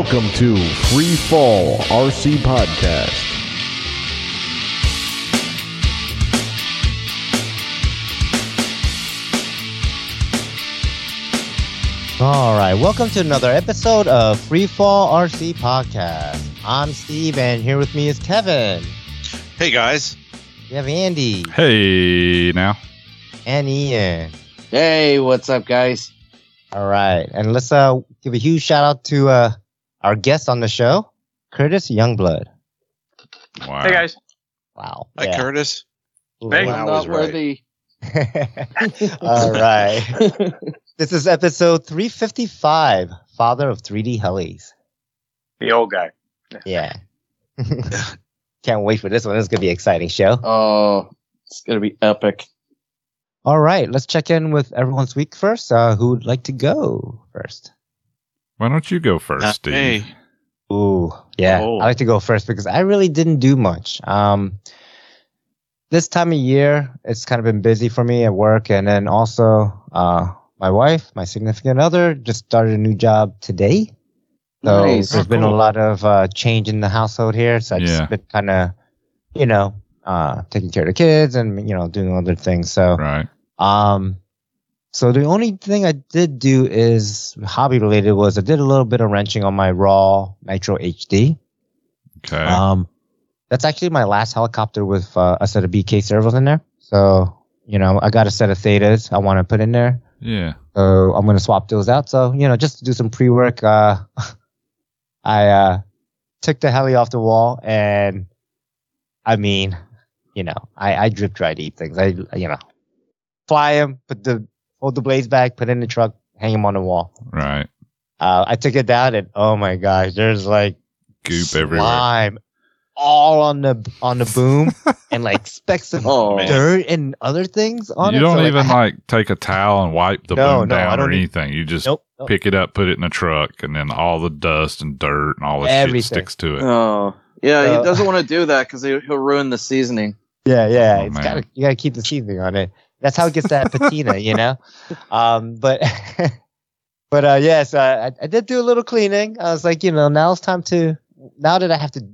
Welcome to Free Fall RC Podcast. All right, welcome to another episode of Free Fall RC Podcast. I'm Steve, and here with me is Kevin. Hey guys. We have Andy Hey, now. and Ian. Hey, what's up, guys? All right, and let's uh give a huge shout out to uh our guest on the show, Curtis Youngblood. Wow. Hey guys. Wow. Hi yeah. Curtis. Hey. Wow. I'm not right. worthy. All right. This is episode 355, Father of 3D Helis. The old guy. Yeah. Can't wait for this one. This is going to be an exciting show. oh, it's gonna be epic. All right, let's check in with everyone's week first. Uh, who would like to go first? Why don't you go first, Uh, Steve? hey. Ooh, yeah. Oh. I like to go first because I really didn't do much. Um, this time of year, it's kind of been busy for me at work, and then also, uh, my wife, my significant other, just started a new job today. So Nice. there's Oh, been a lot of uh, change in the household here. So I've Yeah. just been kind of, you know, uh, taking care of the kids and you know doing other things. So Right. um, so the only thing I did do is hobby related was I did a little bit of wrenching on my Raw Nitro HD. Okay. Um, that's actually my last helicopter with uh, a set of BK servos in there. So you know I got a set of Thetas I want to put in there. yeah. So I'm gonna swap those out. So you know just to do some pre work. Uh, I uh took the heli off the wall and I mean, you know, I I drip dry these things. I you know fly them, put the hold the blades back, put it in the truck, hang them on the wall. Right. Uh, I took it down and oh my gosh, there's like Goop everywhere. slime all on the on the boom and like specks of Oh, man. dirt and other things on You it. You don't So, even I ha- like take a towel and wipe the No, boom no, down or anything. You just nope, nope. pick it up, put it in a truck, and then all the dust and dirt and all the Everything. shit sticks to it. oh, yeah. Uh, he doesn't want to do that because he, he'll ruin the seasoning. Yeah, yeah. Oh, it's man. gotta you gotta keep the seasoning on it. That's how it gets that patina, you know. Um, but but uh, yes, uh, I, I did do a little cleaning. I was like, you know, now it's time to. Now that I have to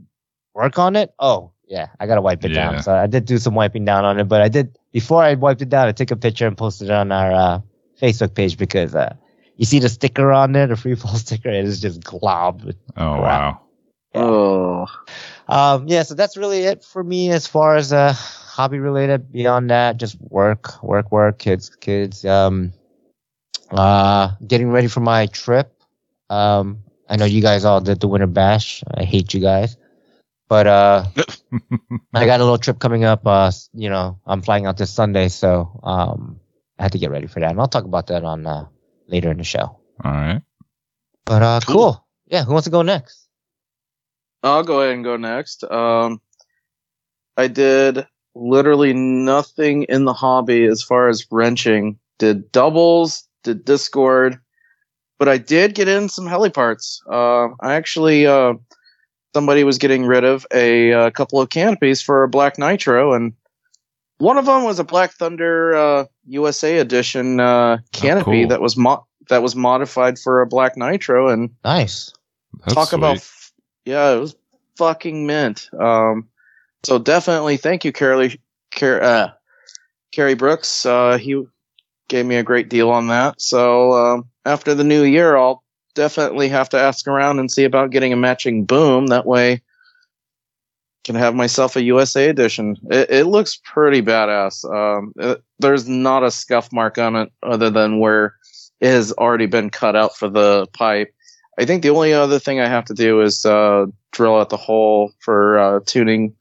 work on it, oh yeah, I gotta wipe it Yeah. down. So I did do some wiping down on it, but I did before I wiped it down. I took a picture and posted it on our uh, Facebook page because uh, you see the sticker on there, the free fall sticker. It is just globbed with Oh, Crap. wow. Yeah. Oh, um, yeah, so that's really it for me as far as uh, hobby related. Beyond that, just work, work, work, kids, kids. Um, uh, getting ready for my trip. Um, I know you guys all did the winter bash. I hate you guys, but uh, I got a little trip coming up. Uh, you know, I'm flying out this Sunday, so um, I had to get ready for that, and I'll talk about that on uh, later in the show. all right. But uh, cool. Cool. Yeah, who wants to go next? I'll go ahead and go next. Um, I did literally nothing in the hobby as far as wrenching. Did doubles, did Discord, but I did get in some heli parts. Uh, I actually, uh, somebody was getting rid of a, uh couple of canopies for a Black Nitro, and one of them was a Black Thunder uh, USA edition uh, canopy cool. that was mo- that was modified for a Black Nitro, and Nice. That's talk about f- yeah it was fucking mint um so definitely thank you carrie Car- uh, Kerry Brooks. Uh he gave me a great deal on that. So um after the new year i'll definitely have to ask around and see about getting a matching boom. That way I can have myself a usa edition. It, it looks pretty badass. Um it, there's not a scuff mark on it other than where it has already been cut out for the pipe. I think the only other thing I have to do is uh, drill out the hole for uh, tuning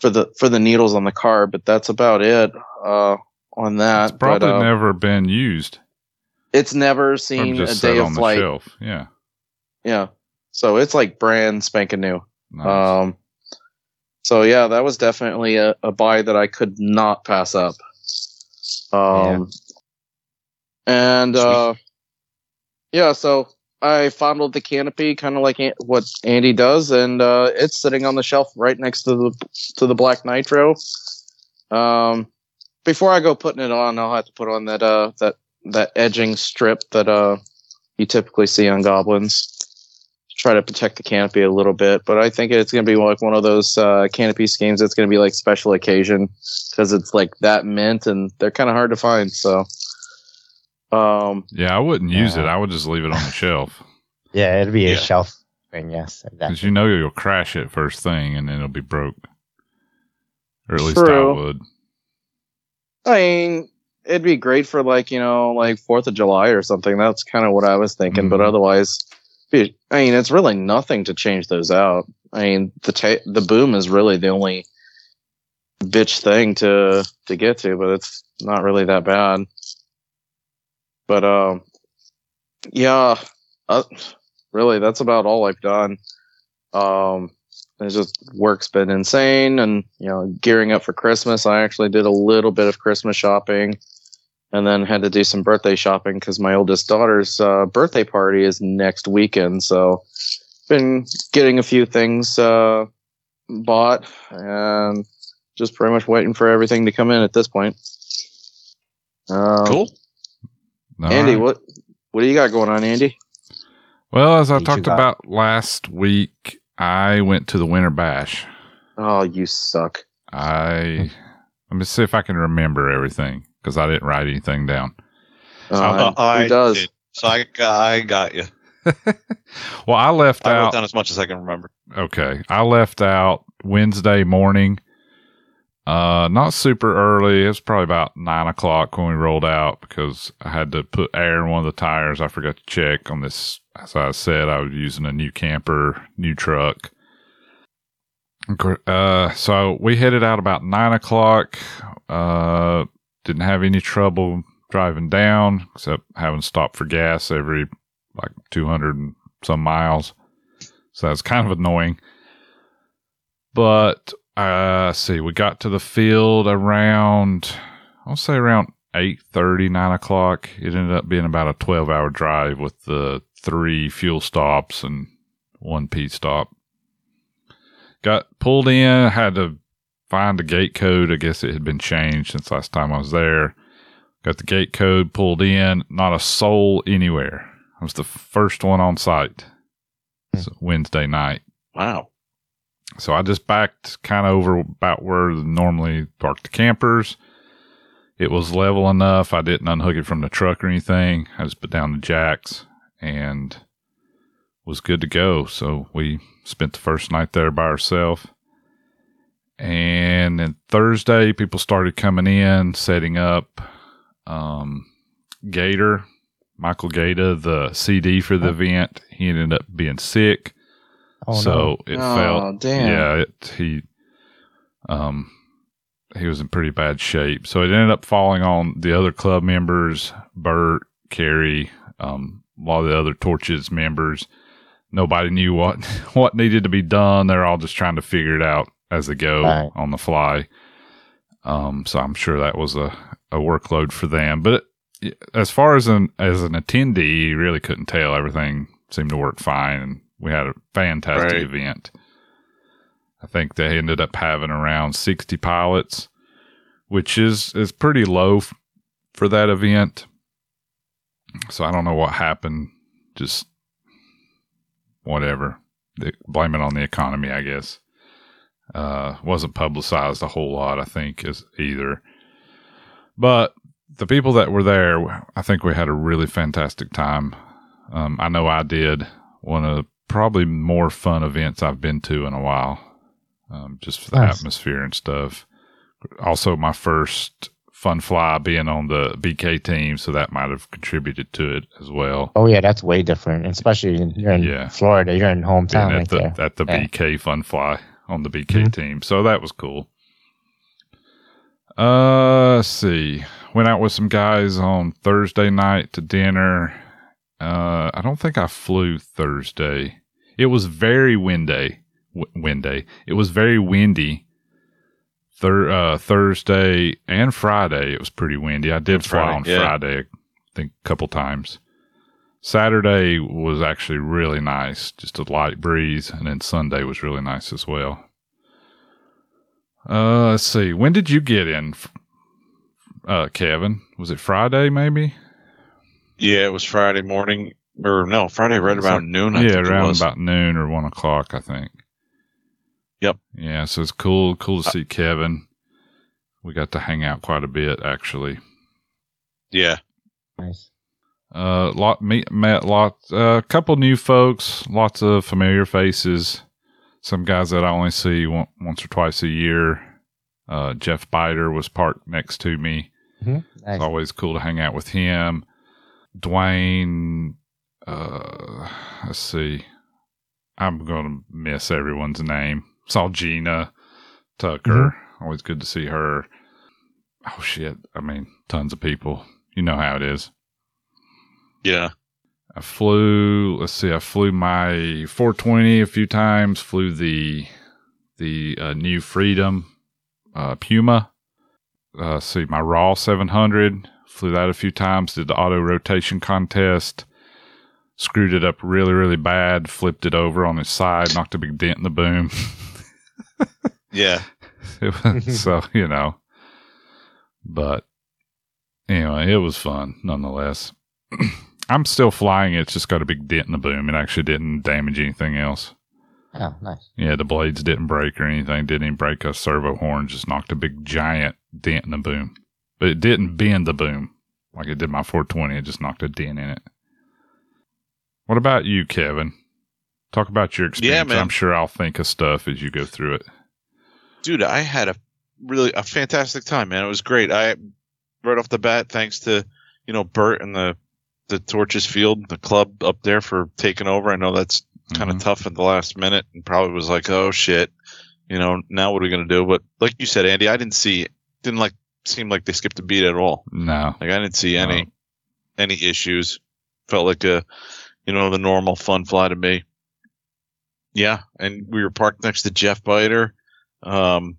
for the for the needles on the carb, but that's about it uh, on that. It's probably but, uh, never been used. it's never seen a day of flight. shelf. Yeah. Yeah, so it's like brand spanking new. Nice. Um, so yeah, that was definitely a, a buy that I could not pass up. Um, and uh, yeah, so I fondled the canopy, kind of like what Andy does, and uh, it's sitting on the shelf right next to the to the Black Nitro. Um, before I go putting it on, I'll have to put on that uh that that edging strip that uh you typically see on goblins. try to protect the canopy a little bit. But I think it's going to be like one of those uh, canopy schemes that's going to be like special occasion because it's like that mint and they're kind of hard to find. So, um, Yeah, I wouldn't use it. I would just leave it on the shelf Yeah, it'd be Yeah. a shelf thing. Yes, exactly. because you know you'll crash it first thing and then it'll be broke. Or at least I would. I mean, it'd be great for like you know like Fourth of July or something. That's kind of what I was thinking. But Mhm. otherwise, be- I mean, it's really nothing to change those out. I mean, the ta- the boom is really the only bitch thing to to get to, but it's not really that bad. But um, yeah, uh, really, that's about all I've done. Um, it's just work's been insane, and you know, gearing up for Christmas. I actually did a little bit of Christmas shopping, and then had to do some birthday shopping because my oldest daughter's uh, birthday party is next weekend. So, been getting a few things uh, bought, and just pretty much waiting for everything to come in at this point. Um, Cool. All Andy, right. what what do you got going on, Andy? Well, as I What talked about last week, I went to the Winter Bash. Oh, you suck. I let me see if I can remember everything because I didn't write anything down. Uh, Uh, who I does? did. So I, I got you. well, I left I wrote out. down as much as I can remember. Okay, I left out Wednesday morning. Uh, not super early. It was probably about nine o'clock when we rolled out because I had to put air in one of the tires. I forgot to check on this. As I said, I was using a new camper, new truck. Uh, so we headed out about nine o'clock. Uh, didn't have any trouble driving down except having to stop for gas every like 200 and some miles. So that's kind of annoying. But uh see, we got to the field around I'll say around 8 30 9 o'clock. It ended up being about a twelve hour drive with the three fuel stops and one pit stop. Got pulled in, had to find the gate code. I guess it had been changed since last time I was there. Got the gate code pulled in, not a soul anywhere. I was the first one on site. It's Wednesday night. Wow. So I just backed kind of over about where normally park the campers. It was level enough. I didn't unhook it from the truck or anything. I just put down the jacks and was good to go. So we spent the first night there by ourselves. And then Thursday, people started coming in, setting up. Um, Gator, Michael Gator, the CD for the event, he ended up being sick Oh, so no. it Oh, felt damn. yeah it, he um he was in pretty bad shape so it ended up falling on the other club members bert carrie um a lot of the other torches members nobody knew what what needed to be done they're all just trying to figure it out as they go Right. on the fly um so i'm sure that was a, a workload for them but it, as far as an as an attendee you really couldn't tell everything seemed to work fine and we had a fantastic Right. event. I think they ended up having around 60 pilots which is is pretty low f- for that event. So i don't know what happened just whatever. They blame it on the economy i guess. Uh wasn't publicized a whole lot i think as either. But the people that were there i think we had a really fantastic time. Um, i know i did. One of the probably more fun events i've been to in a while um, just for the Nice. atmosphere and stuff also my first fun fly being on the bk team so that might have contributed to it as well Oh yeah, that's way different. Especially in, you're in Yeah. Florida. You're in hometown at right the there. at the Yeah. BK Fun Fly on the BK Mhm. team. So that was cool. Uh, let's see. Went out with some guys on Thursday night to dinner. Uh, I don't think I flew Thursday. It was very windy. W- windy. It was very windy. Thur- uh, Thursday and Friday, it was pretty windy. I did fly on yeah. Friday, I think, a couple times. Saturday was actually really nice, just a light breeze, and then Sunday was really nice as well. Uh, let's see. When did you get in, uh, Kevin? Was it Friday, maybe? Yeah, it was Friday morning. Or no, Friday right It's around noon. I yeah, think it around was. about noon or one o'clock, I think. Yep. Yeah, so it's cool, cool Uh, to see Kevin. We got to hang out quite a bit, actually. Yeah, Nice. Uh, lot meet, met lot, a uh, couple new folks, lots of familiar faces. Some guys that I only see one, once or twice a year. Uh, Jeff Biter was parked next to me. Nice. It's always cool to hang out with him. Dwayne, uh, let's see. I'm going to miss everyone's name. Saw Gina Tucker. Always good to see her. Oh, shit. I mean, tons of people. You know how it is. yeah, I flew, let's see, I flew my 420 a few times, flew the, the uh, new Freedom uh, Puma. Uh, see, my Raw 700, flew that a few times, did the auto rotation contest, screwed it up really, really bad, flipped it over on its side, knocked a big dent in the boom. yeah. Was- so, you know, but anyway, it was fun nonetheless. I'm still flying it. It's just got a big dent in the boom. It actually didn't damage anything else. Oh, nice. Yeah, the blades didn't break or anything. Didn't even break a servo horn. Just knocked a big giant dent in the boom. But it didn't bend the boom like it did my 420. It just knocked a dent in it. What about you, Kevin? Talk about your experience. man. I'm sure I'll think of stuff as you go through it. dude, I had a really a fantastic time, man. It was great. I right off the bat, thanks to you know Bert and the the Torches Field, the club up there for taking over. I know that's kind of Mhm. tough at the last minute, and probably was like, oh shit, you know, now what are we gonna do? But like you said, Andy, I didn't see, didn't like seem like they skipped a beat at all. No. Like I didn't see any any issues. Felt like a you know the normal fun fly to me. Yeah, and we were parked next to Jeff Biter. Um,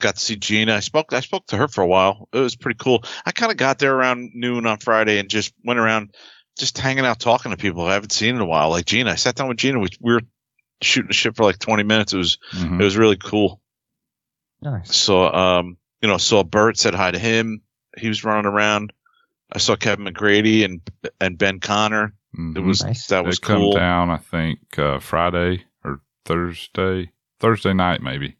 got to see Gina. I spoke I spoke to her for a while. It was pretty cool. I kind of got there around noon on Friday and just went around just hanging out talking to people I haven't seen in a while. Like Gina, I sat down with Gina. We, we were shooting the shit for like 20 minutes. It was Mhm. it was really cool. Nice. So, um, you know, saw Bert, said hi to him. He was running around. I saw Kevin McGrady and and Ben Connor. Mhm. It was Nice. that they was come cool. down, I think, uh, Friday or Thursday, Thursday night, maybe.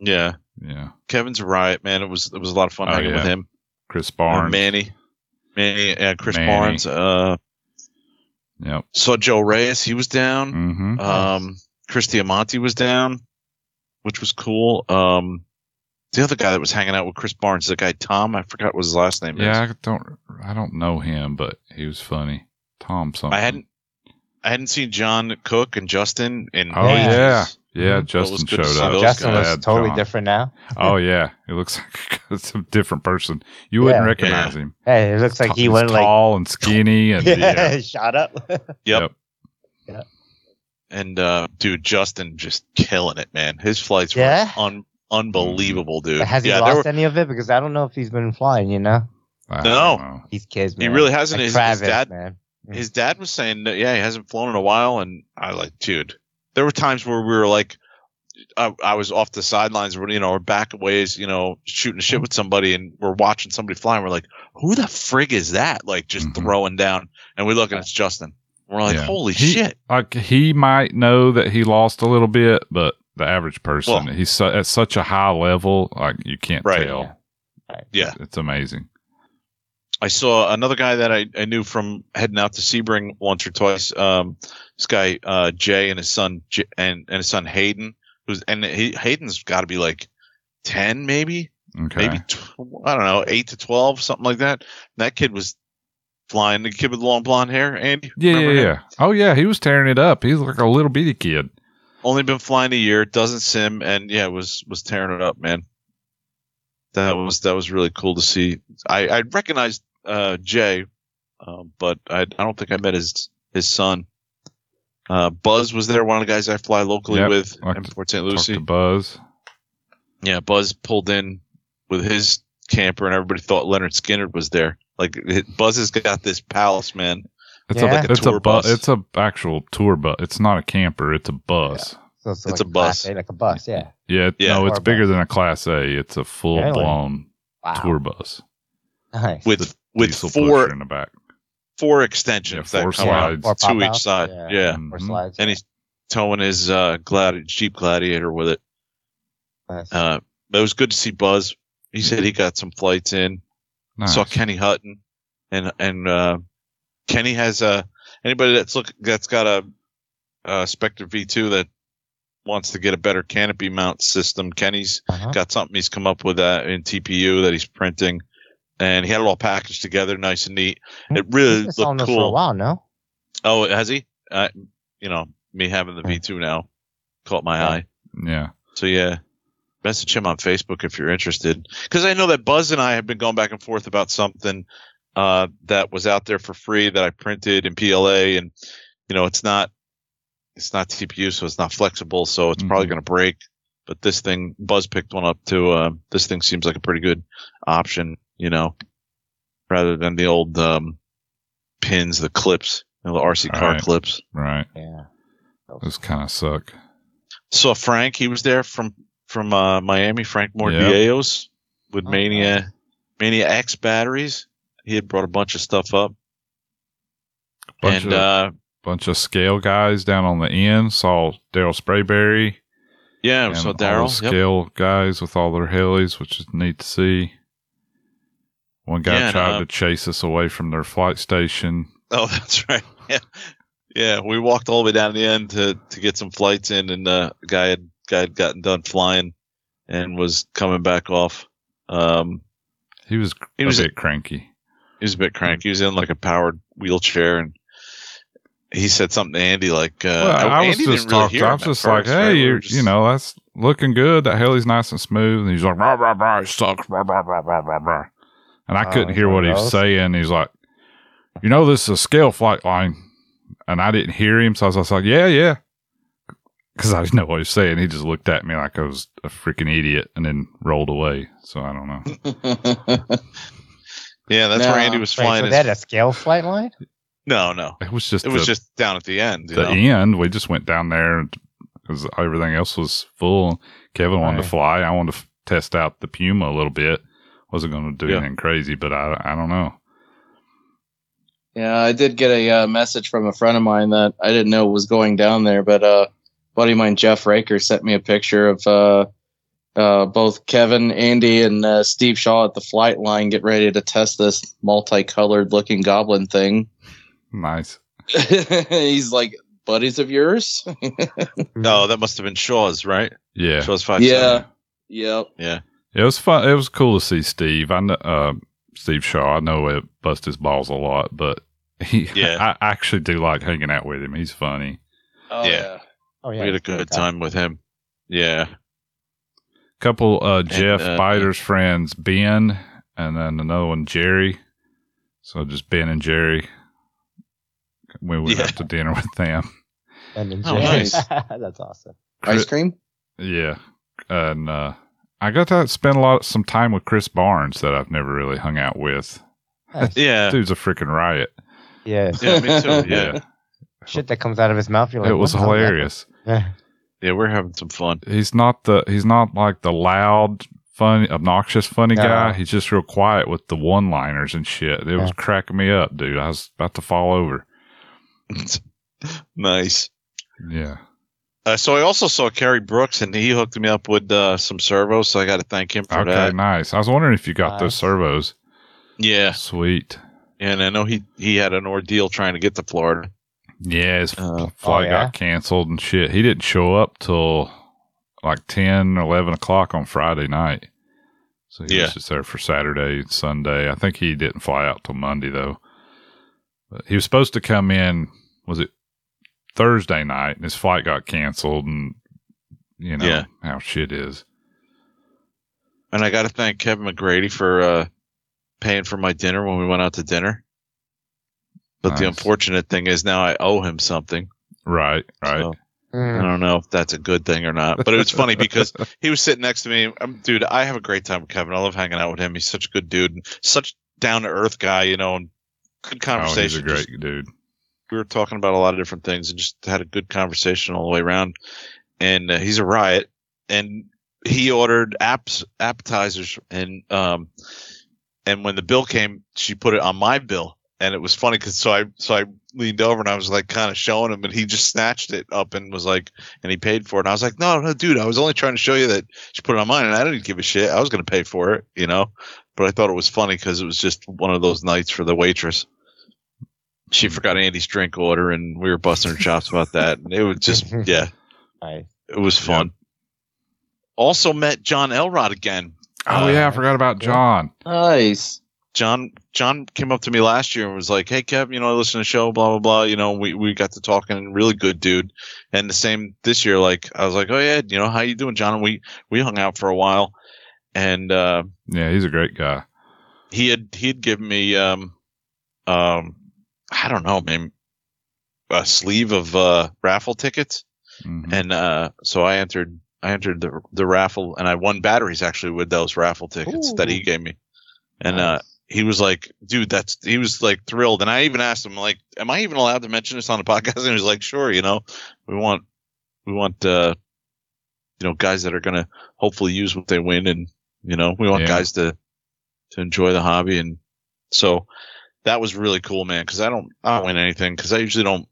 Yeah, Yeah. Kevin's right, man. It was it was a lot of fun Oh, hanging with him. Chris Uh, Barnes. Manny, Manny, and Chris Manny. Barnes. Uh, Yep. saw Joe Reyes. He was down. hmm Um, Chris Diamante was down, which was cool. Um, the other guy that was hanging out with Chris Barnes, the guy Tom, I forgot what his last name is. Yeah, I don't, I don't know him, but he was funny. Tom something. I hadn't, I hadn't seen John Cook and Justin in. Oh Yeah. yeah, ages. yeah. Mhm. Justin was showed up. Justin guys. looks totally John- different now. Oh yeah, it looks like it's a different person. You wouldn't Yeah. recognize him. Hey, it looks like he He's went like tall and skinny, and yeah, shot up. Yep. Yep. And uh, dude, Justin just killing it, man. His flights Yeah? were un- unbelievable, dude. Has he yeah, lost were- any of it? Because I don't know if he's been flying. You know, I No. don't know. these kids. he really hasn't. Like his, Travis, his dad, man. his dad was saying that yeah, he hasn't flown in a while, and I like, dude. There were times where we were like, I, I was off the sidelines, you know, or back a ways, you know, shooting shit with somebody, and we're watching somebody fly, and we're like, who the frig is that? Like just Mhm. throwing down, and we look and it's Justin. We're like, Yeah. holy He- shit! Like he might know that he lost a little bit, but the average person, Well- he's su- at such a high level, like you can't Right. tell. Yeah. It's amazing. I saw another guy that I, I knew from heading out to Sebring once or twice. Um, this guy uh, Jay and his son J- and and his son Hayden, who's and he, Hayden's got to be like ten, maybe, Okay. maybe tw- I don't know, eight to twelve, something like that. that kid was flying. The kid with the long blonde hair, Andy. yeah, yeah, him? yeah. Oh yeah, he was tearing it up. He's like a little bitty kid. Only been flying a year, doesn't sim, and yeah, was was tearing it up, man. That was that was really cool to see. I I recognized uh, Jay, um, but I I don't think I met his his son. Uh, Buzz was there, one of the guys I fly locally Yep, with like in Port St. Lucie. Buzz. Yeah, Buzz pulled in with his camper, and everybody thought Lynyrd Skynyrd was there. Like it, Buzz has got this palace, man. It's Yeah. a Like a it's tour a bu- bus. It's a actual tour bus. It's not a camper. It's a bus. So it's, It's like a bus. A, like a bus. Yeah. Yeah. Yeah. no, it's Tour bigger bus. than a Class A. It's a full blown Wow. tour bus Nice. With with four in the back. four extensions Yeah, that four come out, slides. Or two pop each out. side. Yeah. Yeah. Or Mhm. slides. And he's towing his uh, Gladi- Jeep Gladiator with it. Nice. Uh, but it was good to see Buzz. He said he got some flights in. Nice. Saw Kenny Hutton, and and uh, Kenny has a anybody that's look that's got a, a Spectre V2 that wants to get a better canopy mount system. Kenny's Uh-huh. got something he's come up with that in TPU that he's printing, and he had it all packaged together, nice and neat. It really He's been selling looked those for a cool. while, no? Oh, has he? Uh, you know, me having the V2 now caught my Yeah. eye. yeah. So yeah, message him on Facebook if you're interested. Because I know that Buzz and I have been going back and forth about something uh, that was out there for free that I printed in PLA, and you know it's not it's not TPU, so it's not flexible, so it's probably Mhm. going to break. But this thing, Buzz picked one up too. Uh, this thing seems like a pretty good option, you know, rather than the old um, pins, the clips, you know, the RC car Right. clips. Right. Yeah. Those kind of suck. Saw Frank. He was there from from uh, Miami. Frank Yep. With Oh, Mania nice. Mania X batteries. He had brought a bunch of stuff up, Bunch and of uh, bunch of scale guys down on the end. Saw Daryl Sprayberry. yeah, and the Daryl. Yep. scale guys with all their helis, which is neat to see. One guy Yeah, and, tried uh, to chase us away from their flight station. Oh, that's right. Yeah, yeah. We walked all the way down to the end to to get some flights in, and uh, the guy had guy had gotten done flying and was coming back off. Um, He was He a was- bit cranky. He was a bit cranky. He was in like a powered wheelchair, and he said something to Andy like, uh, Well, I was Andy just didn't really talking. hear I him was just like, first, right? "Hey, We you, just- you know, that's looking good. That heli's nice and smooth." And he's like, "Rah rah rah, it sucks." Rah, rah, rah, rah, rah, rah. And I Oh, couldn't he's hear what he was saying. He's like, "You know, this is a scale flight line," and I didn't hear him, so I was just like, "Yeah, yeah," because I didn't know what he was saying. He just looked at me like I was a freaking idiot, and then rolled away. So I don't know. yeah, that's No. where Andy was Wait, flying. so his- they had a scale flight line? no, no, It was just it was the, just down at the end. You the know? end. We just went down there because everything else was full. Kevin wanted to fly. I wanted to f- test out the Puma a little bit. Wasn't going to do Yeah. anything crazy, but I I don't know. Yeah, I did get a uh, message from a friend of mine that I didn't know was going down there, but uh, buddy of mine, Jeff Raker, sent me a picture of uh, uh, both Kevin, Andy, and uh, Steve Shaw at the flight line get ready to test this multicolored looking goblin thing. Nice. He's like, buddies of yours? No, that must have been Shaw's, right? Yeah. Shaw's five. yeah. Yep. Yeah. It was fun. It was cool to see Steve. I know, uh, Steve Shaw. I know it bust his balls a lot, but he, Yeah. I actually do like hanging out with him. He's funny. Oh, Yeah. yeah. Oh, yeah. we had a he's good guy. time with him. Yeah, Couple uh, Jeff uh, Biter's friends, Ben, and then another one, Jerry. So just Ben and Jerry. We went Yeah. out to dinner with them. And then Oh, nice. That's awesome. Ice cream? Yeah, and uh, I got to spend a lot, some time with Chris Barnes that I've never really hung out with. Nice. yeah, Dude's a freaking riot. Yeah. yeah, me too. Yeah, Yeah, Shit that comes out of his mouth. You're like, it was what the hell is that? hilarious. Yeah. Yeah, we're having some fun. He's not the he's not like the loud, funny, obnoxious, funny No. guy. He's just real quiet with the one liners and shit. It was cracking me up, dude. I was about to fall over. nice. Yeah, Uh, so I also saw Kerry Brooks, and he hooked me up with uh, some servos. So I got to thank him for okay, that. nice. I was wondering if you got those servos. Yeah, Sweet. and I know he he had an ordeal trying to get to Florida. Yeah, his Uh, flight oh, yeah? got canceled and shit. He didn't show up till like 10, 11 o'clock on Friday night. So he Yeah. was just there for Saturday and Sunday. I think he didn't fly out till Monday though. But he was supposed to come in, was it Thursday night, and his flight got canceled and you know Yeah. how shit is. And I got to thank Kevin McGrady for uh, paying for my dinner when we went out to dinner. But the unfortunate thing is now I owe him something. Right, right. So I Mm. don't know if that's a good thing or not. But it was funny because he was sitting next to me. Um, dude, I have a great time with Kevin. I love hanging out with him. He's such a good dude, and such down to earth guy, you know, and good Oh, he's conversation. a great Just- dude. we were talking about a lot of different things and just had a good conversation all the way around. And uh, he's a riot. And he ordered apps, appetizers, and um, and when the bill came, she put it on my bill. And it was funny because so I so I leaned over and I was like kind of showing him, and he just snatched it up and was like, and he paid for it. And I was like, no, no, dude, I was only trying to show you that she put it on mine, and I didn't give a shit. I was gonna pay for it, you know, but I thought it was funny because it was just one of those nights for the waitress. She forgot Andy's drink order, and we were busting her chops about that. And it was just, yeah, Nice. it was fun. Also met John Elrod again. Oh yeah, I uh, forgot about John. Nice. John John came up to me last year and was like, "Hey Kev, you know, I listen to the show, blah blah blah. You know, we we got to talking, really good dude." And the same this year, like I was like, "Oh yeah, you know, how you doing, John?" And we we hung out for a while, and uh, Yeah, he's a great guy. he had he had given me um um I don't know, man, a sleeve of uh raffle tickets, Mhm. and uh so I entered I entered the the raffle and I won batteries actually with those raffle tickets that he gave me, and uh he was like, dude, that's he was like thrilled. And I even asked him, like, am I even allowed to mention this on the podcast? And he was like, sure, you know, we want we want uh you know, guys that are gonna hopefully use what they win and you know, we want Yeah. guys to to enjoy the hobby and so that was really cool, man, because I don't I don't win anything because I usually don't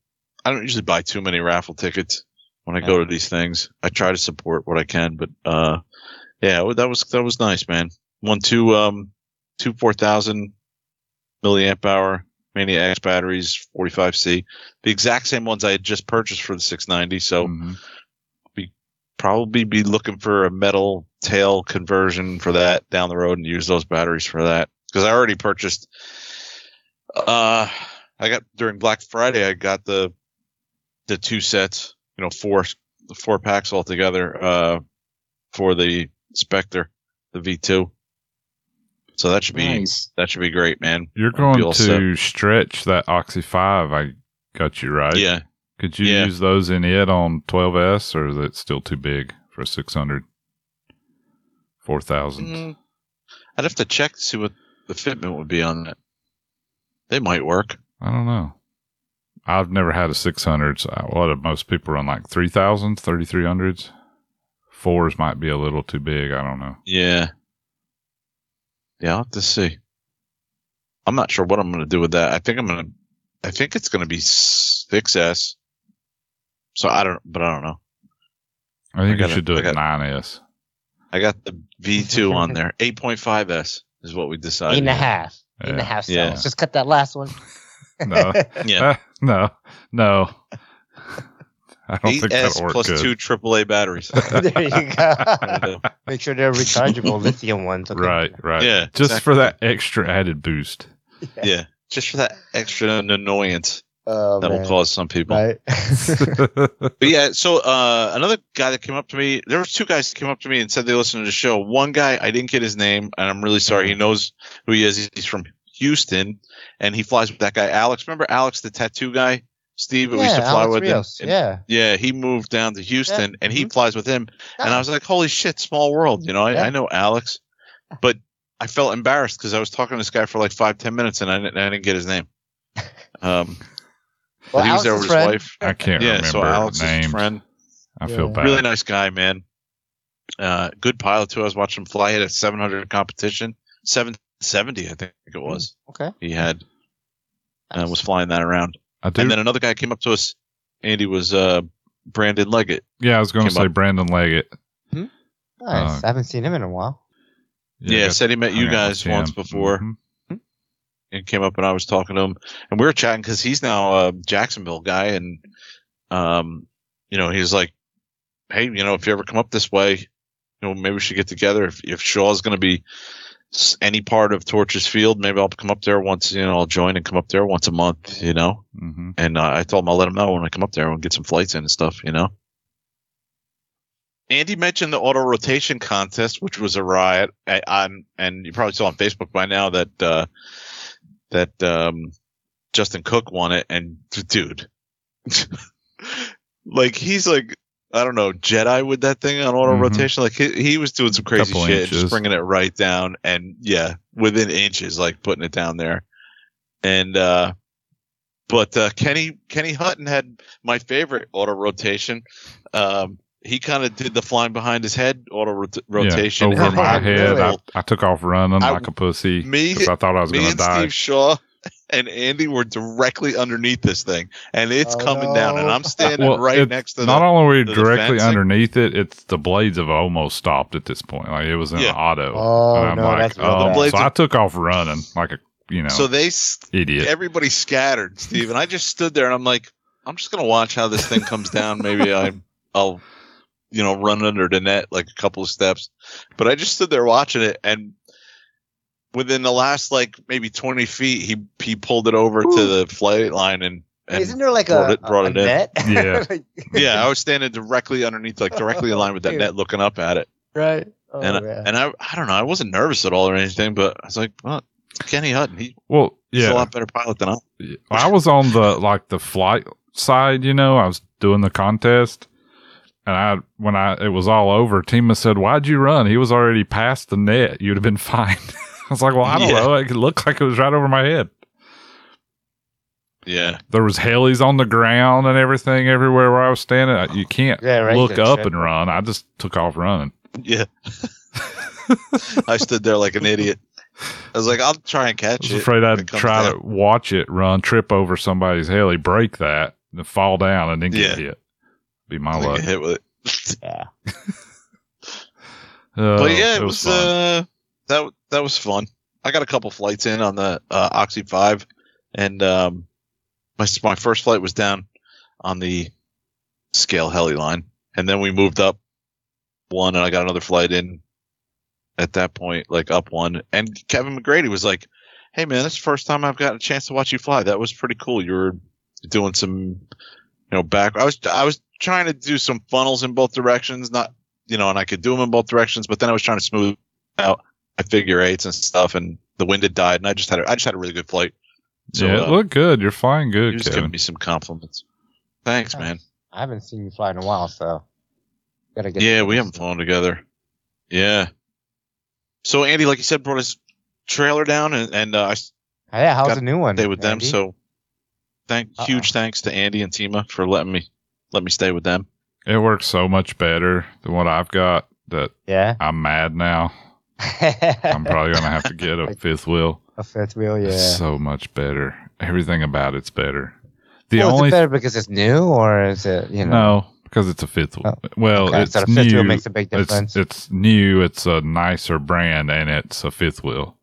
I don't usually buy too many raffle tickets when I go to these things. I try to support what I can, but uh yeah, that was that was nice, man. Won two um two four thousand milliamp hour Mania X batteries, 45C, the exact same ones I had just purchased for the 690. So Mhm. probably be looking for a metal tail conversion for that down the road and use those batteries for that because I already purchased. Uh, I got during Black Friday. I got the the two sets, you know, four four packs altogether. Uh, for the Spectre, the V2. So that should be Nice. that should be great, man. You're going all to stretch that Oxy Five. I got you right. Yeah, Could you Yeah. use those in it on 12s, or is it still too big for 600? 4000. Mm, I'd have to check to see what the fitment would be on that. They might work. I don't know. I've never had a 600. So I- what do most people run like 3000s, 3300s? Fours might be a little too big. I don't know. Yeah. Yeah, I'll have to see. I'm not sure what I'm going to do with that. I think I'm going to, I think it's going to be 6S. So I don't, but I don't know. I think I gotta- you should do I it got- 9S. I got the V2 on there. 8.5S is what we decided. Eight and a half. Eight and a Yeah. half Yeah. cells. Just cut that last one. No. Yeah. no, no. I don't think that'll work plus good. two AAA batteries. there you go. Make sure they're rechargeable lithium ones. Okay? Right, right. Yeah, Just exactly. for that extra added boost. yeah. Just for that extra annoyance Oh, that'll cause some people. Right. But yeah, so uh, another guy that came up to me, there was two guys that came up to me and said they listened to the show. One guy, I didn't get his name, and I'm really sorry. He knows who he is. He's from Houston, and he flies with that guy, Alex. Remember Alex, the tattoo guy, Steve? that we used to fly Alex with. him? Rios. And- Yeah. yeah, he moved down to Houston, and he Mhm. flies with him. And I was like, "Holy shit, small world!" You know, I, Yeah. I know Alex, but I felt embarrassed because I was talking to this guy for like five, ten minutes, and I didn't, I didn't get his name. Um, well, but he was there with Alex's his friend. wife. I can't Yeah, remember so Alex is names. his friend. I feel Yeah. bad. Really nice guy, man. Uh, good pilot too. I was watching him fly. He had a 700 competition, 770, I think it was. Okay. He had and was flying that around. I do. And then another guy came up to us. Andy was uh, Brandon Leggett. yeah, I was going to say up. Brandon Leggett. Nice. Uh, I haven't seen him in a while. Yeah, I said he met you guys once him. before. Mhm. and came up and I was talking to him and we were chatting because he's now a Jacksonville guy and um you know he's like hey you know if you ever come up this way you know maybe we should get together if if Shaw's going to be s- any part of Torches Field maybe I'll come up there once you know I'll join and come up there once a month you know Mhm. and uh, I told him I'll let him know when I come up there and get some flights in and stuff you know Andy mentioned the auto rotation contest, which was a riot. I, on and you probably saw on Facebook by now that uh, that um, Justin Cook won it. And dude, like he's like I don't know Jedi with that thing on auto Mhm. rotation. Like he, he was doing some crazy Couple shit, just bringing it right down, and yeah, within inches, like putting it down there. And uh, but uh, Kenny Kenny Hutton had my favorite auto rotation. Um, he kind of did the flying behind his head auto rot- rotation. Yeah, over my head. I, I took off running I- like a pussy me- because I thought I was going to die. Steve Shaw and Andy were directly underneath this thing, and it's Oh, coming down, and. I'm standing Well, right next to Not the. only were we directly fencing. underneath it, it's the blades have almost stopped at this point. Like it was in Yeah. auto. Oh, and I'm no, like, that's oh, bad. Blades so are- I took off running like a you know So they, s- idiot. everybody scattered, Steve, and I just stood there, and I'm like, I'm just gonna watch how this thing comes down. Maybe I, I'll, you know, run under the net like a couple of steps, but I just stood there watching it, and within the last like maybe 20 feet, he he pulled it over to the flight line and. And Isn't there like brought a, it- brought a, it in. net? Yeah. Yeah, I was standing directly underneath, like directly in line with that net, looking up at it. right. Oh, and I, and I, I don't know, I wasn't nervous at all or anything, but I was like, well, it's Kenny Hutton. He, well, he's a lot better pilot than I. I was on the like the flight side. You know, I was doing the contest, and I when I it was all over, Tima said, "Why'd you run? He was already past the net. You'd have been fine." I was like, "Well, I don't Yeah. know. It looked like it was right over my head." Yeah, There was helis on the ground and everything everywhere where I was standing. I- You can't Yeah, right, look the up trip. and run. I just took off running. yeah. I stood there like an idiot. I was like, I'll try and catch it. I catch was it. afraid when I'd try down. to watch it run, trip over somebody's heli, break that, and fall down, and then get Yeah. hit. Be my luck. hit with it. yeah. Oh, but yeah, it was, fun. uh, that that was fun. I got a couple flights in on the uh, Oxy Five, and um, my my first flight was down on the scale heli line, and then we moved up one, and I got another flight in at that point, like up one. And Kevin McGrady was like, "Hey man, this is the first time I've gotten a chance to watch you fly. That was pretty cool. You were doing some, you know, back. I was I was trying to do some funnels in both directions, not you know, and I could do them in both directions, but then I was trying to smooth out my figure eights and stuff, and the wind had died, and I just had a, I just had a really good flight. So yeah, uh, it looked good. You're flying he good, was Kevin. giving me some compliments. Thanks, man. I haven't seen you fly in a while, so gotta get. Yeah, we haven't flown together. Yeah. So Andy, like you said, brought his trailer down, and, and uh, I Oh, yeah, how's got the new one? stay with them. So thank Uh-oh. huge thanks to Andy and Tima for letting me let me stay with them. It works so much better than what I've got that yeah, I'm mad now. I'm probably gonna have to get a fifth wheel. a fifth wheel. Yeah. It's so much better. Everything about it's better. The well, is only it better because it's new, or is it you know? no, because it's a fifth wheel. Oh, well, okay, it's so fifth new. wheel makes a big difference. It's it's new. It's a nicer brand, and it's a fifth wheel.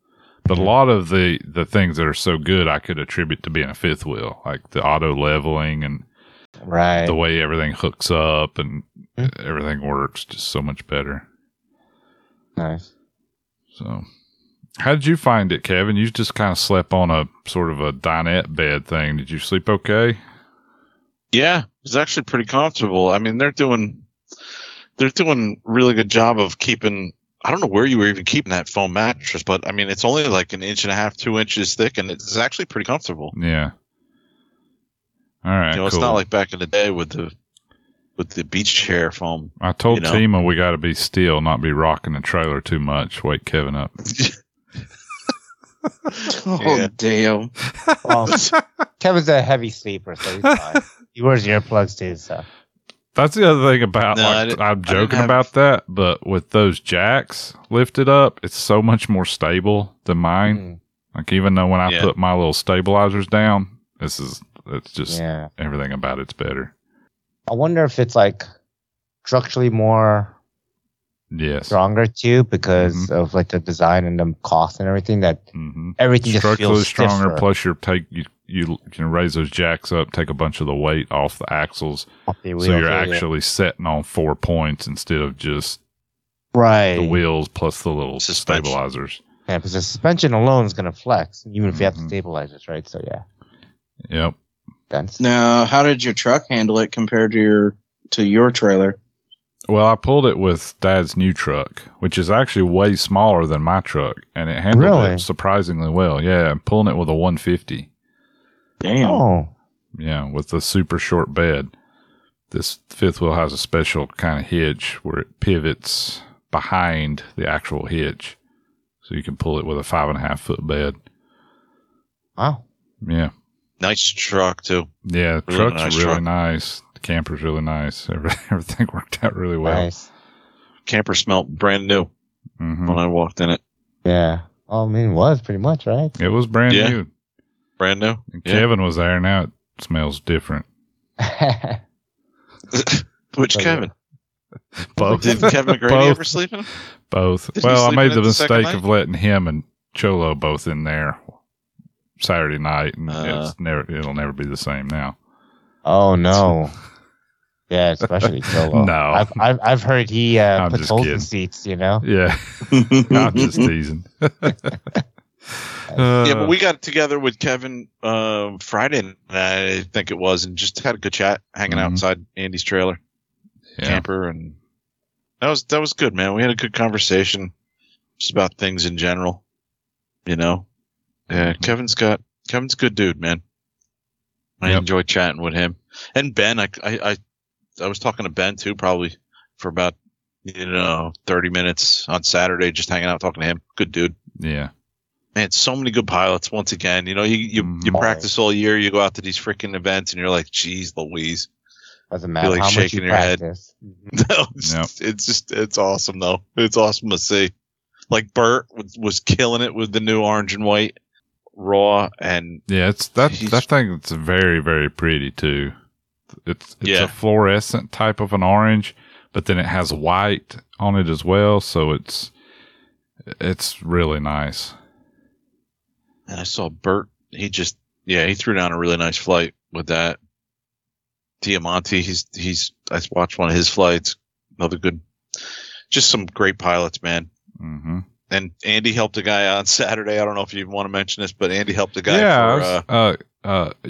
But Mm-hmm. a lot of the the things that are so good, I could attribute to being a fifth wheel, like the auto leveling and right. the way everything hooks up and Mhm. everything works just so much better. nice. So, how did you find it, Kevin? You just kind of slept on a sort of a dinette bed thing. Did you sleep okay? Yeah, it's actually pretty comfortable. I mean, they're doing they're doing really good job of keeping. I don't know where you were even keeping that foam mattress, but I mean, it's only like an inch and a half, two inches thick, and it's actually pretty comfortable. Yeah. All right. you know, it's not like back in the day with the with the beach chair foam. I told you know. Tima we got to be still, not be rocking the trailer too much. Wake Kevin up. Oh damn! Well, Kevin's a heavy sleeper, so he's fine. he wears earplugs too, so That's the other thing about No, like, I'm I didn't joking have- about that, but with those jacks lifted up, it's so much more stable than mine. mm, Like even though when I Yeah. put my little stabilizers down, this is it's just yeah. everything about it's better. I wonder if it's like structurally more Yes. stronger too because Mhm. of like the design and the cost and everything. That Mm-hmm. everything just Structurally feels stronger. stiffer Plus, you're take you you can raise those jacks up, take a bunch of the weight off the axles, off the so you're actually setting on four points instead of just right. the wheels plus the little Suspension. stabilizers. Yeah, because the suspension alone is gonna flex, even if you have the stabilizers, right? So yeah, Yep. That's Now, how did your truck handle it compared to your to your trailer? Well, I pulled it with Dad's new truck, which is actually way smaller than my truck, and it handled Really? it surprisingly well. Yeah, I'm pulling it with a 150. Damn. oh Yeah, with the super short bed. This fifth wheel has a special kind of hitch where it pivots behind the actual hitch, so you can pull it with a five and a half foot bed. wow, Yeah, nice truck too. yeah. The Really truck's nice really truck. nice. The camper's really nice. Everything worked out really well. nice. Camper smelled brand new hmm when I walked in it. Yeah. Oh, I mean, it was pretty much right. It was brand Yeah. new. Brand new. And Yeah. Kevin was there. Now it smells different. Which yeah. Kevin? Both. Did Kevin McGrady Both. ever sleep in? Both. Did he well, I made the the mistake of letting him and Cholo both in there Saturday night, and Uh. it's never. It'll never be the same now. oh no. Yeah, especially Cholo. No. I've I've, I've heard he uh, I'm puts just holes kidding. in seats. You know. Yeah, I'm just teasing. yeah, but we got together with Kevin uh, Friday, night, I think it was, and just had a good chat, hanging Mhm. outside Andy's trailer yeah. camper, and that was that was good, man. We had a good conversation just about things in general, you know. Yeah, Mhm. Kevin's got Kevin's a good dude, man. I Yep. enjoy chatting with him and Ben. I, I I I was talking to Ben too, probably for about you know thirty minutes on Saturday, just hanging out talking to him. Good dude. yeah. Man, so many good pilots. Once again, you know, you you, you Mhm. practice all year. You go out to these freaking events, and you're like, "Geez, Louise." Doesn't matter like how much shaking you your head. practice. Mhm. No, it's, Yep. it's just it's awesome though. It's awesome to see. Like Bert was, was killing it with the new orange and white raw, and Yeah, it's that that thing. It's very very pretty too. It's it's Yeah. a fluorescent type of an orange, but then it has white on it as well, so it's it's really nice. and I saw Bert. He just yeah, he threw down a really nice flight with that. Diamante, he's he's I watched one of his flights. Another good, just some great pilots, man. hmm And Andy helped a guy on Saturday. I don't know if you want to mention this, but Andy helped a guy yeah, for was- uh, uh, uh, a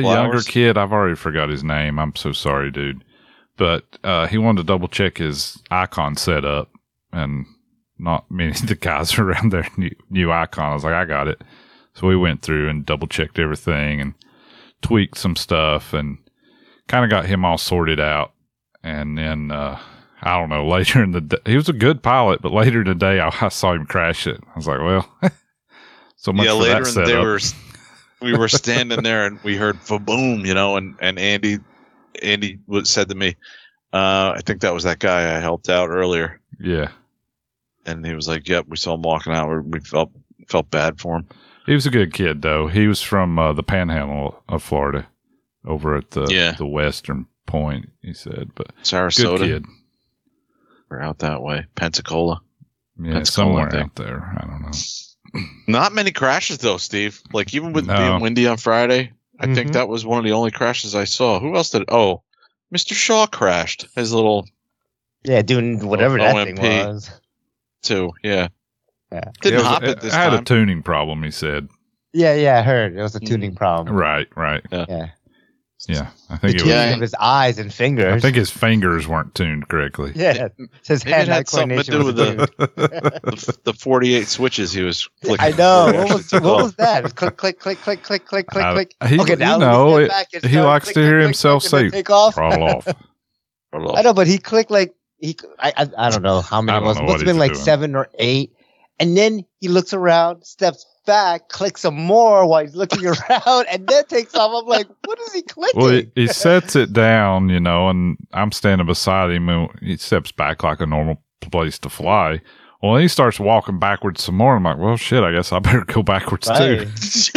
younger hours. kid. I've already forgot his name. I'm so sorry, dude. But uh, he wanted to double check his icon setup, and not many of the guys around there knew, knew icon. I was like, I got it. So we went through and double checked everything and tweaked some stuff and kind of got him all sorted out. And then uh, I don't know. Later in the day, he was a good pilot, but later in the day, I, I saw him crash it. I was like, well, so much yeah, for later that in the setup. we were, we were standing there and we heard boom, you know, and, and Andy, Andy said to me, uh, I think that was that guy I helped out earlier. Yeah. And he was like, yep, we saw him walking out. We, felt, felt bad for him. He was a good kid, though. He was from uh, the Panhandle of Florida, over at the Yeah. the western point. He said, but good Sarasota kid. Or out that way, Pensacola. Yeah, That's cool, I somewhere out there. I don't know. Not many crashes though, Steve. Like even with No. being windy on Friday, I think Mhm. that was one of the only crashes I saw. Who else did? Oh, Mr. Shaw crashed his little Yeah, doing whatever that OMP. thing was. two. Yeah, Yeah. didn't Yeah, it hop was- it this I had time. a tuning problem. He said, Yeah, yeah, I heard it was a tuning Mm. problem. "Right, right, Yeah, yeah." I the think it was. Yeah. of his eyes and fingers. I think his fingers weren't tuned correctly. yeah, his Maybe it hand-eye had something to coordination do was with the- the, the 48 switches he was clicking. I know. What was, what off. was that? Was click, click, click, click, click, click, click, uh, click. he- okay, you know, let me it- step back and he start likes click, to click, hear click, himself click, say, take off. Crawl off. I know, but he clicked like he. I I, I don't know how many I it don't was. know Must what have been he's like doing. seven or eight. And then he looks around, steps back, clicks some more while he's looking around, and then takes off. I'm like, what is he clicking? Well, he, he sets it down, you know, and I'm standing beside him, and he steps back like a normal place to fly. Well, then he starts walking backwards some more. I'm like, well, shit, I guess I better go backwards too. Right.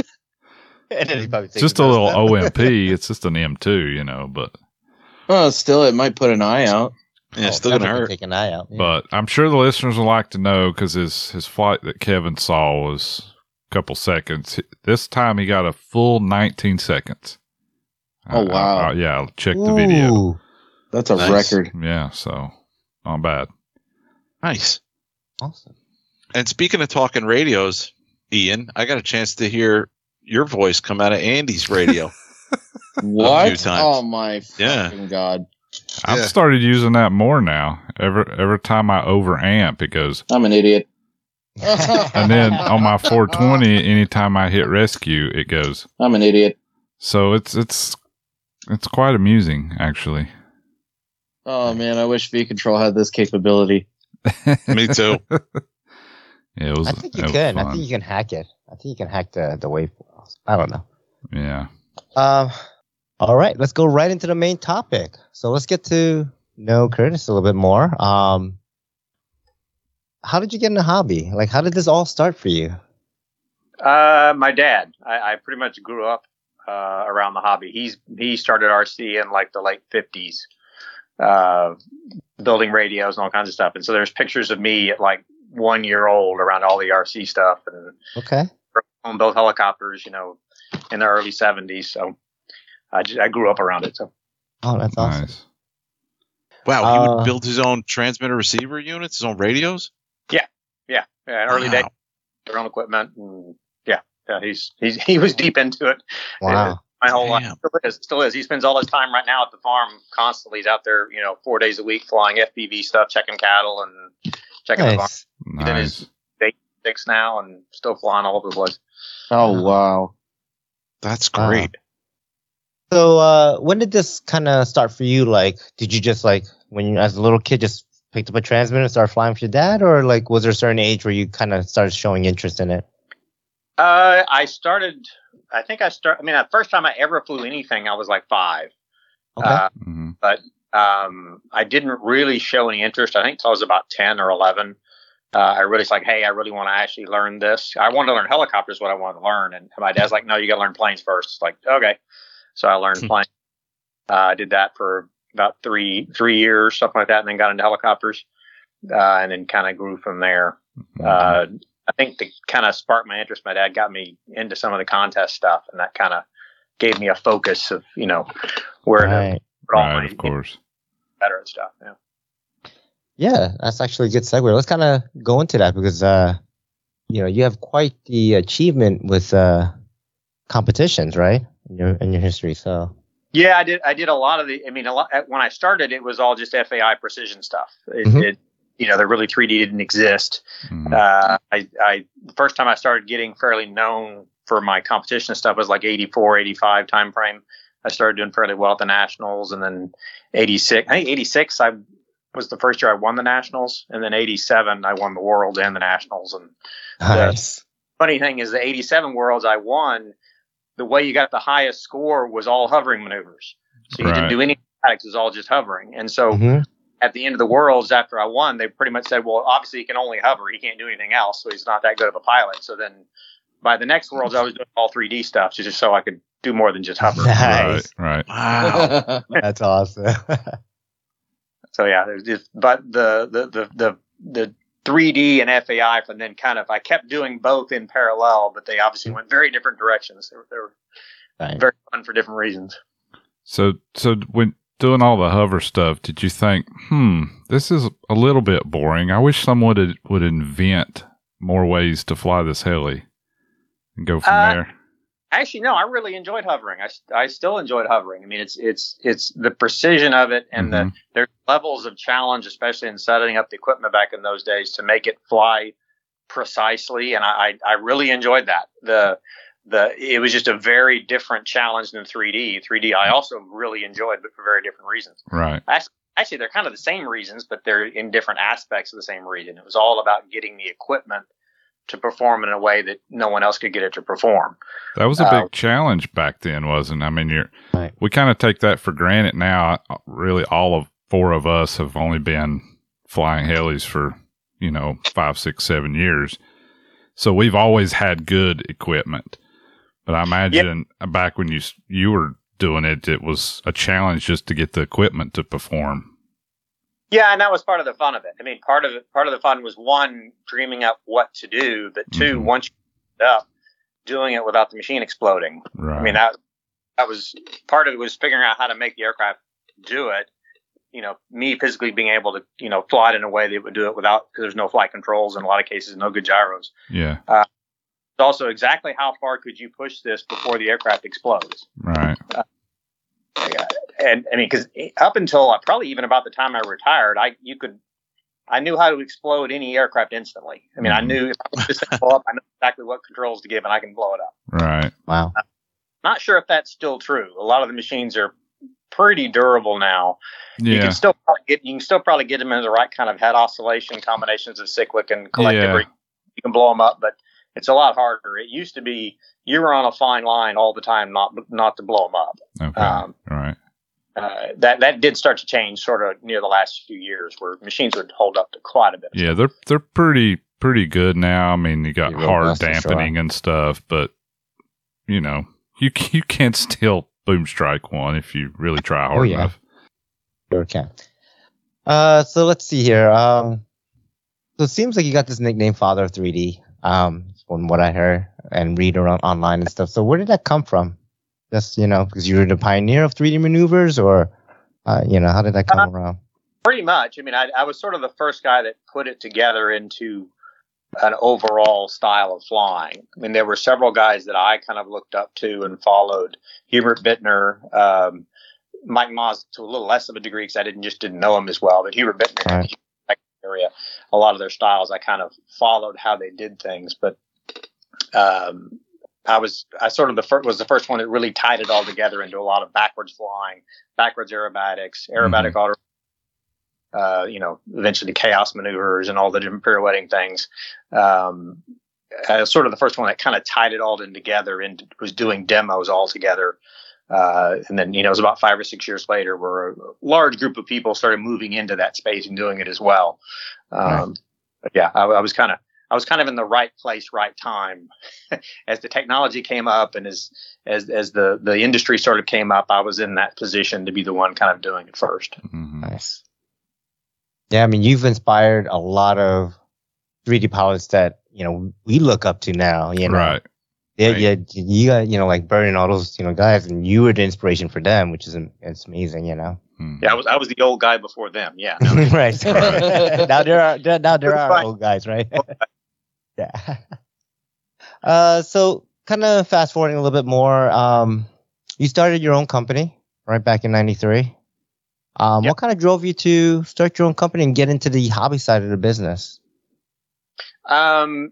and then he probably just a little step. OMP. It's just an M2, you know, but Oh, still, it might put an eye out. Yeah, Oh, it's still gonna hurt. Take an eye out. yeah. but I'm sure the listeners would like to know because his his flight that Kevin saw was a couple seconds. This time he got a full 19 seconds. Oh, I- I- wow. I- yeah, I'll check the video. That's a Nice. record. Yeah, so not bad. Nice. Awesome. And speaking of talking radios, Ian, I got a chance to hear your voice come out of Andy's radio. What? times. Oh my Yeah. fucking god! I've Yeah. started using that more now. Every every time I overamp, it goes. I'm an idiot. And then on my 420, anytime I hit rescue, it goes. I'm an idiot. So it's it's it's quite amusing, actually. Oh man, I wish V Control had this capability. Me too. Yeah, it was. I think you it can. I think you can hack it. I think you can hack the the wave. I don't know. Yeah. Um. All right, let's go right into the main topic. So let's get to know Curtis a little bit more. Um. How did you get in the hobby? Like, how did this all start for you? Uh, my dad. I, I pretty much grew up uh, around the hobby. He's he started RC in like the late fifties, uh, building radios and all kinds of stuff. And so there's pictures of me at like one year old around all the RC stuff and Okay. on both helicopters. You know, in the early seventies. So I just, I grew up around it. So Oh, that's awesome. Nice. Wow, he Uh, would build his own transmitter receiver units, his own radios. Yeah, yeah early Wow. days, their own equipment, and yeah, yeah. He's he's he was deep into it. Wow. my whole life. Damn. Still is, still is. He spends all his time right now at the farm constantly. He's out there, you know, four days a week flying FPV stuff, checking cattle and checking the farm Nice. Nice. six now and still flying all over the place. Oh wow. That's Wow. great. So, uh, when did this kind of start for you? Like, did you just like when you, as a little kid, just picked up a transmitter and started flying with your dad, or like was there a certain age where you kind of started showing interest in it? Uh, I started, I think I started, I mean, the first time I ever flew anything, I was like five. Okay. Uh, hmm um, I didn't really show any interest. I think until I was about 10 or 11. Uh, I really was like, hey, I really want to actually learn this. I wanted to learn helicopters, what I wanted to learn. And my dad's like, no, you got to learn planes first. It's like, okay. So I learned Hmm. planes. Uh, I did that for about three, three years, something like that, and then got into helicopters. Uh, and then kind of grew from there. Uh, I think to kind of spark my interest, my dad got me into some of the contest stuff, and that kind of gave me a focus of, you know, where to right. put all right, my of course. better and stuff. Yeah. Yeah, that's actually a good segue. Let's kind of go into that because, uh, you know, you have quite the achievement with uh, competitions, right? In your in your history. So, Yeah, I did. I did a lot of the. I mean, a lot when I started, it was all just FAI precision stuff. It, Mhm. it you know, the really 3D didn't exist. Mhm. Uh, I, I the first time I started getting fairly known for my competition stuff was like 84, 85 time frame. I started doing fairly well at the nationals, and then 86. I think 86. I was the first year I won the nationals, and then 87 I won the world and the nationals. And nice. funny thing is, the 87 worlds I won, the way you got the highest score was all hovering maneuvers. So you Right. didn't do any statics; it was all just hovering. And so Mhm. at the end of the worlds, after I won, they pretty much said, "Well, obviously he can only hover; he can't do anything else, so he's not that good of a pilot." So then, by the next worlds, I was doing all 3D stuff just so I could do more than just hover. Nice. Right, right. Wow. That's awesome. So yeah, there's just, but the the the the the 3D and FAI, and then kind of I kept doing both in parallel, but they obviously went very different directions. They were, they were Right. very fun for different reasons. So, so when doing all the hover stuff, did you think, hmm, this is a little bit boring? I wish someone would would invent more ways to fly this heli and go from Uh, there. Actually, no, I really enjoyed hovering. I, I still enjoyed hovering. I mean, it's it's it's the precision of it and the Mhm. there's levels of challenge, especially in setting up the equipment back in those days to make it fly precisely. And I, I, I really enjoyed that. The, the, it was just a very different challenge than 3D. 3D I also really enjoyed, but for very different reasons. Right. Actually, they're kind of the same reasons, but they're in different aspects of the same reason. It was all about getting the equipment to perform in a way that no one else could get it to perform. That was a Uh, big challenge back then, wasn't? it? I mean, you're Right. we kind of take that for granted now. Really, all of four of us have only been flying helis for you know five, six, seven years, so we've always had good equipment. But I imagine back when you you were doing it, it was a challenge just to get the equipment to perform. Yeah, and that was part of the fun of it. I mean, part of it, part of the fun was one dreaming up what to do, but 2 Mhm. once you up, doing it without the machine exploding. Right. I mean, that that was part of it was figuring out how to make the aircraft do it. You know, me physically being able to you know fly it in a way that would do it without because there's no flight controls in a lot of cases, no good gyros. yeah. It's also exactly how far could you push this before the aircraft explodes. Right. And I mean, because up until uh, probably even about the time I retired, I you could, I knew how to explode any aircraft instantly. I mean, I Mhm. knew if I put this blow up, I know exactly what controls to give, and I can blow it up. Right. wow. Not sure if that's still true. A lot of the machines are pretty durable now. Yeah. You can still probably get you can still probably get them in the right kind of head oscillation combinations of cyclic and collective. Yeah. You can blow them up, but it's a lot harder. It used to be you were on a fine line all the time, not not to blow them up. Okay. Um, right. uh, that that did start to change sort of near the last few years, where machines would hold up to quite a bit. Yeah, they're they're pretty pretty good now. I mean, you got Pretty hard robust sure. dampening and stuff, but you know, you you can't still boom strike one if you really try hard Oh, yeah. enough. Sure can. Uh, so let's see here. Um, so it seems like you got this nickname, Father of 3D. Um, from what I heard and read around online and stuff. So where did that come from? Just you know, because you were the pioneer of 3D maneuvers, or uh, you know, how did that come around? Pretty much. I mean, I, I was sort of the first guy that put it together into an overall style of flying. I mean, there were several guys that I kind of looked up to and followed. Hubert Bittner, um, Mike Moss to a little less of a degree because I didn't just didn't know him as well. But Hubert Bittner, Right. area, a lot of their styles, I kind of followed how they did things. But um, I was I sort of the first was the first one that really tied it all together into a lot of backwards flying, backwards aerobatics, aerobatic auto uh, you know, eventually chaos maneuvers and all the different pirouetting things. Um, I was sort of the first one that kind of tied it all in together and was doing demos all together. Uh, and then, you know, it was about five or six years later where a large group of people started moving into that space and doing it as well. Um, but yeah, I, I was kind of, I was kind of in the right place, right time. as the technology came up and as, as, as the, the industry sort of came up, I was in that position to be the one kind of doing it first. hmm Nice. Yeah, I mean, you've inspired a lot of 3D pilots that you know we look up to now. You know, Right. Yeah, Right. yeah, you got you know like Bernie and all those you know guys, and you were the inspiration for them, which is it's amazing. You know. Mhm. Yeah, I was, I was the old guy before them. Yeah. no. right. now there are now there are old guys, right? Yeah. Uh, so kind of fast forwarding a little bit more. Um, you started your own company right back in '93. Um, Yep. what kind of drove you to start your own company and get into the hobby side of the business? Um,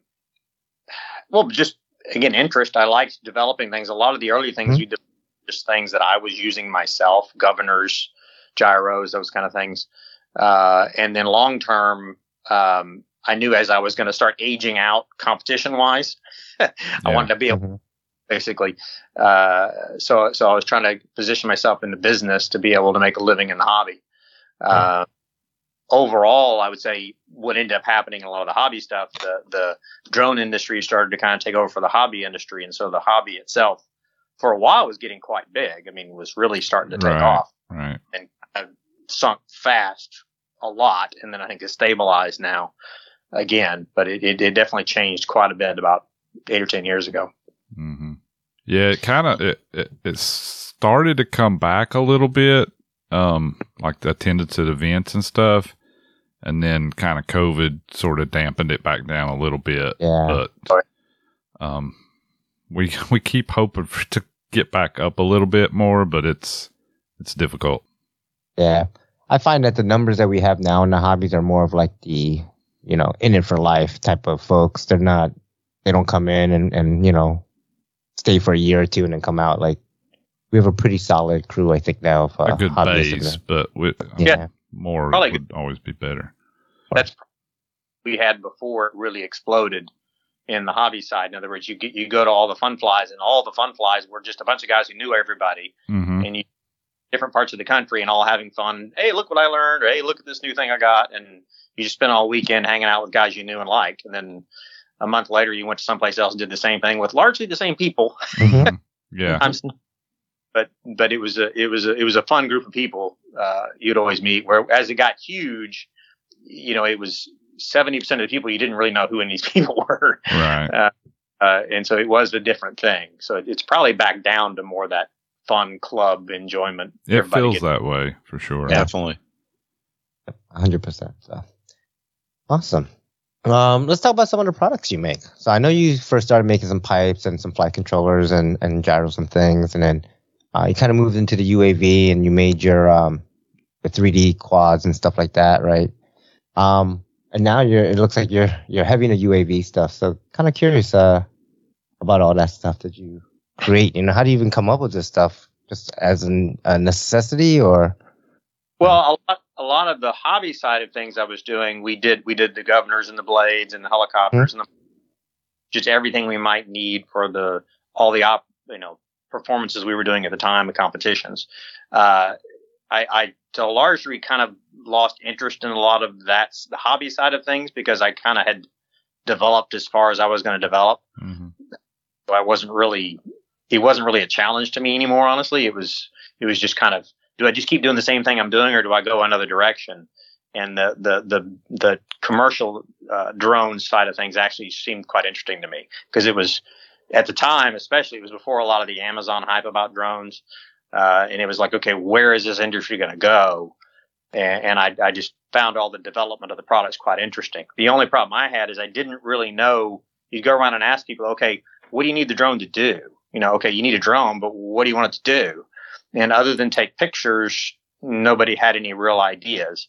well, just again, interest. I liked developing things. A lot of the early things Mhm. we did, just things that I was using myself, governors, gyros, those kind of things. Uh, and then long term, um, I knew as I was going to start aging out competition wise, I Yeah. wanted to be able Mhm. basically. Uh, so, so I was trying to position myself in the business to be able to make a living in the hobby. Uh, overall, I would say what ended up happening in a lot of the hobby stuff, the, the drone industry started to kind of take over for the hobby industry. And so the hobby itself for a while was getting quite big. I mean, was really starting to take Right. off Right. and of sunk fast a lot. And then I think it's stabilized now again, but it, it, it definitely changed quite a bit about eight or 10 years ago. hmm Yeah, it kind of it, it it started to come back a little bit, um, like the attendance at events and stuff, and then kind of COVID sort of dampened it back down a little bit. Yeah. But um, we we keep hoping for to get back up a little bit more, but it's it's difficult. Yeah. I find that the numbers that we have now in the hobbies are more of like the, you know, in it for life type of folks. They're not, they don't come in and, and, you know, stay for a year or two and then come out. Like, we have a pretty solid crew, I think, now of uh, a good hobbyists base, but with, Yeah. more Probably would always be better. that's we had before it really exploded in the hobby side. In other words, you get you go to all the fun flies, and all the fun flies were just a bunch of guys who knew everybody, hmm and you different parts of the country, and all having fun. Hey, look what I learned! Or, hey, look at this new thing I got! And you just spent all weekend hanging out with guys you knew and liked, and then a month later you went to someplace else and did the same thing with largely the same people. Mhm. Yeah. But but it was a it was a it was a fun group of people uh, you'd always meet. Where as it got huge, you know, it was seventy percent of the people you didn't really know who any of these people were, Right. uh, and so it was a different thing. So it's probably back down to more that fun club enjoyment. It Everybody feels gets- that way for sure. Definitely. hundred percent. So awesome. Um, let's talk about some of the products you make. So I know you first started making some pipes and some flight controllers and, and gyros and things, and then uh, you kind of moved into the UAV and you made your um, the 3D quads and stuff like that, right? Um, and now you're it looks like you're you're heavy into UAV stuff. So kind of curious uh, about all that stuff that you create. You know, how do you even come up with this stuff? Just as an, a necessity, or Well, a lot, a lot of the hobby side of things I was doing, we did we did the governors and the blades and the helicopters and the, just everything we might need for the all the op you know performances we were doing at the time, the competitions. Uh, I, I to a large degree kind of lost interest in a lot of that's the hobby side of things because I kind of had developed as far as I was going to develop. hmm So I wasn't really, it wasn't really a challenge to me anymore. Honestly, it was, it was just kind of, do I just keep doing the same thing I'm doing, or do I go another direction? And the the the the commercial uh, drone side of things actually seemed quite interesting to me because it was at the time, especially, it was before a lot of the Amazon hype about drones, uh, and it was like, okay, where is this industry going to go? And, and I, I just found all the development of the products quite interesting. The only problem I had is I didn't really know. You'd go around and ask people, okay, what do you need the drone to do? You know, okay, you need a drone, but what do you want it to do? And other than take pictures, nobody had any real ideas.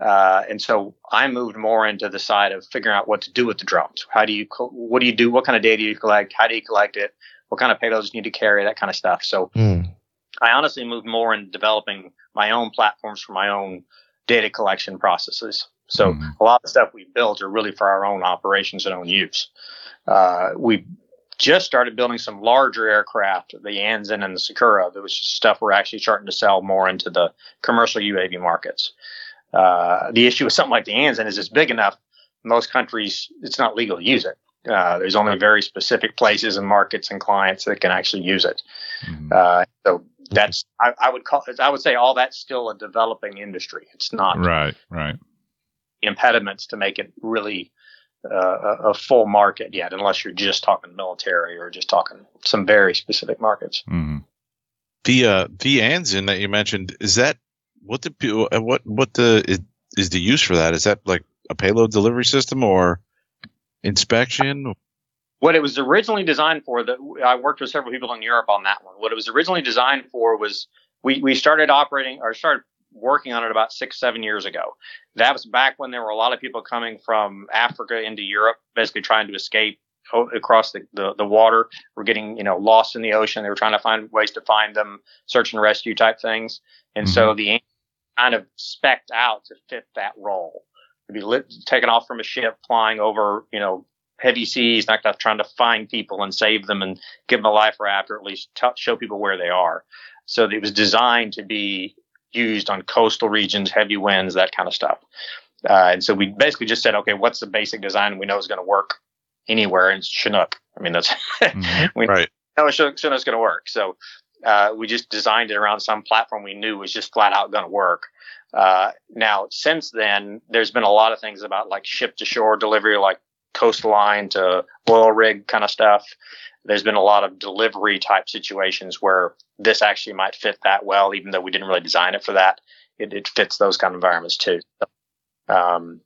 Uh, and so I moved more into the side of figuring out what to do with the drones. How do you, what do you do? What kind of data do you collect? How do you collect it? What kind of payloads you need to carry? That kind of stuff. So Hmm. I honestly moved more into developing my own platforms for my own data collection processes. So Mhm. a lot of the stuff we built are really for our own operations and own use. Uh, we just started building some larger aircraft, the Anzen and the Sakura. That was stuff we're actually starting to sell more into the commercial UAV markets. Uh, the issue with something like the Anzen is it's big enough. Most countries, it's not legal to use it. Uh, there's only very specific places and markets and clients that can actually use it. Mhm. Uh, so that's I, I would call I would say all that's still a developing industry. It's not Right, right. impediments to make it really uh, a, a full market yet, unless you're just talking military or just talking some very specific markets. hmm The uh the Anzen that you mentioned is that what the pe- uh, what what the is, is the use for that? Is that like a payload delivery system or inspection? What it was originally designed for, that I worked with several people in Europe on that one. What it was originally designed for was we we started operating or started working on it about six seven years ago. That was back when there were a lot of people coming from Africa into Europe, basically trying to escape across the, the, the water. We're getting, you know, lost in the ocean. They were trying to find ways to find them, search and rescue type things. And so mm-hmm. the kind of specced out to fit that role. To be lit, taken off from a ship, flying over, you know, heavy seas, not trying to find people and save them and give them a life raft, or at least t- show people where they are. So it was designed to be used on coastal regions, heavy winds, that kind of stuff. Uh, and so we basically just said, okay, what's the basic design we know is going to work anywhere? And it's Chinook. I mean, that's Mhm. we Right. know Chinook, Chinook's going to work. So uh, we just designed it around some platform we knew was just flat out going to work. Uh, now, since then, there's been a lot of things about like ship to shore delivery, like coastline to oil rig kind of stuff. There's been a lot of delivery type situations where this actually might fit that well, even though we didn't really design it for that. It, it fits those kind of environments too. So, um,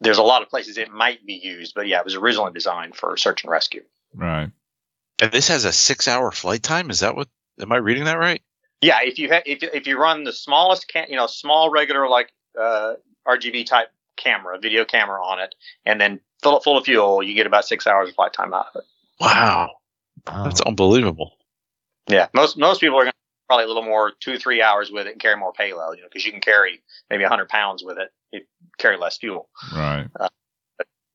there's a lot of places it might be used, but yeah, it was originally designed for search and rescue. Right. And this has a six hour flight time. Is that what? Am I reading that right? Yeah, if you ha- if if you run the smallest can you know small regular like uh, RGB type camera, video camera on it, and then fill it full of fuel, you get about six hours of flight time out of it. Wow, Wow. that's unbelievable. Yeah, most most people are going to probably a little more two three hours with it and carry more payload, you know, because you can carry maybe 100 pounds with it, it carry less fuel. Right.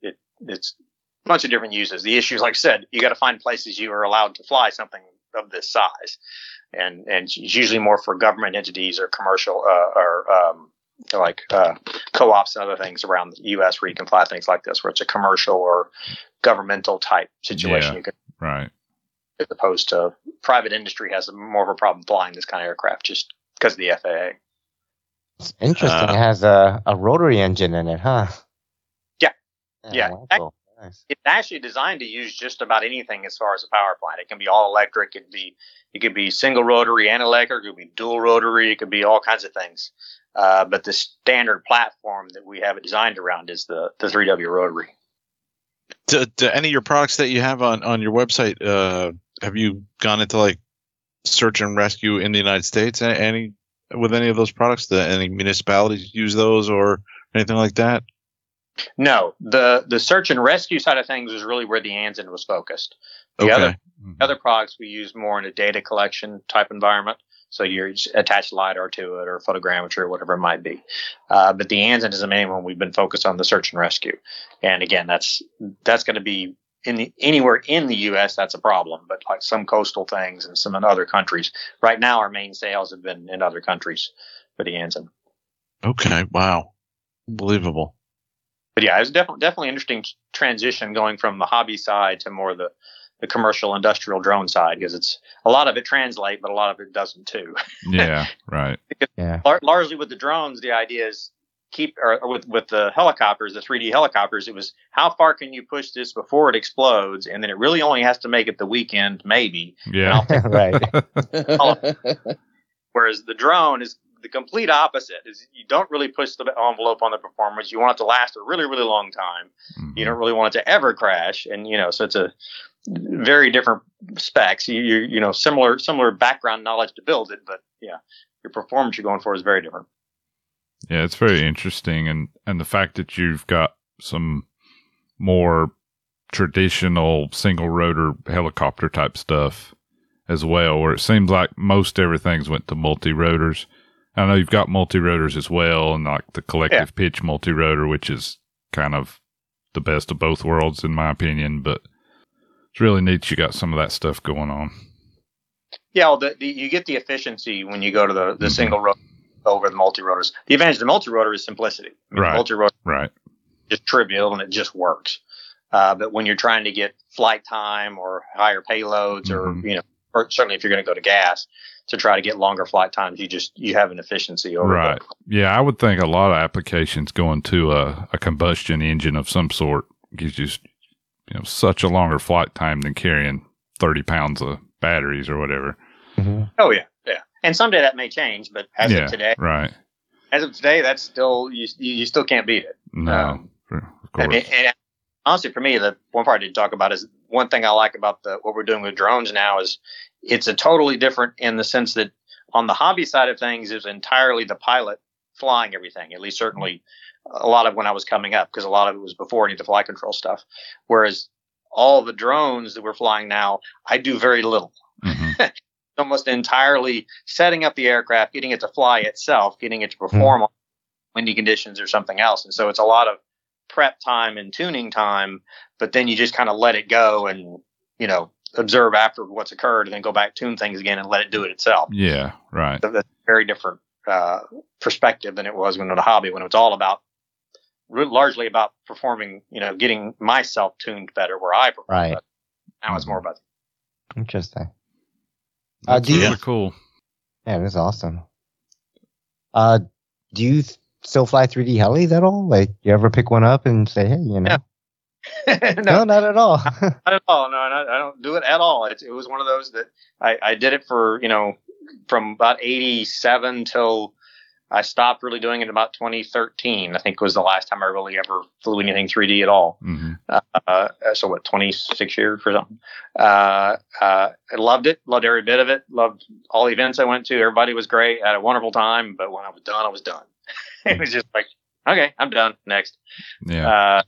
It It's a bunch of different uses. The issue is, like I said, you got to find places you are allowed to fly something of this size, and and it's usually more for government entities or commercial uh, or um, like uh, co-ops and other things around the U.S. where you can fly things like this, where it's a commercial or governmental type situation. Yeah. You can, Right. as opposed to private industry has more of a problem flying this kind of aircraft just because of the FAA. It's interesting. Uh, it has a, a rotary engine in it, huh? Yeah. Yeah. wow, cool. Nice. it's actually designed to use just about anything as far as a power plant. It can be all electric. It could be it could be single rotary and electric. It could be dual rotary. It could be all kinds of things. Uh, but the standard platform that we have it designed around is the the 3W rotary. Do, do any of your products that you have on on your website, uh, have you gone into like search and rescue in the United States? Any with any of those products? Do any municipalities use those or anything like that? No, the the search and rescue side of things is really where the Anzen was focused. The Okay. other Mhm. other products we use more in a data collection type environment. So you attach lidar to it or photogrammetry or whatever it might be. Uh, but the Anzen is the main one we've been focused on the search and rescue. And again, that's that's going to be in the, anywhere in the U.S. That's a problem. But like some coastal things and some in other countries. Right now, our main sales have been in other countries for the Anzen. Okay. Wow. Unbelievable. But yeah, it was definitely definitely interesting transition going from the hobby side to more the the commercial industrial drone side because it's a lot of it translate, but a lot of it doesn't too. Yeah, right. Yeah. Lar- largely with the drones, the idea is keep or, or with with the helicopters, the 3D helicopters. It was how far can you push this before it explodes, and then it really only has to make it the weekend, maybe. Yeah. right. Whereas the drone is the complete opposite. Is you don't really push the envelope on the performance. You want it to last a really really long time. Mhm. You don't really want it to ever crash, and you know, so it's a very different specs. You you, you know similar similar background knowledge to build it, but yeah, your performance you're going for is very different. Yeah, it's very interesting, and and the fact that you've got some more traditional single rotor helicopter type stuff as well, where it seems like most everything's went to multi rotors. I know you've got multi rotors as well, and like the collective pitch multi rotor, which is kind of the best of both worlds in my opinion. But it's really neat you got some of that stuff going on. Yeah, well, the, the, you get the efficiency when you go to the, the Mhm. single rotor over the multi rotors. The advantage of the multi rotor is simplicity. I mean, Right. Multi rotor Right. is just trivial and it just works. Uh, but when you're trying to get flight time or higher payloads, Mhm. or you know, or certainly if you're going to go to gas to try to get longer flight times, you just you have an efficiency over the- Right. Yeah, I would think a lot of applications going to a, a combustion engine of some sort gives you, you know, such a longer flight time than carrying 30 pounds of batteries or whatever. Mhm. Oh yeah, yeah. And someday that may change, but as yeah. of today, Right. as of today, that's still you you you still can't beat it. No. Um, of I course. mean, and honestly, for me, the one part I didn't talk about is one thing I like about the what we're doing with drones now is it's a totally different in the sense that on the hobby side of things is entirely the pilot flying everything. At least certainly a lot of when I was coming up because a lot of it was before any of the flight control stuff. Whereas all the drones that we're flying now, I do very little. Mhm. Almost entirely setting up the aircraft, getting it to fly itself, getting it to perform on windy conditions or something else. And so it's a lot of prep time and tuning time, but then you just kind of let it go and, you know, observe after what's occurred and then go back, tune things again and let it do it itself. Yeah. Right. So that's a very different uh, perspective than it was when it was a hobby, when it was all about largely about performing, you know, getting myself tuned better where I perform. Right. better. Now it's more about Interesting. Uh, That's do you- cool. Yeah, that's awesome. Uh, do you th- still fly 3D helis at all? Like, you ever pick one up and say, hey, you know? Yeah. no, no, not at all. not at all. No, no, I don't do it at all. It, it was one of those that I, I did it for, you know, from about 87 till I stopped really doing it about 2013. I think was the last time I really ever flew anything 3D at all. hmm Uh, so what, 26 years or something. Uh, uh, I loved it. Loved every bit of it. Loved all the events I went to. Everybody was great. I had a wonderful time. But when I was done, I was done. it was just like, okay, I'm done. Next. Yeah.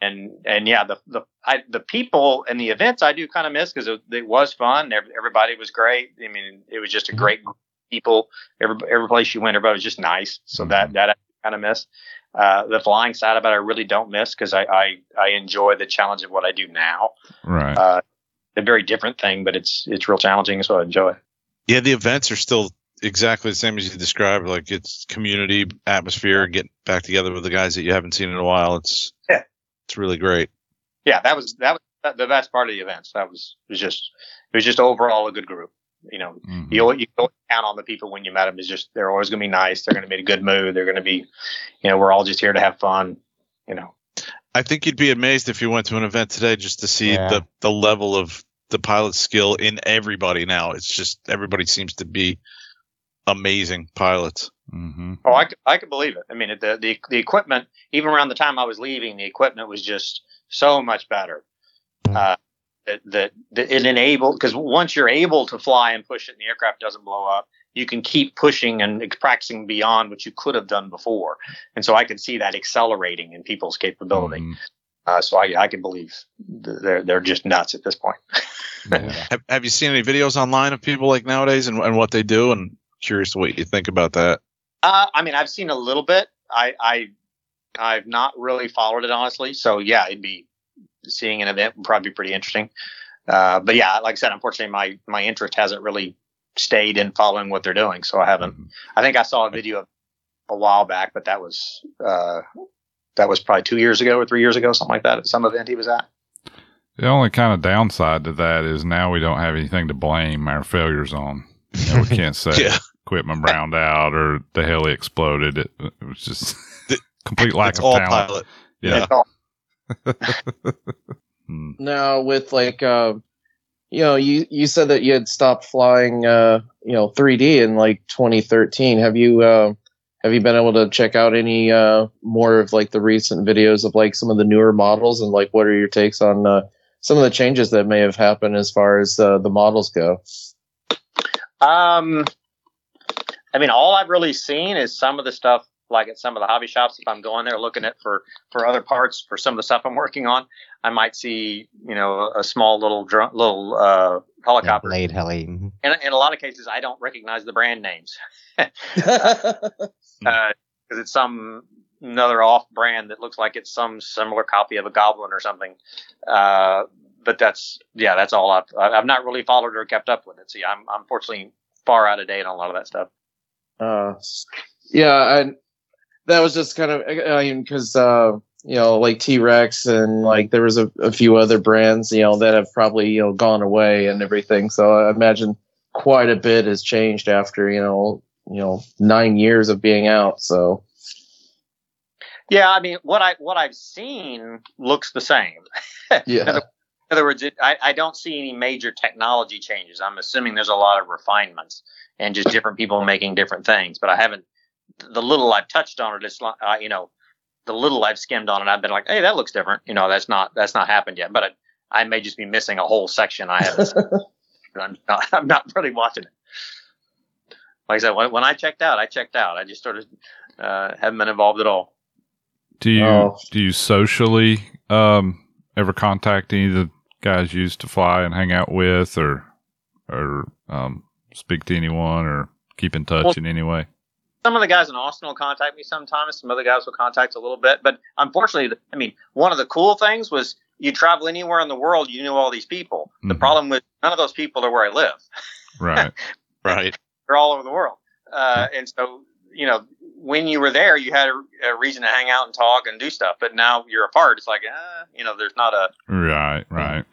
And and yeah, the the I, the people and the events I do kind of miss because it, it was fun. Everybody was great. I mean, it was just a great group of people. Every every place you went, everybody was just nice. So that that I kind of miss. Uh, the flying side of it, I really don't miss because I, I I enjoy the challenge of what I do now. right. Uh, a very different thing, but it's it's real challenging, so I enjoy it. Yeah, the events are still exactly the same as you described. Like it's community atmosphere, getting back together with the guys that you haven't seen in a while. It's Yeah. It's really great. Yeah, that was that was the best part of the events. That was it was just it was just overall a good group. You know, Mhm. you you don't count on the people when you met them. Is just they're always going to be nice. They're going to be in a good mood. They're going to be, you know, we're all just here to have fun. You know, I think you'd be amazed if you went to an event today just to see Yeah. the the level of the pilot skill in everybody now. It's just everybody seems to be amazing pilots. Hmm oh, I could, I could believe it. I mean, the the the equipment even around the time I was leaving, the equipment was just so much better. Uh, that, that, that it enabled because once you're able to fly and push it and the aircraft doesn't blow up, you can keep pushing and practicing beyond what you could have done before. And so I could see that accelerating in people's capability. Mhm. Uh, so I, I can believe they're they're just nuts at this point. Yeah. Have, have you seen any videos online of people like nowadays and, and what they do? And curious what you think about that. Uh, I mean, I've seen a little bit. I, I I've not really followed it honestly. So yeah, it'd be seeing an event would probably be pretty interesting. Uh, but yeah, like I said, unfortunately, my my interest hasn't really stayed in following what they're doing. So I haven't. I think I saw a video a while back, but that was uh, that was probably two years ago or three years ago, something like that, at some event he was at. The only kind of downside to that is now we don't have anything to blame our failures on. You know, we can't say Yeah. Equipment browned out or the heli exploded. It, it was just The- complete lack it's of all talent. pilot. Yeah. It's all- Hmm. Now with like uh, you know, you you said that you had stopped flying uh, you know, 3D in like 2013. Have you uh have you been able to check out any uh more of like the recent videos of like some of the newer models and like what are your takes on uh some of the changes that may have happened as far as uh, the models go? Um, I mean, all I've really seen is some of the stuff, like at some of the hobby shops. If I'm going there looking at for for other parts for some of the stuff I'm working on, I might see you know a small little dr- little uh, helicopter. blade heli. mhm. And in a lot of cases, I don't recognize the brand names because it's some another off brand that looks like it's some similar copy of a Goblin or something. Uh, but that's yeah, that's all I've I've not really followed or kept up with it. See, I'm I'm fortunately far out of date on a lot of that stuff. Uh, yeah, and that was just kind of I mean because uh, you know like T Rex and like there was a, a few other brands you know that have probably you know gone away and everything. So I imagine quite a bit has changed after you know you know nine years of being out. So Yeah, I mean, what I what I've seen looks the same. yeah, In other words, it, I, I don't see any major technology changes. I'm assuming there's a lot of refinements and just different people making different things. But I haven't. The little I've touched on it, it's uh, you know, the little I've skimmed on it, I've been like, hey, that looks different. You know, that's not that's not happened yet. But I, I may just be missing a whole section I haven't. I'm, not, I'm not really watching it. Like I said, when, when I checked out, I checked out. I just sort of uh, haven't been involved at all. Do you Oh. do you socially um, ever contact any of the guys used to fly and hang out with, or or um, speak to anyone, or keep in touch Well- in any way? some of the guys in Austin will contact me sometimes. Some other guys will contact a little bit. But unfortunately, I mean, one of the cool things was you travel anywhere in the world, you knew all these people. The Mhm. problem with none of those people are where I live. Right. Right. They're all over the world. Uh, and so, you know, when you were there, you had a, a reason to hang out and talk and do stuff. But now you're apart. It's like, uh, you know, there's not a, right. Right.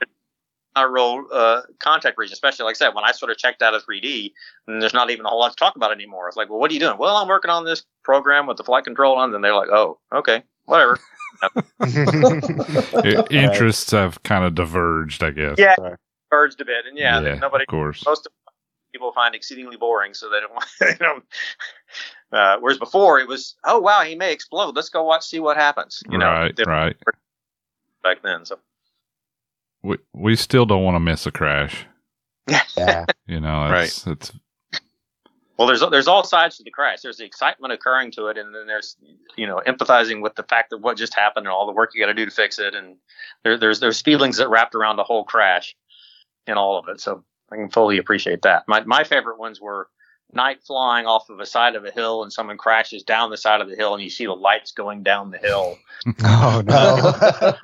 not a real uh, contact reason, especially like I said, when I sort of checked out of 3D, and there's not even a whole lot to talk about anymore. It's like, well, what are you doing? Well, I'm working on this program with the flight control on. And they're like, oh, okay, whatever. I- interests have kind of diverged, I guess. Yeah, Urged a bit, and yeah, Yeah, nobody, Of course. most people find exceedingly boring, so they don't want. They don't. Uh, whereas before it was, oh wow, he may explode. Let's go watch, see what happens. You know, right. Right. back then. So We we still don't want to miss a crash. yeah. You know, it's, it's Well, there's there's all sides to the crash. There's the excitement occurring to it, and then there's you know empathizing with the fact that what just happened and all the work you got to do to fix it, and there, there's there's feelings that wrapped around the whole crash and all of it. So I can fully appreciate that. My my favorite ones were night flying off of a side of a hill, and someone crashes down the side of the hill, and you see the lights going down the hill. Oh no.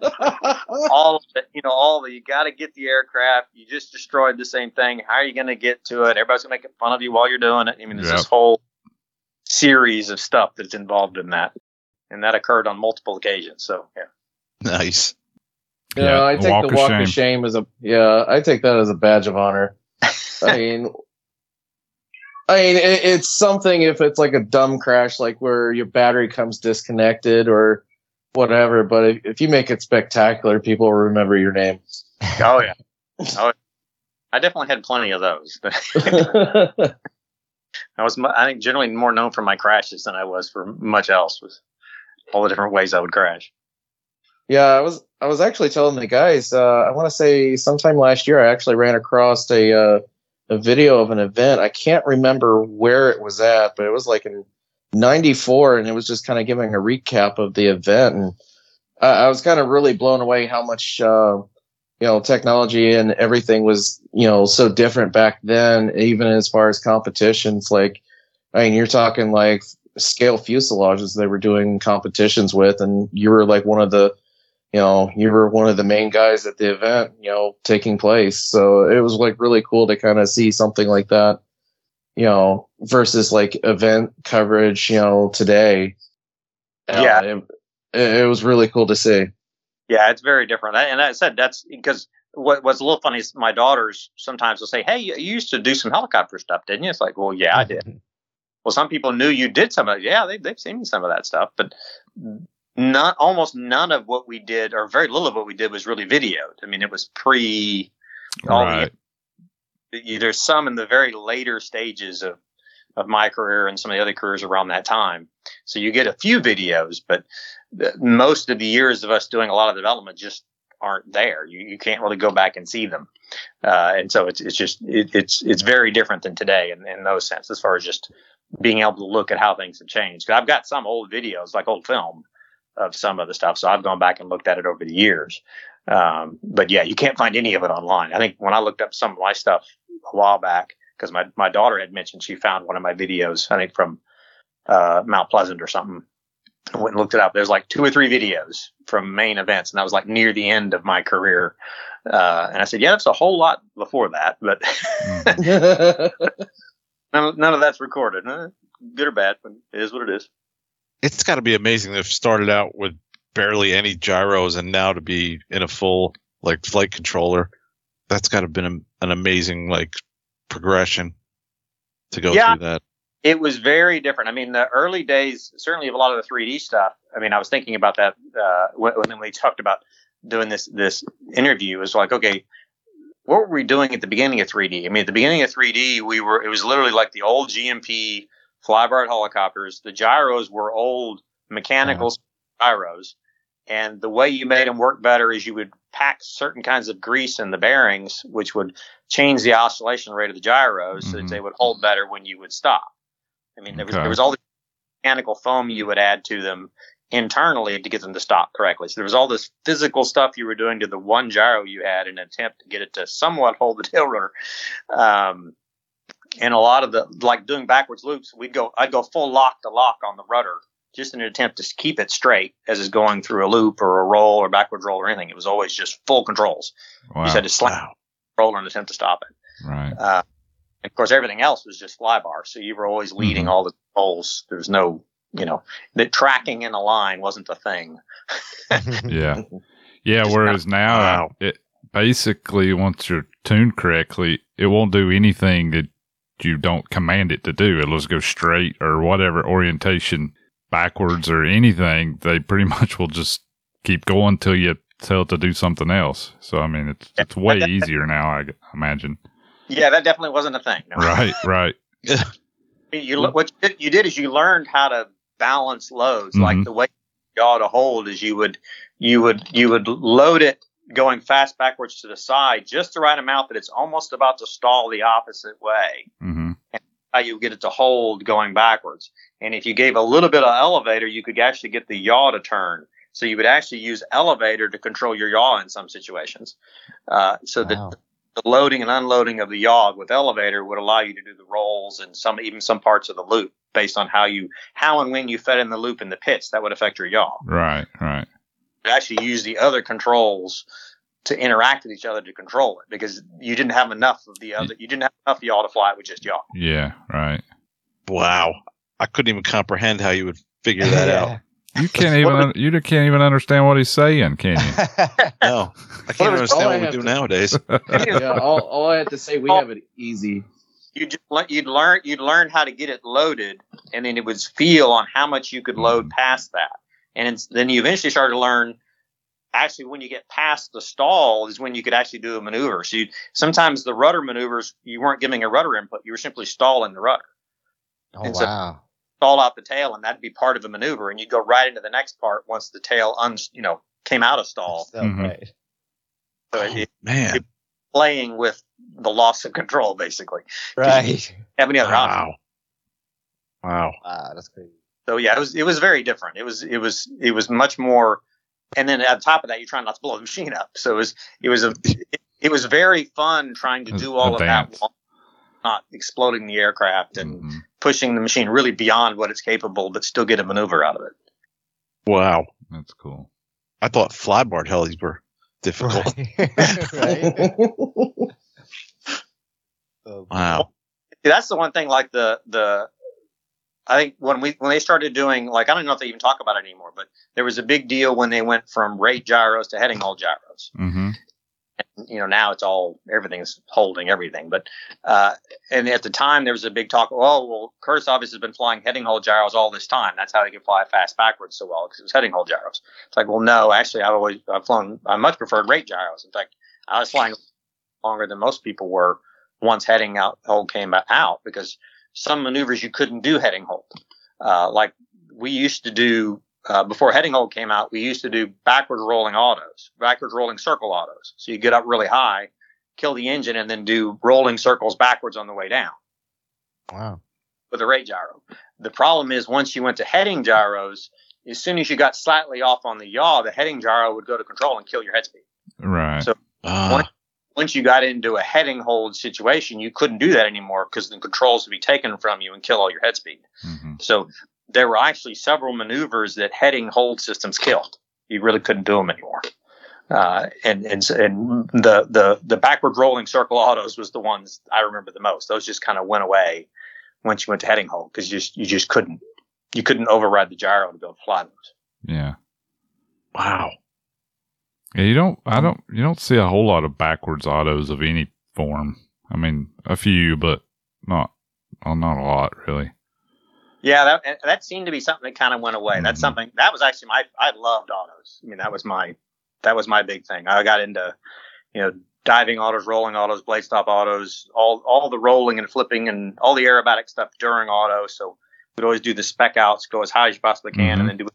all of it, you know, all the you got to get the aircraft. You just destroyed the same thing. How are you going to get to it? Everybody's going to make fun of you while you're doing it. I mean, there's Yep. this whole series of stuff that's involved in that, and that occurred on multiple occasions. So yeah, Nice. Yeah, I take walk the of walk shame. of shame as a yeah. I take that as a badge of honor. I mean, I mean, it, it's something if it's like a dumb crash, like where your battery comes disconnected or whatever. But if, if you make it spectacular, people will remember your name. oh yeah, oh, I definitely had plenty of those. I was, I think, generally more known for my crashes than I was for much else. Was all the different ways I would crash. Yeah, I was I was actually telling the guys. Uh, I want to say sometime last year, I actually ran across a uh, a video of an event. I can't remember where it was at, but it was like in '94, and it was just kind of giving a recap of the event. And I, I was kind of really blown away how much uh, you know technology and everything was you know so different back then. Even as far as competitions, like I mean, you're talking like scale fuselages they were doing competitions with, and you were like one of the you know, you were one of the main guys at the event, you know, taking place. So it was like really cool to kind of see something like that, you know, versus like event coverage, you know, today. Uh, Yeah. it, it, it was really cool to see. Yeah, it's very different. And I said that's because what, what's a little funny is my daughters sometimes will say, "Hey, you used to do some helicopter stuff, didn't you?" It's like, "Well, yeah, I did." well, some people knew you did some of it. Yeah, they, they've seen some of that stuff, but not almost none of what we did, or very little of what we did, was really videoed. I mean, it was pre. all the- Right. there's some in the very later stages of of my career and some of the other careers around that time. So you get a few videos, but the, most of the years of us doing a lot of development just aren't there. You, you can't really go back and see them, uh, and so it's it's just it, it's it's very different than today in, in those sense as far as just being able to look at how things have changed. 'Cause I've got some old videos, like old film, of some of the stuff, so I've gone back and looked at it over the years. Um, but yeah, you can't find any of it online. I think when I looked up some of my stuff a while back, because my, my daughter had mentioned she found one of my videos, I think from uh, Mount Pleasant or something. I went and looked it up. There's like two or three videos from main events, and that was like near the end of my career. Uh, and I said, yeah, that's a whole lot before that, but Mhm. none, of- none of that's recorded. Good or bad, but it is what it is. It's got to be amazing to have started out with barely any gyros and now to be in a full like flight controller. That's got to have been a, an amazing like progression to go Yeah. through that. it was very different. I mean, the early days, certainly of a lot of the 3D stuff. I mean, I was thinking about that uh, when, when we talked about doing this this interview. It was like, okay, what were we doing at the beginning of 3D? I mean, at the beginning of 3D, we were it was literally like the old GMP flybarred helicopters. The gyros were old mechanical gyros, and the way you made them work better is you would pack certain kinds of grease in the bearings, which would change the oscillation rate of the gyros so that Mhm. they would hold better when you would stop. I mean, there was Okay. there was all the mechanical foam you would add to them internally to get them to stop correctly. So there was all this physical stuff you were doing to the one gyro you had in an attempt to get it to somewhat hold the tail rotor. Um, and a lot of the like doing backwards loops, we'd go I'd go full lock to lock on the rudder just in an attempt to keep it straight as it's going through a loop or a roll or backwards roll or anything. It was always just full controls. You just had to slam Wow. the roller and attempt to stop it. Right. Uh, of course, everything else was just flybar. So you were always leading Mhm. all the controls. There was no, you know, the tracking in a line wasn't a thing. Yeah. Yeah. Just Whereas now, Wow. it basically once you're tuned correctly, it won't do anything that you don't command it to do. It'll just go straight or whatever orientation backwards or anything. They pretty much will just keep going till you tell it to do something else. So I mean, it's it's way easier now. I imagine. Yeah, that definitely wasn't a thing. No. Right. Right. You what you did, you did is you learned how to balance loads. Like Mhm. the way you ought to hold is you would you would you would load it going fast backwards to the side just the right amount that it's almost about to stall the opposite way. hmm how you get it to hold going backwards. And if you gave a little bit of elevator, you could actually get the yaw to turn. So you would actually use elevator to control your yaw in some situations. Uh, so Wow. that the loading and unloading of the yaw with elevator would allow you to do the rolls and some even some parts of the loop based on how you how and when you fed in the loop in the pits. That would affect your yaw. Right. Right. You actually use the other controls to interact with each other to control it because you didn't have enough of the other. You didn't have enough yaw to fly it with just yaw. Yeah. Right. Wow. I couldn't even comprehend how you would figure that out. You can't even un- you can't even understand what he's saying, can you? No, I can't was- understand what we do to- nowadays. yeah, all, all I have to say, we have it easy. You just you'd learn you'd learn how to get it loaded, and then it would feel on how much you could load mm. past that, and then you eventually started to learn. Actually, when you get past the stall, is when you could actually do a maneuver. So you, sometimes the rudder maneuvers, you weren't giving a rudder input; you were simply stalling the rudder, oh And so- wow. stall out the tail, and that'd be part of a maneuver. And you'd go right into the next part once the tail, un, you know, came out of stall. So Mhm. great. So Oh, it, man, playing with the loss of control, basically. Right. Have any other option? wow, wow. Wow, that's crazy. So yeah, it was it was very different. It was it was it was much more. And then on top of that, you're trying not to blow the machine up. So it was it was a it, it was very fun trying to do all a of that, while not exploding the aircraft and Mhm. pushing the machine really beyond what it's capable, but still get a maneuver out of it. Wow. That's cool. I thought flybar helis were difficult. Right. right. Oh, Wow. That's the one thing like the the I think when we when they started doing like I don't know if they even talk about it anymore, but there was a big deal when they went from rate gyros to heading hold gyros. Mm-hmm. And, you know, now it's all everything's holding everything. But uh, and at the time there was a big talk. Oh well, Curtis obviously has been flying heading hold gyros all this time. That's how they can fly fast backwards so well because it was heading hold gyros. It's like, well, no, actually, I've always I've flown. I much preferred rate gyros. In fact, I was flying longer than most people were once heading out hole came out because some maneuvers you couldn't do heading hold. Uh, like we used to do uh, before heading hold came out, we used to do backward rolling autos, backward rolling circle autos. So you get up really high, kill the engine, and then do rolling circles backwards on the way down Wow. with a rate gyro. The problem is once you went to heading gyros, as soon as you got slightly off on the yaw, the heading gyro would go to control and kill your head speed. Right. So- Once you got into a heading hold situation, you couldn't do that anymore because the controls would be taken from you and kill all your head speed. hmm So there were actually several maneuvers that heading hold systems killed. You really couldn't do them anymore. Uh, and and and the the the backward rolling circle autos was the ones I remember the most. Those just kind of went away once you went to heading hold because you just you just couldn't you couldn't override the gyro to be able to fly those. Yeah. wow. Yeah, you don't. I don't. You don't see a whole lot of backwards autos of any form. I mean, a few, but not. Well, not a lot, really. Yeah, that that seemed to be something that kind of went away. That's Mhm. something that was actually my I loved autos. I mean, that was my that was my big thing. I got into you know diving autos, rolling autos, blade stop autos, all all the rolling and flipping and all the aerobatic stuff during auto. So we'd always do the spec outs, go as high as you possibly can, Mhm. and then do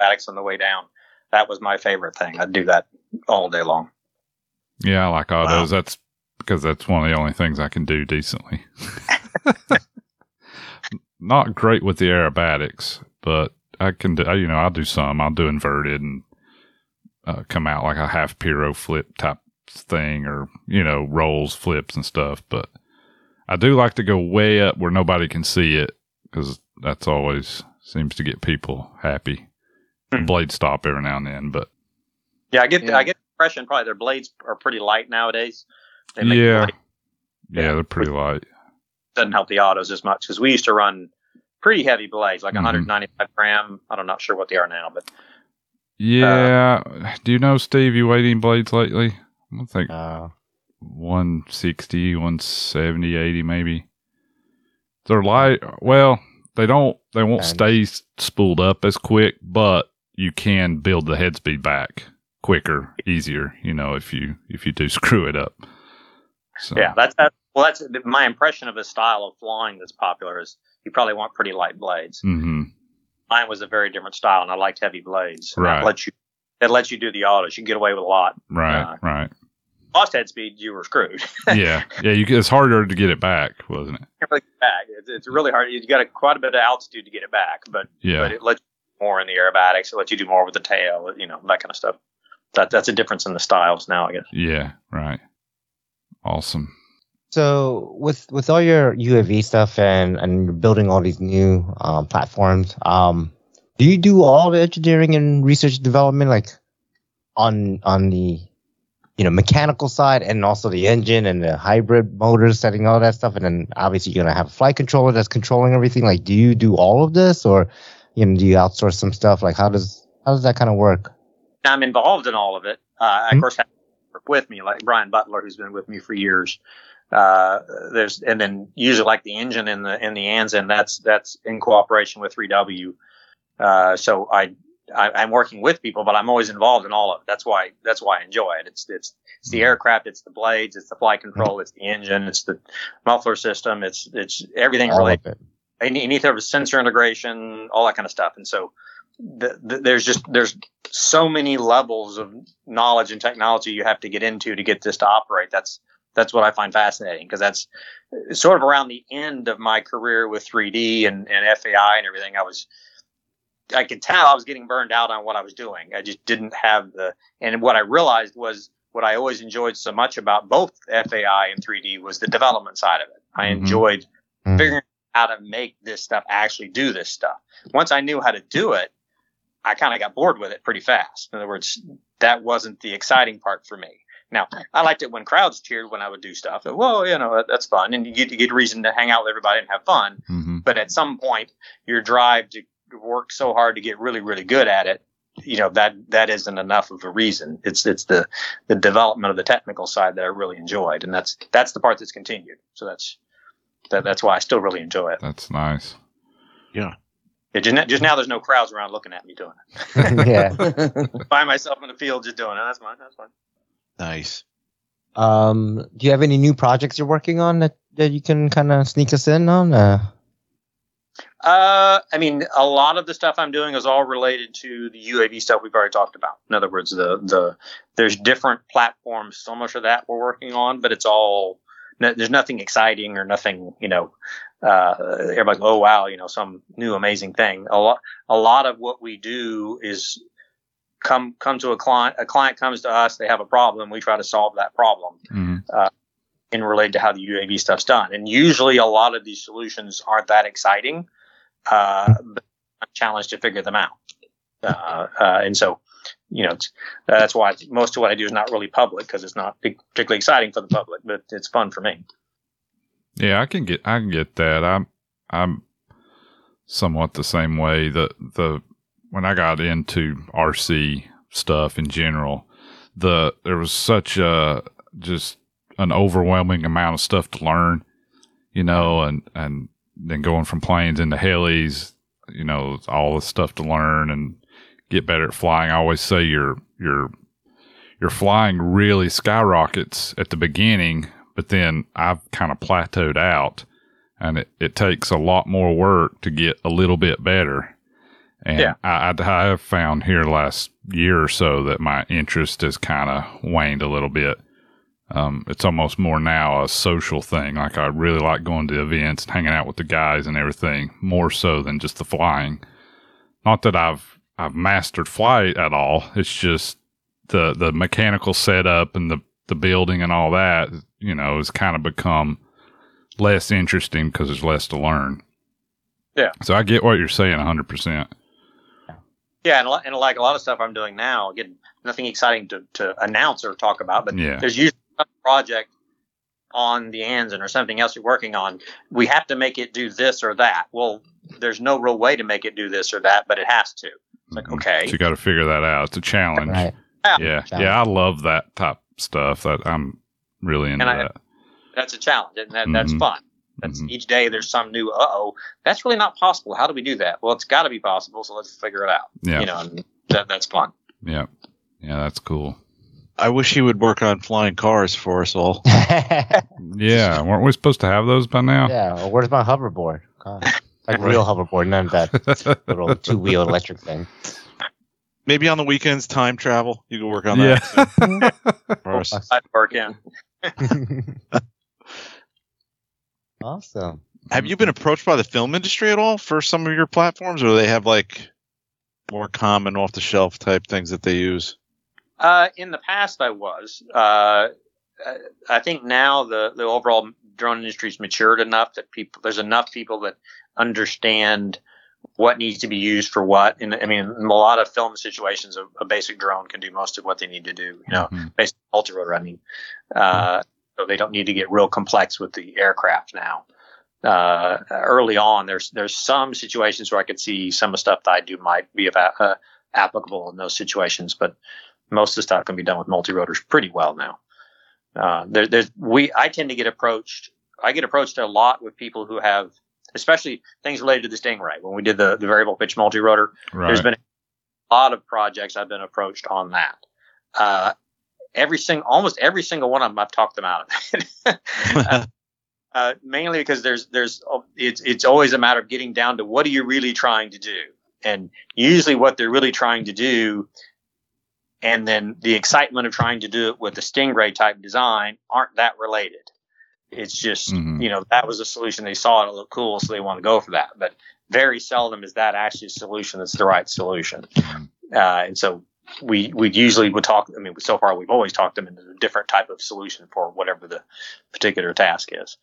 aerobatics on the way down. That was my favorite thing. I'd do that all day long. Yeah, I like autos. That's because that's one of the only things I can do decently. Not great with the aerobatics, but I can do. You know, I'll do some. I'll do inverted and uh, come out like a half pyro flip type thing, or you know, rolls, flips, and stuff. But I do like to go way up where nobody can see it because that's always seems to get people happy. Hmm. Blade stop every now and then, but Yeah, I get Yeah. I get the impression probably their blades are pretty light nowadays. They make yeah, blade- yeah, they're pretty light. doesn't help the autos as much because we used to run pretty heavy blades, like Mhm. 195 gram. I don't not sure what they are now, but Yeah. Do you know, Steve, you weighed any blades lately? I don't think Uh, 160, 170, 80 maybe. They're light. Well, they don't, they won't stay spooled up as quick, but you can build the head speed back quicker, easier, you know, if you, if you do screw it up. So, yeah, that's that. Well, that's my impression of a style of flying that's popular. Is you probably want pretty light blades. hmm Mine was a very different style, and I liked heavy blades. Right. That lets you that lets you do the autos. You can get away with a lot. Right, Uh, right. Lost head speed, you were screwed. yeah. Yeah. You, it's harder to get it back, wasn't it? Really back. It's, it's really hard. You've got a, quite a bit of altitude to get it back, but Yeah. but it lets more in the aerobatics. It lets you do more with the tail. You know that kind of stuff. That that's a difference in the styles now, I guess. yeah. Right. Awesome. So with with all your UAV stuff and and you're building all these new um, platforms, um, do you do all the engineering and research and development like on on the you know mechanical side and also the engine and the hybrid motors, setting all that stuff, and then obviously you're gonna have a flight controller that's controlling everything. Like, do you do all of this, or you know, do you outsource some stuff? Like, how does how does that kind of work? I'm involved in all of it. Uh, I, Hmm. of course, have work with me, like Brian Butler, who's been with me for years. Uh, there's, and then usually like the engine in the, in the Anzen, that's, that's in cooperation with 3W. Uh, so I, I, I'm working with people, but I'm always involved in all of it. That's why, that's why I enjoy it. It's, it's, it's the aircraft, it's the blades, it's the flight control, it's the engine, it's the muffler system, it's, it's everything All related of it. and you need to have a sensor integration, all that kind of stuff. And so the, the, there's just there's so many levels of knowledge and technology you have to get into to get this to operate. That's that's what I find fascinating because that's sort of around the end of my career with 3D and, and FAI and everything. I was I could tell I was getting burned out on what I was doing. I just didn't have the and what I realized was what I always enjoyed so much about both FAI and 3D was the development side of it. I Mhm. enjoyed Mhm. figuring out how to make this stuff actually do this stuff. Once I knew how to do it, I kind of got bored with it pretty fast. In other words, that wasn't the exciting part for me. Now, I liked it when crowds cheered when I would do stuff. Well, you know, that, that's fun, and you get, you get reason to hang out with everybody and have fun. hmm But at some point, your drive to work so hard to get really, really good at it, you know, that that isn't enough of a reason. It's it's the the development of the technical side that I really enjoyed, and that's that's the part that's continued. So that's that, that's why I still really enjoy it. That's nice. Yeah. It just, just now, there's no crowds around looking at me doing it. yeah. Find myself in the field just doing it. That's fine. That's fine. Nice. Um, do you have any new projects you're working on that, that you can kind of sneak us in on? Uh, Uh, I mean, a lot of the stuff I'm doing is all related to the UAV stuff we've already talked about. In other words, the the there's different platforms. So much of that we're working on, but it's all no, there's nothing exciting or nothing. You know, uh, everybody's oh wow, you know, some new amazing thing. A lot a lot of what we do is come come to a client. A client comes to us, they have a problem, we try to solve that problem hmm in related to how the UAV stuff's done. And usually a lot of these solutions aren't that exciting, uh, but I'm challenged to figure them out. Uh, uh, and so, you know, that's why most of what I do is not really public because it's not particularly exciting for the public, but it's fun for me. Yeah, I can get I can get that. I'm I'm somewhat the same way. The the when I got into RC stuff in general, the there was such a just an overwhelming amount of stuff to learn, you know, and and then going from planes into helis, you know, all the stuff to learn and get better at flying. I always say your your your flying really skyrockets at the beginning, but then I've kind of plateaued out and it, it takes a lot more work to get a little bit better. And Yeah. I, I, have found here last year or so that my interest has kind of waned a little bit. Um, it's almost more now a social thing. Like I really like going to events and hanging out with the guys and everything more so than just the flying. Not that I've I've mastered flight at all. It's just the the mechanical setup and the the building and all that. You know, has kind of become less interesting because there's less to learn. Yeah. So I get what you're saying 100. percent Yeah, and, and like a lot of stuff I'm doing now, again, nothing exciting to, to announce or talk about, but Yeah. there's usually a project on the Anzen or something else you're working on. We have to make it do this or that. Well, there's no real way to make it do this or that, but it has to. It's like, okay. So you got to figure that out. It's a challenge. right. Yeah. Challenge. Yeah. I love that type stuff. That I'm really into And I- that. That's a challenge, and that, that's Mhm. fun. That's Mhm. each day there's some new. Uh oh, that's really not possible. How do we do that? Well, it's got to be possible, so let's figure it out. Yeah. You know, and that, that's fun. Yeah. Yeah. That's cool. I wish he would work on flying cars for us all. Yeah. Weren't we supposed to have those by now? yeah. Well, where's my hoverboard? God. Like real hoverboard, none of that little two wheel electric thing. Maybe on the weekends, time travel. You can work on Yeah. that for us. I'd work in. awesome. Have you been approached by the film industry at all for some of your platforms, or do they have like more common off the shelf type things that they use? Uh, in the past, I was. Uh, I think now the the overall drone industry's matured enough that people there's enough people that understand what needs to be used for what. And I mean, in a lot of film situations, a, a basic drone can do most of what they need to do. You know, Mhm. basic. I mean, uh, so they don't need to get real complex with the aircraft now. Uh, early on, there's there's some situations where I could see some of the stuff that I do might be about, uh, applicable in those situations, but most of the stuff can be done with multi-rotors pretty well now. Uh, there, there's we I tend to get approached. I get approached a lot with people who have, especially things related to the Stingray. When we did the, the variable pitch multi-rotor, Right. there's been a lot of projects I've been approached on that. Uh, every single, almost every single one of them, I've talked them out of it. uh, mainly because there's there's it's it's always a matter of getting down to what are you really trying to do, and usually what they're really trying to do, and then the excitement of trying to do it with the Stingray type design aren't that related. It's just Mhm. you know that was a solution they saw it looked cool, so they want to go for that. But very seldom is that actually a solution that's the right solution. Uh, and so we we usually would talk. I mean, so far we've always talked them into a different type of solution for whatever the particular task is.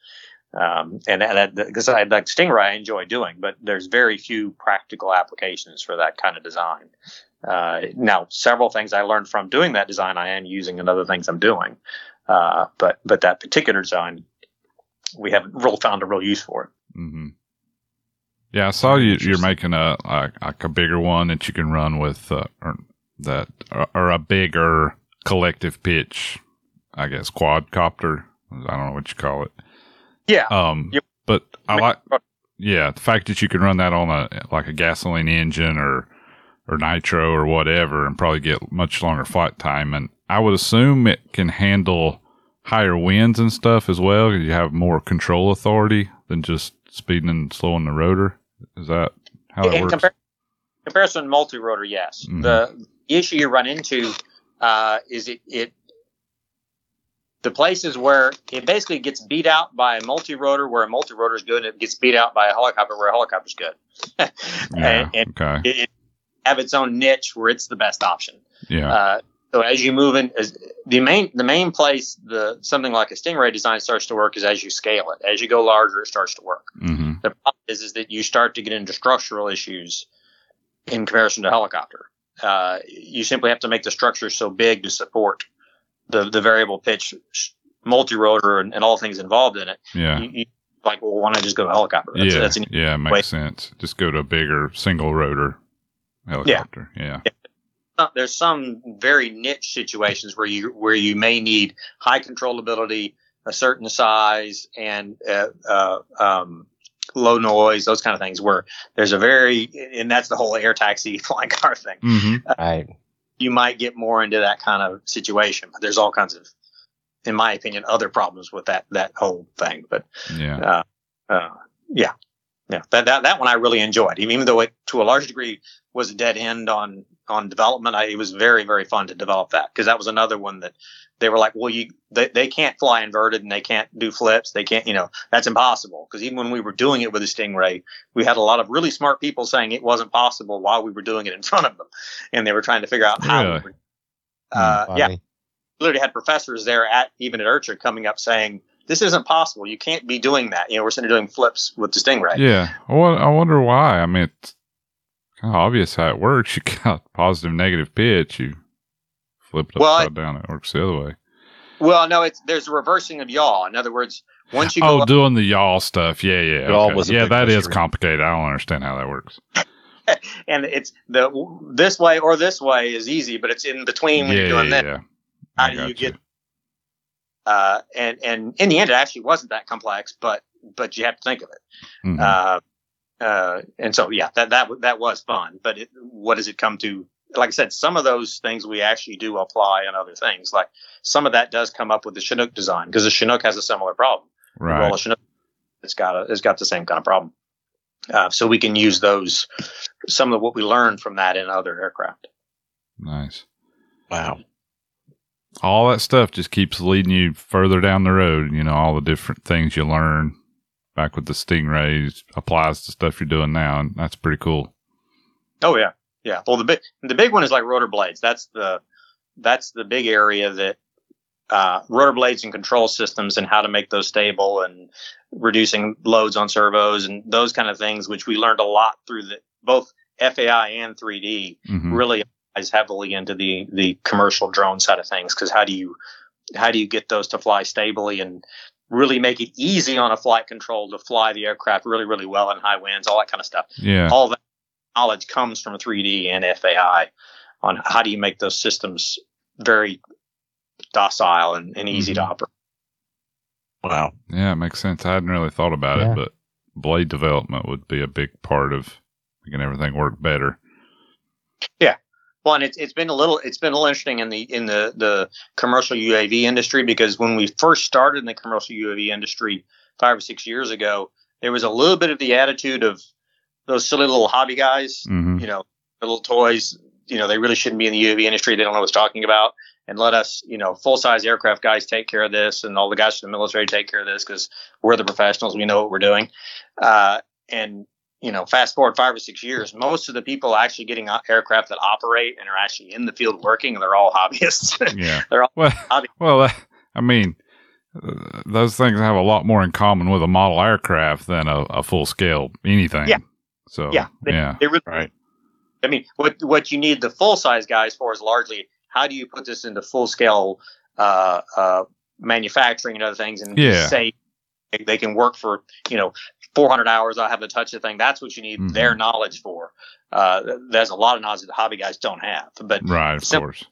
Um, and that because I like Stingray, I enjoy doing, but there's very few practical applications for that kind of design. Uh, now, several things I learned from doing that design, I am using in other things I'm doing. Uh, but but that particular design, we haven't really found a real use for it. hmm Yeah, I saw you. You're making a like, like a bigger one that you can run with, uh, or that or, or a bigger collective pitch. I guess quadcopter. I don't know what you call it. Yeah. Um, Yep. but I like yeah the fact that you can run that on a like a gasoline engine or or nitro or whatever and probably get much longer flight time and i would assume it can handle higher winds and stuff as well you have more control authority than just speeding and slowing the rotor is that how that in works compar- comparison to multi-rotor, yes. Mhm. The, the issue you run into uh, is it, it the places where it basically gets beat out by a multi-rotor, where a multi-rotor is good, and it gets beat out by a helicopter, where a helicopter is good. yeah and, and okay it, it have its own niche where it's the best option. yeah Uh, so as you move in, as the main the main place the something like a Stingray design starts to work is as you scale it. As you go larger, it starts to work. hmm The problem is, is that you start to get into structural issues in comparison to helicopter. Uh, you simply have to make the structure so big to support the, the variable pitch multi-rotor and, and all things involved in it. yeah You, you like, well, why not just go to helicopter? That's, yeah that's yeah makes way. sense just go to a bigger single rotor helicopter yeah there's some very niche situations where you where you may need high controllability, a certain size, and uh, uh, um, low noise, those kind of things. Where there's a very and that's the whole air taxi flying car thing. hmm Right. you might get more into that kind of situation. But there's all kinds of, in my opinion, other problems with that that whole thing. But yeah uh, uh, yeah, yeah, that, that that one I really enjoyed, even though it to a large degree was a dead end on on development. I, it was very very fun to develop that because that was another one that they were like, well, you they, they can't fly inverted and they can't do flips. They can't, you know, that's impossible. Because even when we were doing it with the Stingray, we had a lot of really smart people saying it wasn't possible while we were doing it in front of them, and they were trying to figure out how. Really? We were, uh, yeah, literally had professors there at even at IRCHA coming up saying this isn't possible. You can't be doing that. You know, we're sitting doing flips with the Stingray. Yeah. I I wonder why. I mean, it's kind of obvious how it works. You got positive, negative pitch. You flip it Well, I- upside down. It works the other way. Well, no, it's there's a reversing of yaw. In other words, once you go Oh, up, doing the yaw stuff. Yeah, yeah. It all okay. was yeah, big that is mystery. complicated. I don't understand how that works. and it's the this way or this way is easy, but it's in between when yeah, you're doing yeah, that. yeah. How I do you got get? Uh, and and in the end, it actually wasn't that complex, but but you have to think of it. Mhm. Uh, uh, and so yeah, that that that was fun. But it, what does it come to? Like I said, some of those things we actually do apply on other things. Like some of that does come up with the Chinook design because the Chinook has a similar problem. right. Well, a Chinook, it's got a, it's got the same kind of problem. Uh, so we can use those some of what we learned from that in other aircraft. nice. Wow. All that stuff just keeps leading you further down the road. You know, all the different things you learn back with the Stingrays applies to stuff you're doing now, and that's pretty cool. Oh yeah, yeah. Well, the big the big one is like rotor blades. That's the that's the big area that uh, rotor blades and control systems and how to make those stable and reducing loads on servos and those kind of things, which we learned a lot through the both FAI and 3D. hmm Really heavily into the the commercial drone side of things because how do you how do you get those to fly stably and really make it easy on a flight control to fly the aircraft really really well in high winds, all that kind of stuff Yeah. all that knowledge comes from 3D and FAI on how do you make those systems very docile and, and easy to Mhm. operate. Wow. Yeah, it makes sense. I hadn't really thought about Yeah. it, but blade development would be a big part of making everything work better. Well, and it's it's been a little it's been a little interesting in the in the the commercial UAV industry because when we first started in the commercial UAV industry five or six years ago, there was a little bit of the attitude of those silly little hobby guys, hmm you know, the little toys. You know, they really shouldn't be in the UAV industry. They don't know what they're talking about. And let us, you know, full size aircraft guys take care of this, and all the guys from the military take care of this because we're the professionals. We know what we're doing. Uh, and you know, fast forward five or six years, most of the people actually getting aircraft that operate and are actually in the field working, they're all hobbyists. Yeah. They're all well, hobby- well, uh, I mean, uh, those things have a lot more in common with a model aircraft than a, a full scale anything. Yeah. So Yeah, they- yeah, they really Right. I mean, what what you need the full size guys for is largely how do you put this into full scale uh, uh, manufacturing and other things, and Yeah. say they can work for you know 400 hours. I have to touch the thing. That's what you need Mhm. their knowledge for. Uh, there's a lot of knowledge that hobby guys don't have, but Right, of Sim- course.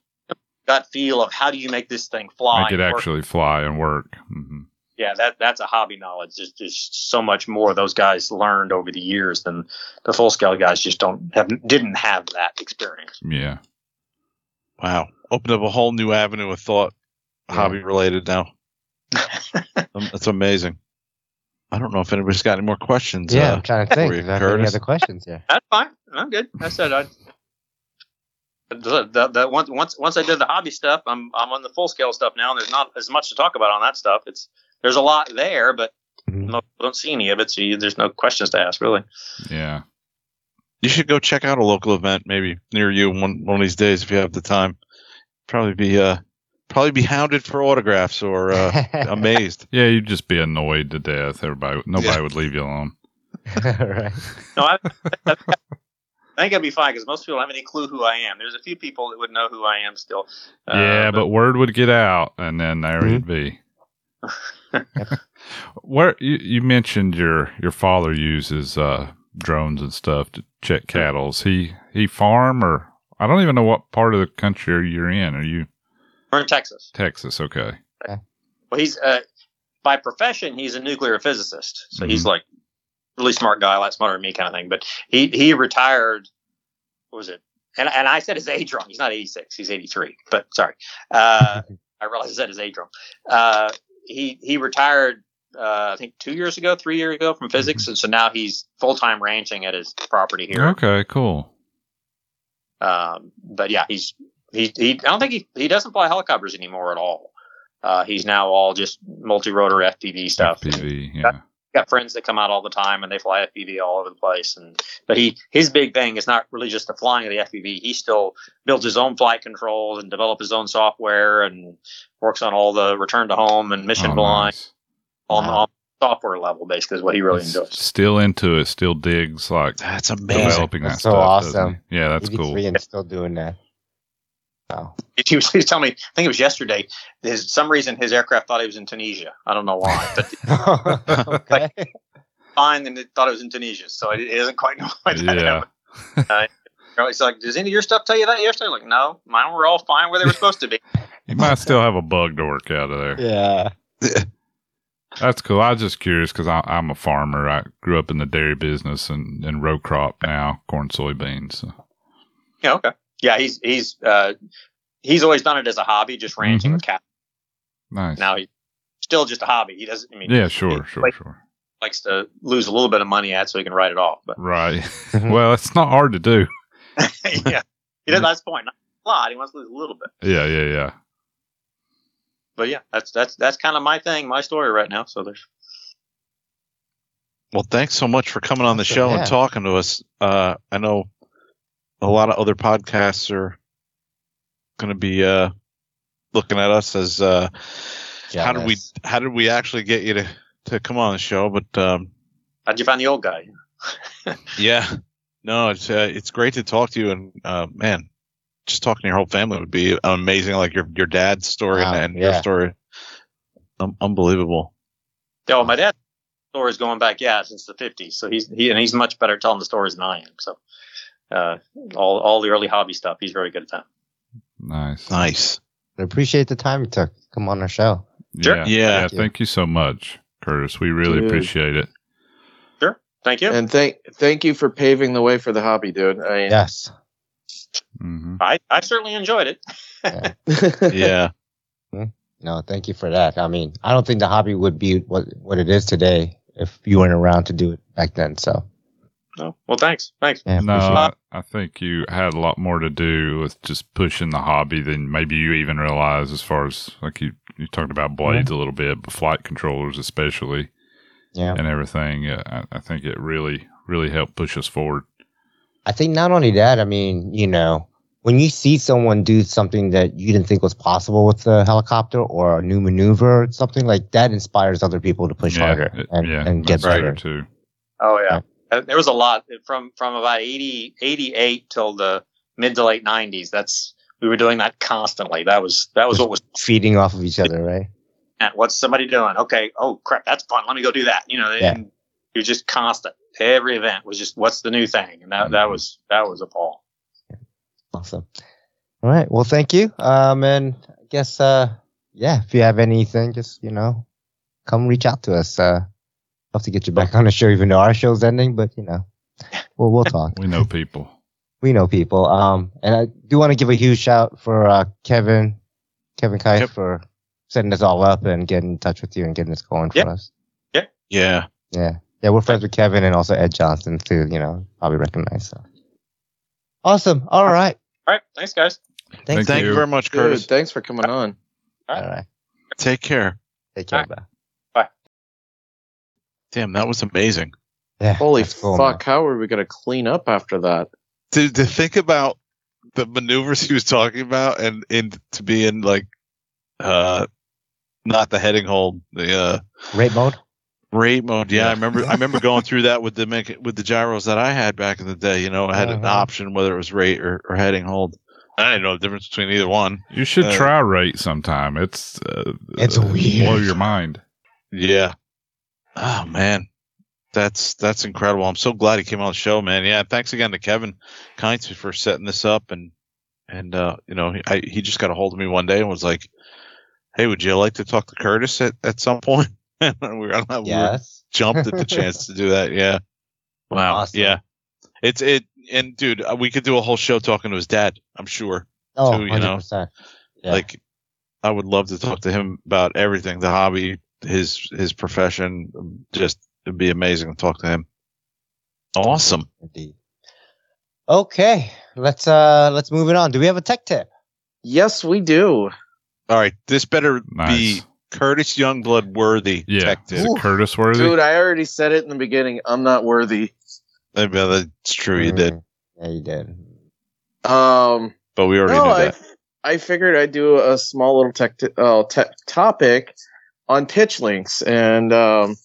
gut feel of how do you make this thing fly? Make it and work actually fly and work. hmm yeah, that that's a hobby knowledge. There's just so much more those guys learned over the years than the full scale guys just don't have didn't have that experience. Yeah. Wow. Opened up a whole new avenue of thought, Yeah. hobby related now. That's amazing. I don't know if anybody's got any more questions. Yeah, uh, I'm trying to think. for you, If I have any other questions here? That's fine. I'm good. I said I. The, the, the, once once once I did the hobby stuff, I'm I'm on the full scale stuff now, and there's not as much to talk about on that stuff. It's there's a lot there, but Mhm. most people don't see any of it, so you, there's no questions to ask really. Yeah. you should go check out a local event maybe near you one one of these days if you have the time. Probably be uh probably be hounded for autographs or uh, amazed. Yeah, you'd just be annoyed to death. Everybody, nobody Yeah. would leave you alone. right. No, I, I think I'd be fine because most people don't have any clue who I am. There's a few people that would know who I am still. Uh, yeah, but word would get out, and then there Mhm. it'd be. Where you, you mentioned your your father uses uh, drones and stuff to check cattle. Is he he farm or I don't even know what part of the country you're in. Are you we're in Texas. Texas? Okay. Well, he's uh, by profession he's a nuclear physicist, so he's Mhm. like really smart guy, a lot smarter than me, kind of thing. But he he retired. What was it? And and I said his age wrong. He's not 86. He's 83. But sorry, uh, I realized I said his age wrong. Uh, he he retired. Uh, I think two years ago, three years ago from physics, and so now he's full time ranching at his property here. Okay. Cool. Um, but yeah, he's he, he I don't think he he doesn't fly helicopters anymore at all. Uh, he's now all just multi rotor FPV stuff. FPV. Yeah. Got friends that come out all the time and they fly FPV all over the place. And but he his big thing is not really just the flying of the FPV. He still builds his own flight controls and develop his own software and works on all the return to home and mission Oh, blind nice. on, Wow. on software level. Basically, is what he really He's enjoys. Still into it. Still digs like That's amazing. developing that so stuff. awesome. Yeah, that's 83 cool. and still doing that. Wow. He was, he was telling me, I think it was yesterday. His some reason his aircraft thought he was in Tunisia. I don't know why, but okay. fine, and it thought it was in Tunisia. So he doesn't quite know why that Yeah. happened. Uh, he's like, does any of your stuff tell you that yesterday? Like, no, mine were all fine where they were supposed to be. You might still have a bug to work out of there. Yeah. That's cool. I was just curious because I'm a farmer. I grew up in the dairy business and, and row crop now, corn, soybeans. So. Yeah, okay. Yeah, he's he's uh, he's always done it as a hobby, just ranching Mhm. with cattle. Nice. Now he's still just a hobby. He doesn't. I mean, yeah, sure, he sure, like- sure. likes to lose a little bit of money at so he can write it off. But Right. well, it's not hard to do. yeah, he does. That's point. Not a lot. He wants to lose a little bit. Yeah, yeah, yeah. But yeah, that's that's that's kind of my thing, my story right now. So there's Well, thanks so much for coming on the show yeah. and talking to us. Uh, I know a lot of other podcasts are going to be uh, looking at us as uh, how did we how did we actually get you to to come on the show? But um, how'd you find the old guy? yeah, no, it's uh, it's great to talk to you, and uh, man, just talking to your whole family would be amazing. Like your your dad's story Wow, and, and your story, um, unbelievable. Yeah, well, my dad's story is going back, yeah, since the '50s. So he's he and he's much better telling the stories than I am. So uh, all all the early hobby stuff, he's very good at that. Nice. Nice. I appreciate the time you took. Come on our show. Sure. Yeah. Yeah. yeah. Thank you so much, Curtis. We really Dude. appreciate it. Sure. Thank you. And thank thank you for paving the way for the hobby, dude. I mean, Yes. hmm I I certainly enjoyed it. Yeah. No, thank you for that. I mean, I don't think the hobby would be what what it is today if you weren't around to do it back then. So, Oh, well, thanks, thanks. yeah, No, I, I think you had a lot more to do with just pushing the hobby than maybe you even realize. As far as like you you talked about blades a little bit, but flight controllers especially. Yeah. and everything. Yeah, I, I think it really really helped push us forward. I think not only that, I mean, you know, when you see someone do something that you didn't think was possible with the helicopter or a new maneuver or something like that inspires other people to push yeah, harder it- and, yeah, and get that's true better. too. Oh yeah, Uh, there was a lot from from about 80, 88 till the mid to late nineties. That's we were doing that constantly. That was that was what was. Feeding off of each other, right? And what's somebody doing? Okay, oh crap, that's fun. Let me go do that. You know, Yeah. was just constant. Every event was just what's the new thing, and that that was that was a ball. Awesome. All right. Well, thank you. Um, and I guess, uh, yeah, if you have anything, just, you know, come reach out to us. Uh, love to get you back on the show, even though our show's ending, but, you know, we'll, we'll talk. We know people. we know people. Um, and I do want to give a huge shout for, uh, Kevin, Kevin Kai Yep. for setting this all up and getting in touch with you and getting this going for us. Yeah. Yeah. Yeah. Yeah. We're friends with Kevin and also Ed Johnson too, you know, probably recognize. So awesome. All right. All right, thanks guys. Thanks. Thank Thank you you. very much, Dude, Curtis. thanks for coming on. All right. Take care. Take care. All Bye. Damn, that was amazing. Yeah. Holy cool, fuck! How are we gonna clean up after that? To to think about the maneuvers he was talking about and in to be in like uh not the heading hold, the uh man. Rape mode. rate mode. Yeah, Yeah. I remember I remember going through that with the mech- with the gyros that I had back in the day, you know, I had an Uh-huh. option whether it was rate or, or heading hold. I didn't know the difference between either one. You should Uh, try rate sometime. It's uh, It's uh, weird. Blow your mind. Yeah. Oh man. That's that's incredible. I'm so glad he came on the show, man. Yeah, thanks again to Kevin Kintz for setting this up and and uh, you know, he, I, he just got a hold of me one day and was like, "Hey, would you like to talk to Curtis at, at some point?" and we were, we Yes. jumped at the chance to do that. Yeah. Wow. Awesome. Yeah. It's it and dude, uh, we could do a whole show talking to his dad. I'm sure. Oh, too, you know. 100%. Yeah. Like, I would love to talk to him about everything, the hobby, his his profession. Just it'd be amazing to talk to him. Awesome. Indeed. Okay, let's uh let's move it on. Do we have a tech tip? Yes, we do. All right, this better Nice. be Curtis Youngblood worthy. Yeah. tech Is tip. it Curtis worthy? Dude, I already said it in the beginning. I'm not worthy. Maybe That's true, you did, Mm, Yeah, you did. Um, but we already no, knew I, that. I figured I'd do a small little tech, t- uh, tech topic on pitch links, and um,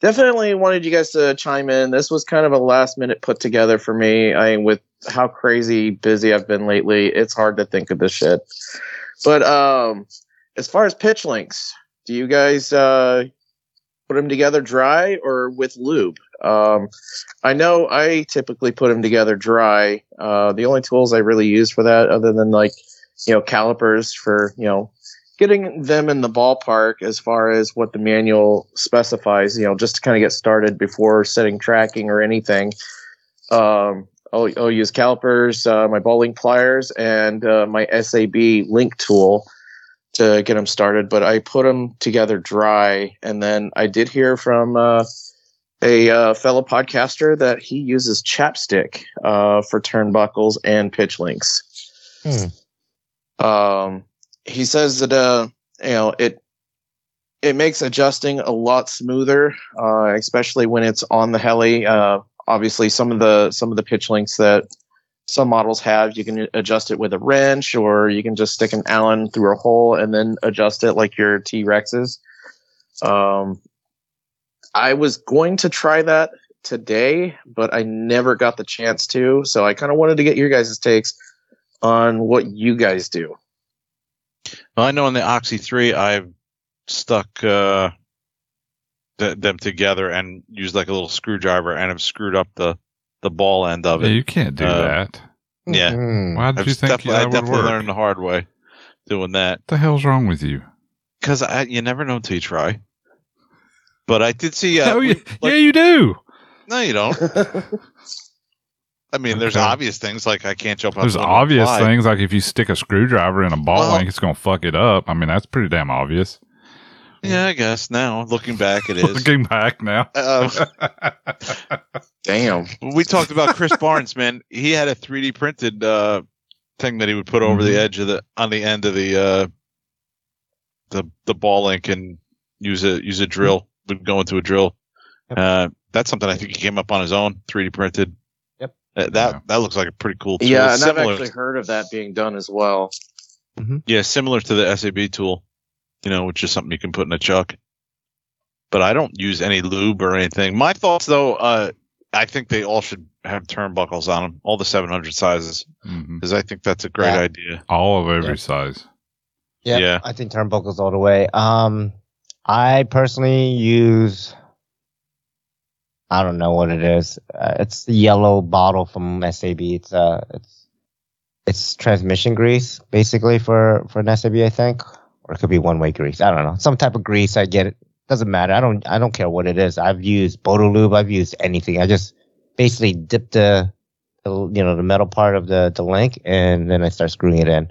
definitely wanted you guys to chime in. This was kind of a last minute put together for me. I with how crazy busy I've been lately, it's hard to think of this shit. But um, as far as pitch links, do you guys uh, put them together dry or with lube? Um, I know I typically put them together dry. Uh, the only tools I really use for that, other than like, you know, calipers for, you know, getting them in the ballpark as far as what the manual specifies, you know, just to kind of get started before setting tracking or anything. Um, I'll, I'll use calipers, uh, my ball link pliers, and uh, my SAB link tool to get them started. But I put them together dry, and then I did hear from uh, a uh, fellow podcaster that he uses chapstick uh, for turnbuckles and pitch links. Um, he says that uh, you know it it makes adjusting a lot smoother, uh, especially when it's on the heli. Uh, obviously, some of the some of the pitch links that some models have, you can adjust it with a wrench, or you can just stick an Allen through a hole and then adjust it like your T Rexes. Um, I was going to try that today, but I never got the chance to. So I kind of wanted to get your guys' takes on what you guys do. Well, I know in the Oxy 3, I've stuck uh, th- them together and used like a little screwdriver and have screwed up the, the ball end of Yeah, it. you can't do Uh, that. Yeah. Mhm. Why did I've you think definitely, that I would definitely work? learned the hard way doing that. What the hell's wrong with you? Because you never know until you try. But I did see. Uh, oh, we- like- yeah, you do. No, you don't. I mean, there's Okay. obvious things like I can't jump out. There's the window and obvious fly. things like if you stick a screwdriver in a ball Well- link, it's gonna fuck it up. I mean, that's pretty damn obvious. Yeah, I guess now looking back, it is. Looking back now. Uh, Damn. we talked about Chris Barnes, man. He had a 3D printed uh, thing that he would put over Mhm. the edge of the on the end of the uh, the the ball link and use a use a drill. Would go into a drill. Uh, that's something I think he came up on his own, 3D printed. Yep. That Yeah. that looks like a pretty cool tool. Yeah, and I've similar, actually heard of that being done as well. yeah, similar to the SAB tool, you know, which is something you can put in a chuck. But I don't use any lube or anything. My thoughts though, uh, I think they all should have turnbuckles on them, all the 700 sizes, because I think that's a great Yeah. idea. All of every Yeah. size. Yeah, Yeah. I think turnbuckles all the way. Um, I personally use. I don't know what it is. Uh, it's the yellow bottle from SAB. It's uh, it's it's transmission grease basically for for an SAB, I think, or it could be one way grease. I don't know, some type of grease. I get it. Doesn't matter. I don't. I don't care what it is. I've used Bodo Lube. I've used anything. I just basically dip the, the you know the metal part of the the link and then I start screwing it in.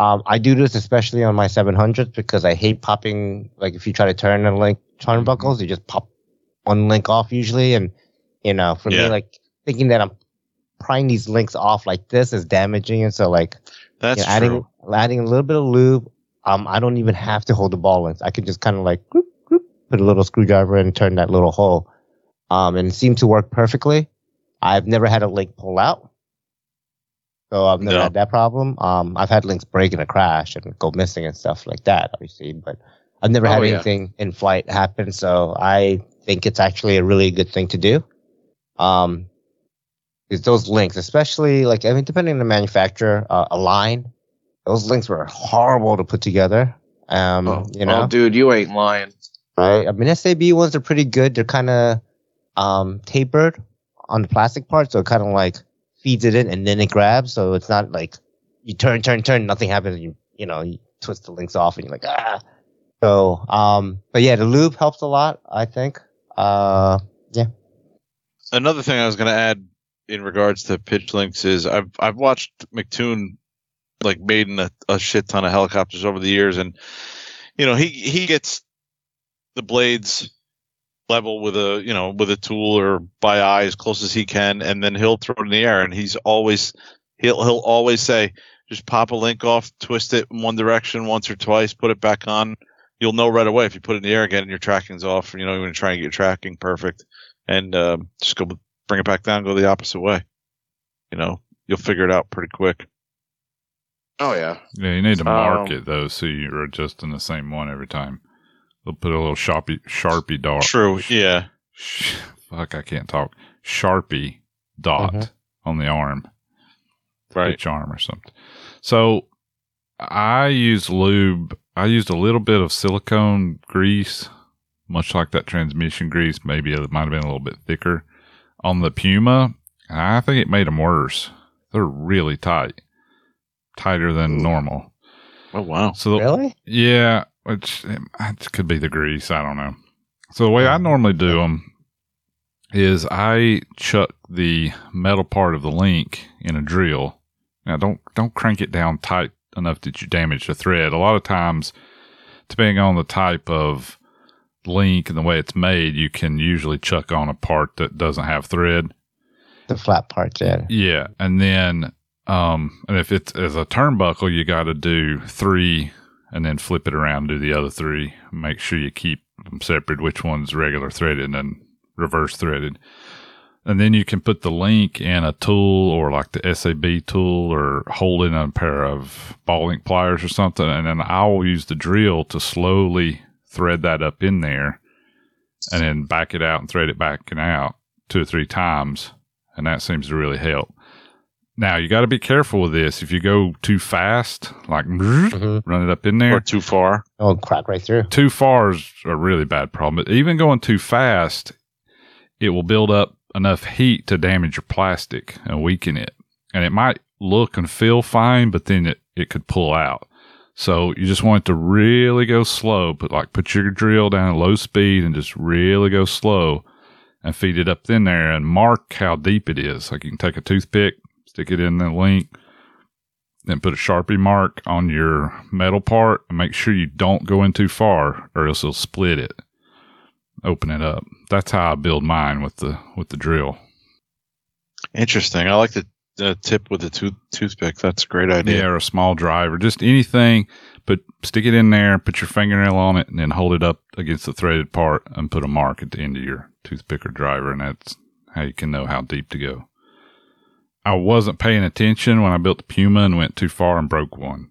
Um, I do this especially on my 700s because I hate popping. Like if you try to turn a link turnbuckles, you just pop one link off usually, and you know for Yeah. me like thinking that I'm prying these links off like this is damaging, and so like That's you know, adding true. adding a little bit of lube. Um, I don't even have to hold the ball links. I could just kind of like put a little screwdriver in and turn that little hole. Um, and it seemed to work perfectly. I've never had a link pull out. So I've never No. had that problem. Um, I've had links break in a crash and go missing and stuff like that, obviously, but I've never had Oh, yeah. anything in flight happen. So I think it's actually a really good thing to do. Um, is those links, especially like, I mean, depending on the manufacturer, uh, Align, those links were horrible to put together. Um, Oh, you know, oh, dude, you ain't lying. right? I mean, SAB ones are pretty good. They're kind of um, tapered on the plastic part, so it kind of like feeds it in and then it grabs. So it's not like you turn, turn, turn, nothing happens. You you know you twist the links off and you're like ah. So um, but yeah, the lube helps a lot. I think. Uh, yeah. Another thing I was going to add in regards to pitch links is I've I've watched McToon like made in a, a shit ton of helicopters over the years, and you know he he gets the blades level with a you know with a tool or by eye as close as he can, and then he'll throw it in the air, and he's always he'll he'll always say just pop a link off, twist it in one direction once or twice, put it back on. You'll know right away if you put it in the air again and your tracking's off. You know, you're going to try and get your tracking perfect and um, just go bring it back down, go the opposite way. You know, you'll figure it out pretty quick. Oh yeah. Yeah, you need to mark Um, it though, so you're adjusting the same one every time. They'll put a little sharpie sharpie dot. True. sh- Yeah. sh- fuck, I can't talk. Sharpie dot Mhm. on the arm, Right. pitch arm or something. So I use lube. I used a little bit of silicone grease, much like that transmission grease. Maybe it might have been a little bit thicker on the Puma. and I think it made them worse. They're really tight, tighter than Ooh. normal. Oh wow. So the, really? yeah, which it could be the grease. I don't know. So the way I normally do them is I chuck the metal part of the link in a drill. Now don't don't crank it down tight enough that you damage the thread. A lot of times, depending on the type of link and the way it's made, you can usually chuck on a part that doesn't have thread. The flat part, yeah. Yeah, and then um, and if it's as a turnbuckle, you got to do three, and then flip it around, and do the other three. Make sure you keep them separate. Which one's regular threaded and then reverse threaded, and then you can put the link in a tool or like the SAB tool, or hold in a pair of ball link pliers or something, and then I'll use the drill to slowly thread that up in there, and then back it out and thread it back and out two or three times and that seems to really help. Now you got to be careful with this. If you go too fast, like Mhm. run it up in there, Or there, too far. Oh, crack right through. too far is a really bad problem. But even going too fast, it will build up enough heat to damage your plastic and weaken it. And it might look and feel fine, but then it, it could pull out. So you just want it to really go slow. Put like put your drill down at low speed and just really go slow and feed it up in there and mark how deep it is. Like you can take a toothpick, stick it in the link, then put a Sharpie mark on your metal part and make sure you don't go in too far or else it'll split it. Open it up. That's how I build mine with the with the drill. Interesting. I like the, the tip with the tooth toothpick. That's a great Yeah, idea. or a small driver, just anything. But stick it in there, put your fingernail on it, and then hold it up against the threaded part and put a mark at the end of your toothpick or driver, and that's how you can know how deep to go. I wasn't paying attention when I built the Puma and went too far and broke one.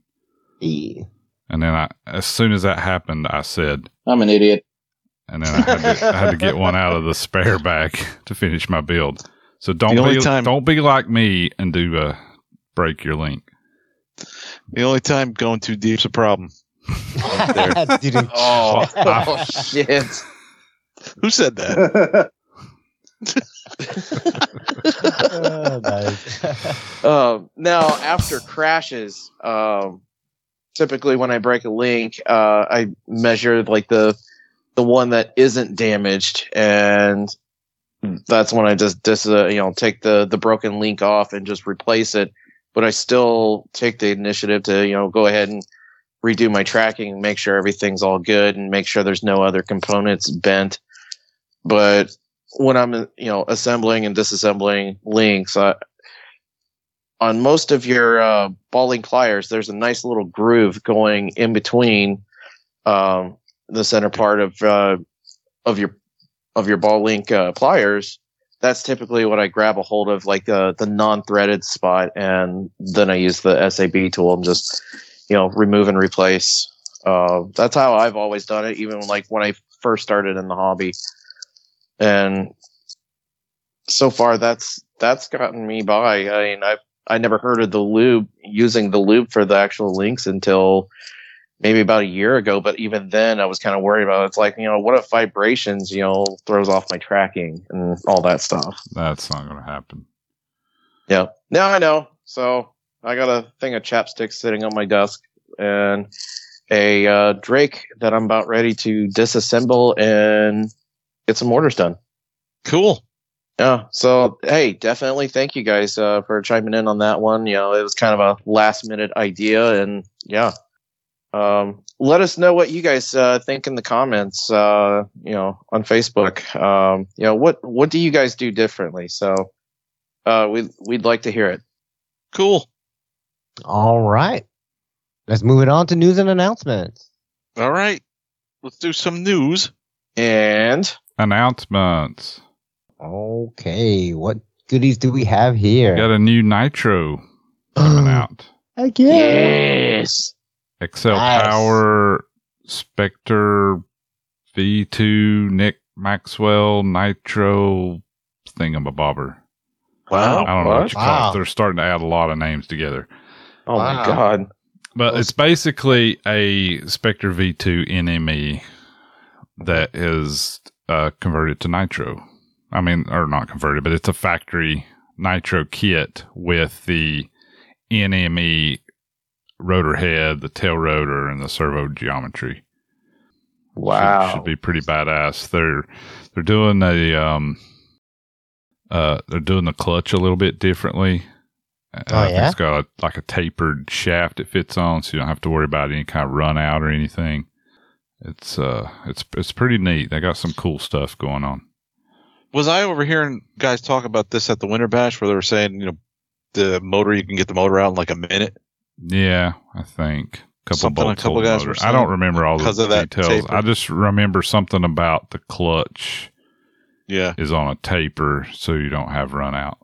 Yeah. And then I, as soon as that happened, I said, I'm an idiot. And then I had, to, I had to get one out of the spare bag to finish my build. So don't be time- don't be like me and do uh, break your link. The only time going too deep's a problem. there. Didn't- Oh, shit. Who said that? Oh, nice. Um, now, after crashes, um, typically when I break a link, uh, I measure like the the one that isn't damaged, and that's when I just dis- uh, you know take the the broken link off and just replace it. But I still take the initiative to you know go ahead and redo my tracking, make sure everything's all good, and make sure there's no other components bent. But when I'm you know assembling and disassembling links, I, on most of your uh, ball link pliers, there's a nice little groove going in between um, the center part of uh, of your of your ball link uh, pliers. That's typically what I grab a hold of, like uh, the non-threaded spot, and then I use the SAB tool and just you know remove and replace. Uh, that's how I've always done it, even like when I first started in the hobby. And so far, that's that's gotten me by. I mean, I've I never heard of the lube using the lube for the actual links until maybe about a year ago. But even then, I was kind of worried about it. It's like, you know, what if vibrations, you know, throws off my tracking and all that stuff. That's not going to happen. Yeah. Now I know. So I got a thing of chapstick sitting on my desk and a uh, Drake that I'm about ready to disassemble and get some orders done. Cool. Yeah. So, hey, definitely thank you guys uh, for chiming in on that one. You know, it was kind of a last minute idea, and yeah. Um, let us know what you guys uh, think in the comments. Uh, you know, on Facebook. Um, you know, what what do you guys do differently? So, uh, we we'd like to hear it. Cool. All right. Let's move it on to news and announcements. All right. Let's do some news. And Announcements. Okay, what goodies do we have here? Got a new Nitro coming out. Again. yes, XL Nice. Power Specter V2 Nick Maxwell Nitro thingamabobber. wow, I don't know what you call Wow. it. They're starting to add a lot of names together. oh Wow. my god, But Well, it's basically a Specter V2 NME that is uh, converted to Nitro. I mean, or not converted, but it's a factory Nitro kit with the NME rotor head, the tail rotor, and the servo geometry. Wow, should, be pretty badass. They're they're doing a um uh they're doing the clutch a little bit differently. Uh, Oh, I yeah? It's got a, like a tapered shaft it fits on, so you don't have to worry about any kind of run out or anything. It's uh it's it's pretty neat. They got some cool stuff going on. Was I overhearing guys talk about this at the Winter Bash where they were saying, you know, the motor, you can get the motor out in like a minute? Yeah, I think. Couple Something a bolts couple hold the guys were. I don't remember all the of details. taper. I just remember something about the clutch Yeah. is on a taper, so you don't have run out.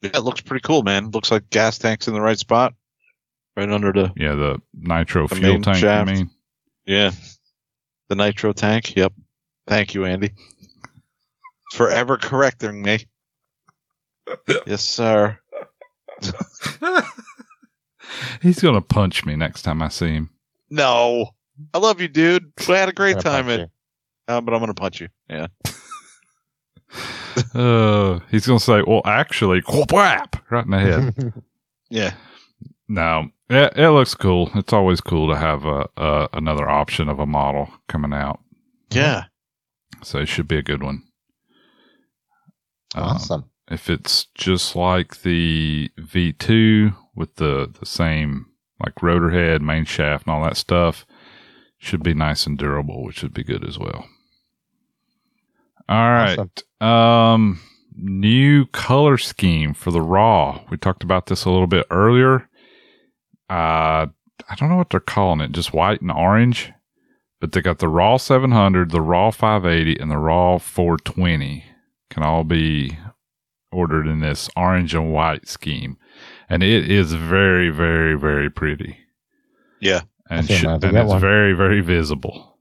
Yeah, it looks pretty cool, man. Looks like gas tank's in the right spot. Right under the, Yeah, the nitro The fuel tank. shaft. I mean, yeah, the nitro tank. Yep. Thank you, Andy. Forever correcting me. yes, sir. he's gonna punch me next time I see him. No. I love you, dude. We had a great time at, uh, but I'm going to punch you. Yeah. Uh, he's gonna say, "Well, actually, whap right in the head." Yeah. no, it, it looks cool. It's always cool to have a, a another option of a model coming out. Yeah. So it should be a good one. Um, awesome. if it's just like the V2 with the the same like rotor head, main shaft, and all that stuff, should be nice and durable, which would be good as well. All right. Um, new color scheme for the raw. We talked about this a little bit earlier. Uh, I don't know what they're calling it, just white and orange. But they got the raw 700, the raw 580, and the raw 420 can all be ordered in this orange and white scheme, and it is very, very, very pretty. Yeah. and, think sh- I have to and it's one. very, very visible.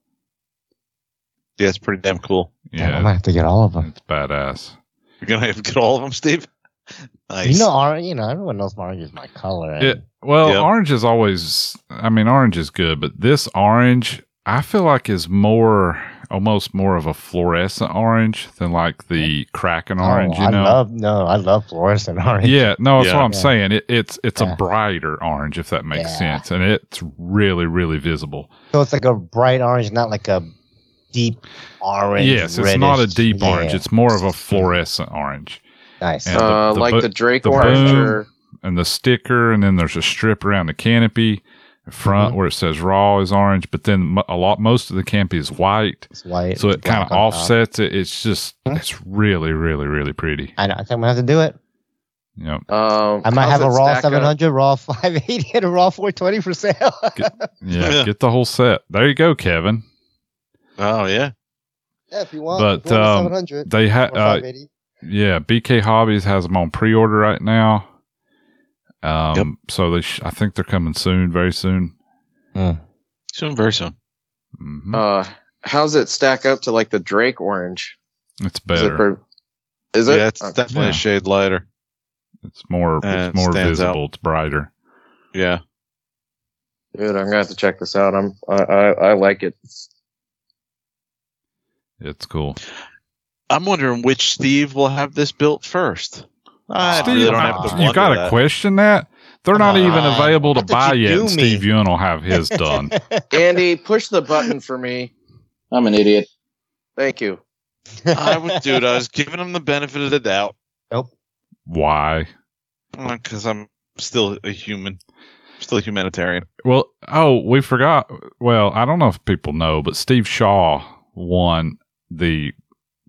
Yeah, it's pretty damn cool. Yeah, I Yeah, might have to get all of them. it's badass. You're gonna have to get all of them, Steve. Nice. You know, orange. You know, everyone knows orange is my color. and- It, well, Yeah. orange is always. I mean, orange is good, but this orange, I feel like is more, almost more of a fluorescent orange than like the Kraken Oh, orange. you I know. love no, I love fluorescent orange. yeah, no, that's Yeah. what I'm Yeah. saying. It, it's it's Yeah. a brighter orange, if that makes Yeah. sense, and it's really really visible. So it's like a bright orange, not like a deep orange. yes, it's not a reddish- deep orange. It's more of a fluorescent orange, nice. The- uh, the like the Drake the orange, boom. or and the sticker, and then there's a strip around the canopy. Front Mhm. where it says raw is orange, but then a lot most of the canopy is white. It's white. so it kind of black on top. offsets it. It's just Hmm. it's really, really, really pretty. I know. I think I'm gonna have to do it. You know, um, I might have a raw stack up? 700, raw 580, and a raw 420 for sale. yeah, Yeah. get the whole set. There you go, Kevin. Oh yeah. yeah, if you want. But, if you want um, 700 They or had, uh, yeah, BK Hobbies has them on pre-order right now. Um, Yep. so they, sh- I think they're coming soon, very soon. Soon, very soon. hmm Uh, how's it stack up to like the Drake orange? it's Is it? better. per- Is it? Yeah, it's Uh, definitely Yeah. a shade lighter. it's more, Uh, it's more stands out. visible. It's brighter. Yeah. Dude, I'm gonna have to check this out. I'm I I, I like it. It's cool. I'm wondering which Steve will have this built first. I Steve, really don't have to you got to question that. They're not Come even available to buy you yet. and me? Steve Young will have his done. Andy, push the button for me. I'm an idiot. Thank you. I would, dude. I was giving him the benefit of the doubt Why? Uh, because I'm still a human, still a humanitarian. Well, oh, we forgot. Well, I don't know if people know, but Steve Shaw won the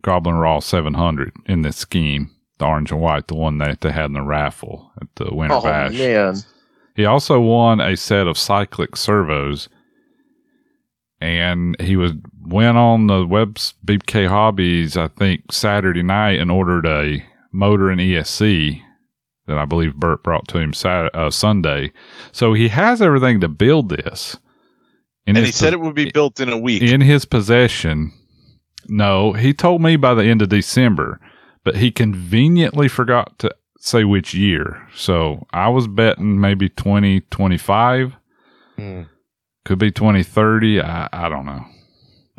Goblin Raw 700 in this scheme, the orange and white, the one that they had in the raffle at the Winter Oh Bash. man. He also won a set of cyclic servos, and he was went on the web BK Hobbies, I think Saturday night, and ordered a motor and ESC that I believe Bert brought to him Saturday, uh, Sunday. So he has everything to build this. In And he said po- it would be built in a week. in his possession. No, he told me by the end of December, but he conveniently forgot to say which year. So I was betting maybe 2025, Hmm. could be 2030. I, I don't know.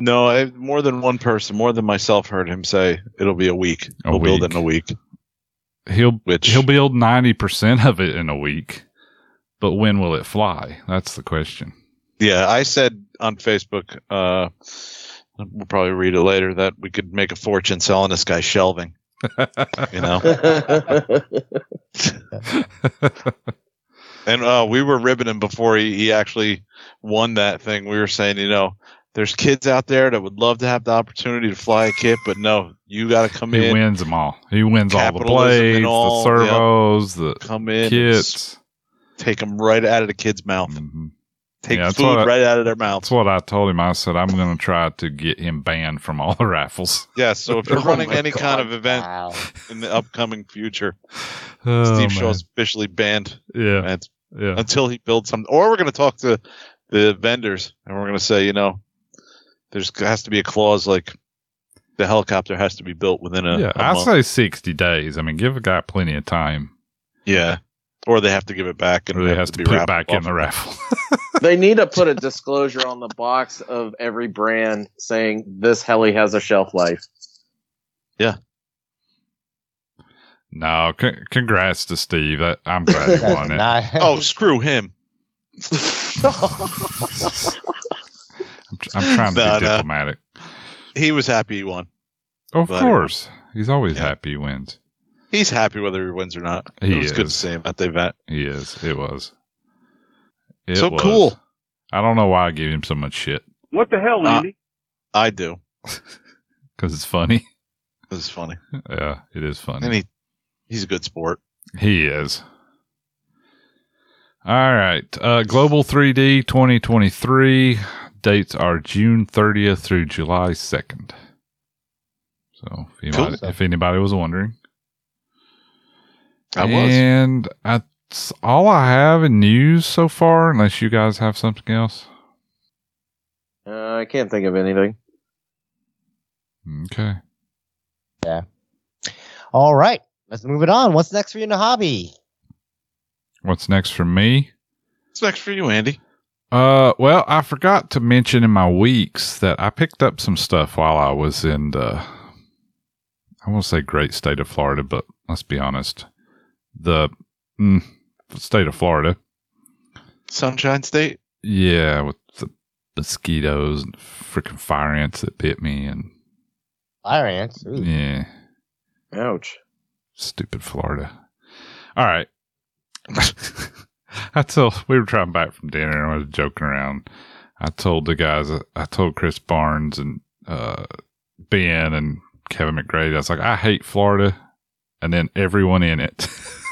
no, I, more than one person, more than myself, heard him say it'll be a week. A we'll build week. it in a week. He'll Which he'll build 90% of it in a week, but when will it fly? That's the question. Yeah, I said on Facebook, uh, we'll probably read it later, that we could make a fortune selling this guy shelving. You know, and uh, we were ribbing him before he, he actually won that thing. We were saying, you know, there's kids out there that would love to have the opportunity to fly a kit, but no, you got to come he in, He wins them all. He wins all the blades, all, the yep. servos, the come in, kits. take them right out of the kid's mouth, Mhm. Take Yeah, that's food what I- right out of their mouths. That's what I told him. I said I'm going to try to get him banned from all the raffles. Yeah, so if you're Oh running my any kind of event Wow. in the upcoming future, Oh, Steve man. Shaw's officially banned Yeah, and- yeah. until he builds some. Or we're going to talk to the vendors and we're going to say, you know, there's has to be a clause like the helicopter has to be built within a, yeah, a I month. say 60 days. I mean, give a guy plenty of time. yeah, or they have to give it back and Or he have has to, be put it raffled back in the raffle. they need to put a disclosure on the box of every brand saying this heli has a shelf life. Yeah. No, c- congrats to Steve. I, I'm glad he won it. not- Oh, screw him! I'm, tr- I'm trying to No, be no. diplomatic. He was happy he won. Of Glad he course. He's always Yeah. happy he wins. He's happy whether he wins or not. He it was good to see him at the event. He is. It was. It So was. cool. I don't know why I gave him so much shit. What the hell, Uh, Andy? I do. Because it's funny. It's funny, Yeah, it is funny. and he he's a good sport. He is. All right. Uh, Global 3D 2023 dates are June 30th through July 2nd. So if anybody, Cool. if anybody was wondering. I was. And that's all I have in news so far, unless you guys have something else. Uh, I can't think of anything. Okay. Yeah. All right, let's move it on. What's next for you in the hobby? What's next for me? What's next for you, Andy? Uh, well, I forgot to mention in my weeks that I picked up some stuff while I was in the, I won't say great state of Florida, but let's be honest, the mm, state of Florida. Sunshine State. Yeah, with the mosquitoes and freaking fire ants that bit me, and Fire ants. Ooh. yeah, Ouch. stupid Florida. All right. I told we were driving back from dinner and I was joking around. I told the guys, I told Chris Barnes and uh, Ben and Kevin McGrady, I was like, I hate Florida, and then everyone in it,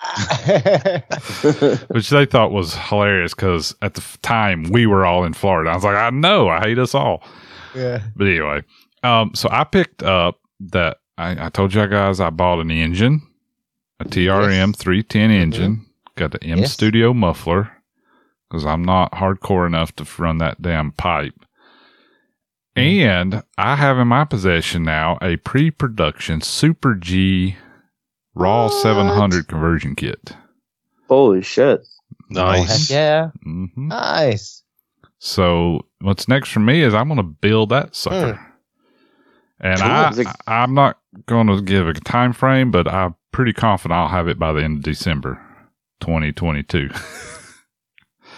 which they thought was hilarious because at the time we were all in Florida. I was like, I know, I hate us all. yeah. But anyway, um, so I picked up that I, I told you guys I bought an engine, a TRM 310 engine, got the M Yes. Studio muffler because I'm not hardcore enough to run that damn pipe. And I have in my possession now a pre production Super G Raw What? 700 conversion kit. Holy shit. Oh, heck Nice. yeah. hmm Nice. So what's next for me is I'm going to build that sucker. And Cool. I, Is it- I, I'm not going to give a time frame, but I'm pretty confident I'll have it by the end of December, 2022.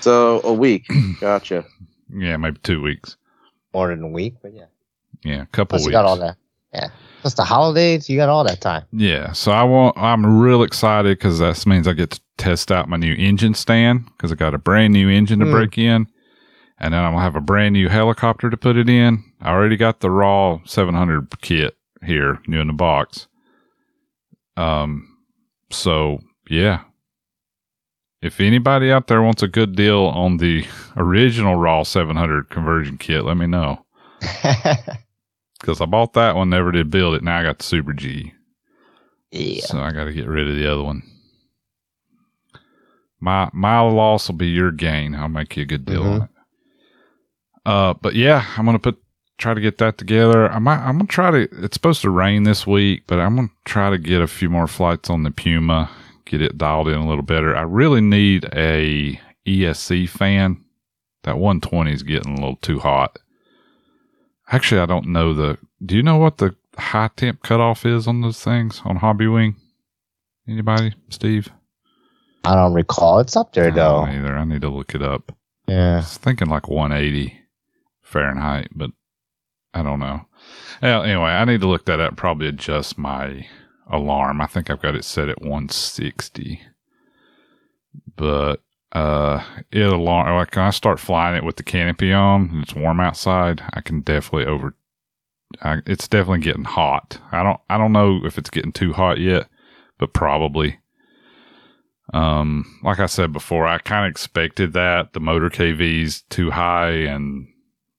So a week. Gotcha. yeah, maybe two weeks. More than a week, but yeah. Yeah, a couple Plus, you weeks. got all that. Yeah. Plus the holidays, you got all that time. Yeah, so I want. I'm real excited because that means I get to test out my new engine stand because I got a brand new engine to Hmm. break in, and then I'm gonna have a brand new helicopter to put it in. I already got the raw 700 kit here, new in the box. Um, so yeah, if anybody out there wants a good deal on the original raw 700 conversion kit, let me know because I bought that one, never did build it. Now I got the Super G. yeah. So I got to get rid of the other one. My my loss will be your gain. I'll make you a good deal on it. Uh, but yeah, I'm gonna put try to get that together. I might I'm gonna try to. It's supposed to rain this week, but I'm gonna try to get a few more flights on the Puma, get it dialed in a little better. I really need a ESC fan. That 120 is getting a little too hot. Actually, I don't know the. Do you know what the high temp cutoff is on those things on Hobby Wing? Anybody, Steve? I don't recall. It's up there I though. don't either. I need to look it up. Yeah, I was thinking like 180 Fahrenheit, but I don't know. Well, anyway, I need to look that up. Probably adjust my alarm. I think I've got it set at 160. But uh, it alarm. Like when I start flying it with the canopy on and it's warm outside, I can definitely over. I, it's definitely getting hot. I don't. I don't know if it's getting too hot yet, but probably. Um, like I said before, I kind of expected that the motor KV's too high and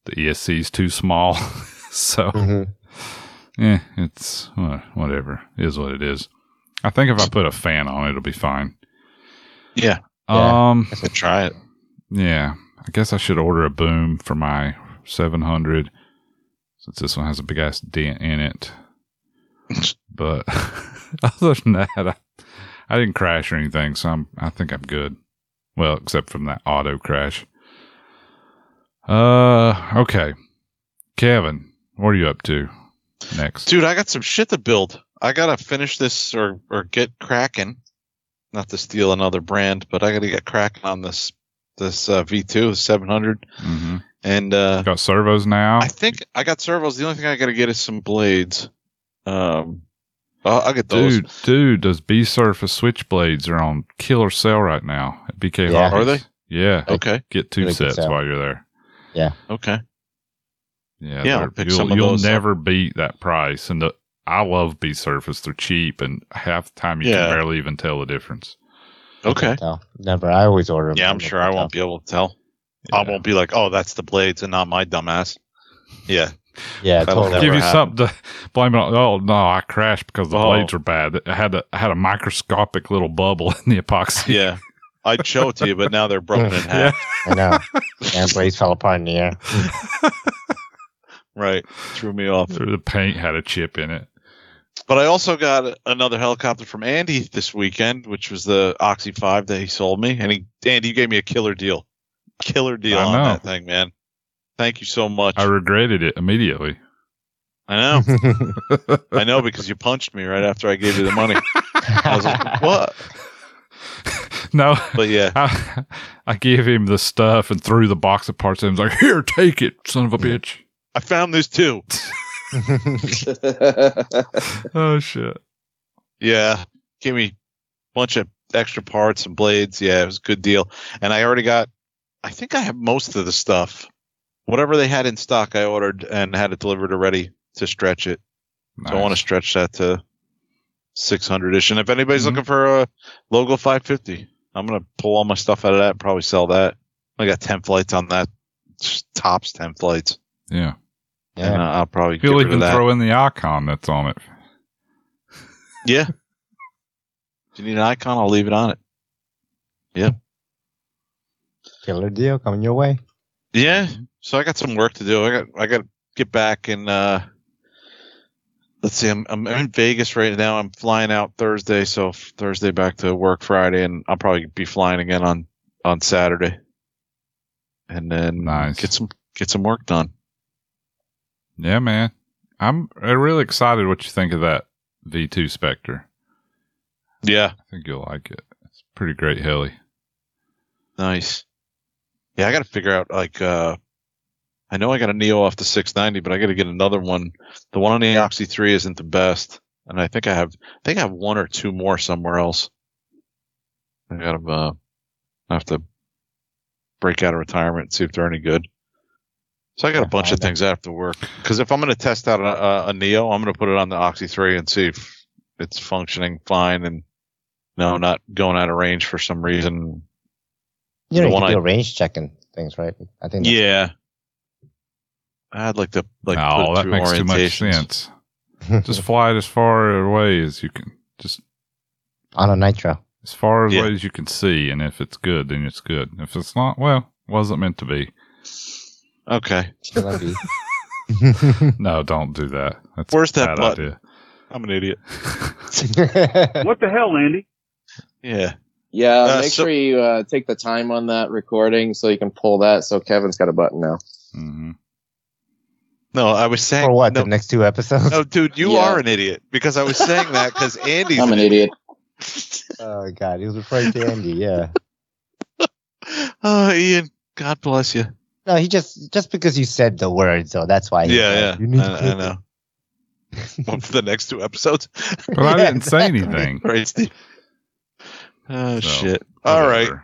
the ESC's too small. so, Mhm. yeah, it's uh, whatever. It is what it is. I think if I put a fan on it, it'll be fine. Yeah. Yeah. Um, So try it. yeah, I guess I should order a boom for my 700 since this one has a big ass dent in it. But other than that, I, I didn't crash or anything, so I'm, I think I'm good. Well, except from that auto crash. Uh, okay. Kevin, what are you up to next? Dude, I got some shit to build. I gotta finish this or or get cracking. Not to steal another brand, but I gotta get cracking on this this uh, V2 700. hmm And uh, Got servos now. I think I got servos. The only thing I gotta get is some blades. Um, I'll, I'll get those. Dude, dude, those B Surface switchblades are on killer sale right now at BK Yeah. Hobbies. Are they? Yeah. Okay. Get two Really sets sale. while you're there. Yeah. Okay. Yeah, Yeah, I'll pick you'll, some of you'll those up. never beat that price. And the, I love B Surface; they're cheap, and half the time you Yeah. can barely even tell the difference. Okay. No, never. I always order them. Yeah, I'm sure I won't be able to tell. I won't be like, oh, that's the blades and not my dumbass. Yeah. Yeah, That'll totally. Give you happen. something to blame it on. Oh no, I crashed because the Oh. blades were bad. I had a I had a microscopic little bubble in the epoxy. Yeah. I'd show it to you, but now they're broken in half. I know. and blades fell apart in the air. Right. Threw me off. The paint had a chip in it. But I also got another helicopter from Andy this weekend, which was the Oxy 5 that he sold me. And he, Andy, you gave me a killer deal. Killer deal I on know. that thing, man. Thank you so much. I regretted it immediately. I know. I know because you punched me right after I gave you the money. I was like, what? No, But yeah, I, I gave him the stuff and threw the box of parts at him. I was like, here, take it, son of a bitch. I found this too. Oh, shit. Yeah. Gave me a bunch of extra parts and blades. Yeah, it was a good deal. And I already got, I think I have most of the stuff. Whatever they had in stock, I ordered and had it delivered already to stretch it. So I want to stretch that to 600 ish. And if anybody's Mhm. looking for a logo 550, I'm going to pull all my stuff out of that and probably sell that. I got 10 flights on that. Just Tops 10 flights. Yeah. And uh, I'll probably get He'll rid of even that. throw in the icon that's on it. yeah. If you need an icon, I'll leave it on it. Yeah. Killer deal coming your way. Yeah. So I got some work to do. I got I got to get back and uh let's see. I'm I'm in Vegas right now. I'm flying out Thursday, so Thursday back to work Friday, and I'll probably be flying again on on Saturday. And then Nice. get some get some work done. Yeah, man. I'm really excited what you think of that V2 Specter. Yeah. I think you'll like it. It's pretty great heli. Nice. Yeah, I got to figure out like uh I know I got a Neo off the 690, but I got to get another one. The one on the Oxy 3 isn't the best, and I think I have I think I have one or two more somewhere else. I got to uh I have to break out of retirement and see if they're any good. So I got a bunch of things I have to work because if I'm going to test out a, a, a Neo, I'm going to put it on the Oxy 3 and see if it's functioning fine and no, not going out of range for some reason. You know, The you one can do I- a range checking things, right? I think. that's- Yeah. I'd like to like put oh, it that makes too much sense. Just fly it as far away as you can. Just on a nitro. as far Yeah. away as you can see, and if it's good, then it's good. If it's not, well, wasn't meant to be. Okay. Shall No, don't do that. That's Where's a that bad button? idea. I'm an idiot. What the hell, Andy? Yeah. Yeah, Uh, make so- sure you uh, take the time on that recording so you can pull that. So Kevin's got a button now. hmm No, I was saying For what? No, The next two episodes? no, dude, you Yeah. are an idiot because I was saying that because Andy's I'm an idiot. Oh god, he was referring to Andy. Yeah. Oh, Ian, God bless you. No, he just just because you said the word, so that's why. he Yeah, said, yeah. You need to I, I know. One for the next two episodes. But I didn't say anything. right, Steve. Oh So, shit. All right. whatever.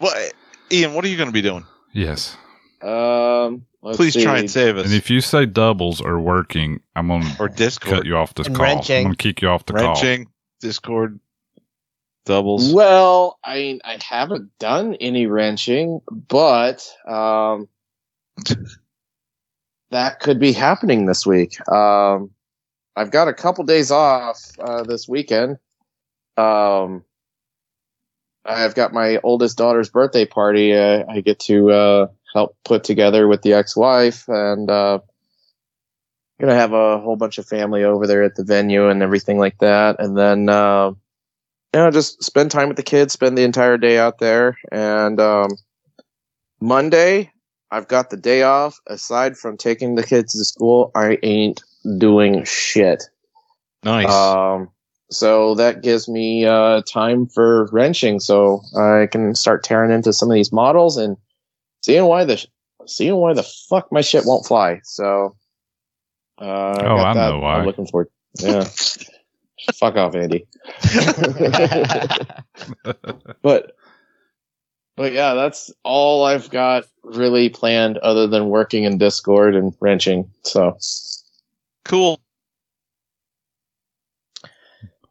Well, Ian, what are you going to be doing? Yes. Um, let's Please try and save us. And if you say doubles are working, I'm gonna or Discord, cut you off this And call. wrenching. I'm gonna kick you off the call. Discord, doubles. Well, I mean, I haven't done any wrenching, but um, that could be happening this week. Um, I've got a couple days off uh, this weekend. Um, I've got my oldest daughter's birthday party. Uh, I get to uh, help put together with the ex-wife, and uh, gonna have a whole bunch of family over there at the venue and everything like that. And then, uh, you know, just spend time with the kids, spend the entire day out there. And um, Monday, I've got the day off. Aside from taking the kids to school, I ain't doing shit. Nice. Um, so that gives me uh, time for wrenching, so I can start tearing into some of these models and seeing why the seeing why the fuck my shit won't fly. So, uh, Oh, I know why. I'm looking forward. Yeah, fuck off, Andy. but but yeah, that's all I've got really planned, other than working in Discord and wrenching. So cool.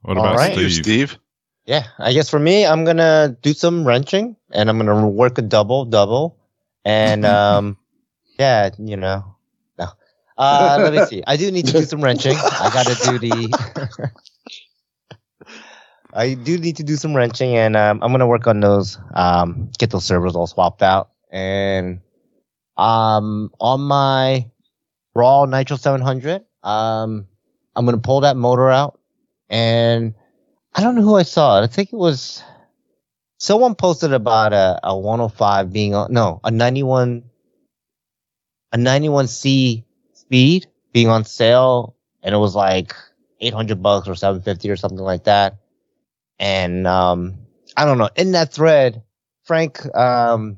What All about right. You, Steve? Steve. Yeah, I guess for me, I'm gonna do some wrenching, and I'm gonna work a double double, and um, yeah, you know, no. Uh, let me see. I do need to do some wrenching. I gotta do the. I do need to do some wrenching, and um, I'm gonna work on those. Um, get those servos all swapped out, and um, on my raw nitro 700. Um, I'm gonna pull that motor out, and I don't know who I saw. It. I think it was someone posted about a, a 105 being on no a 91 a 91c speed being on sale, and it was like 800 bucks or 750 or something like that. And um, I don't know. In that thread, Frank um,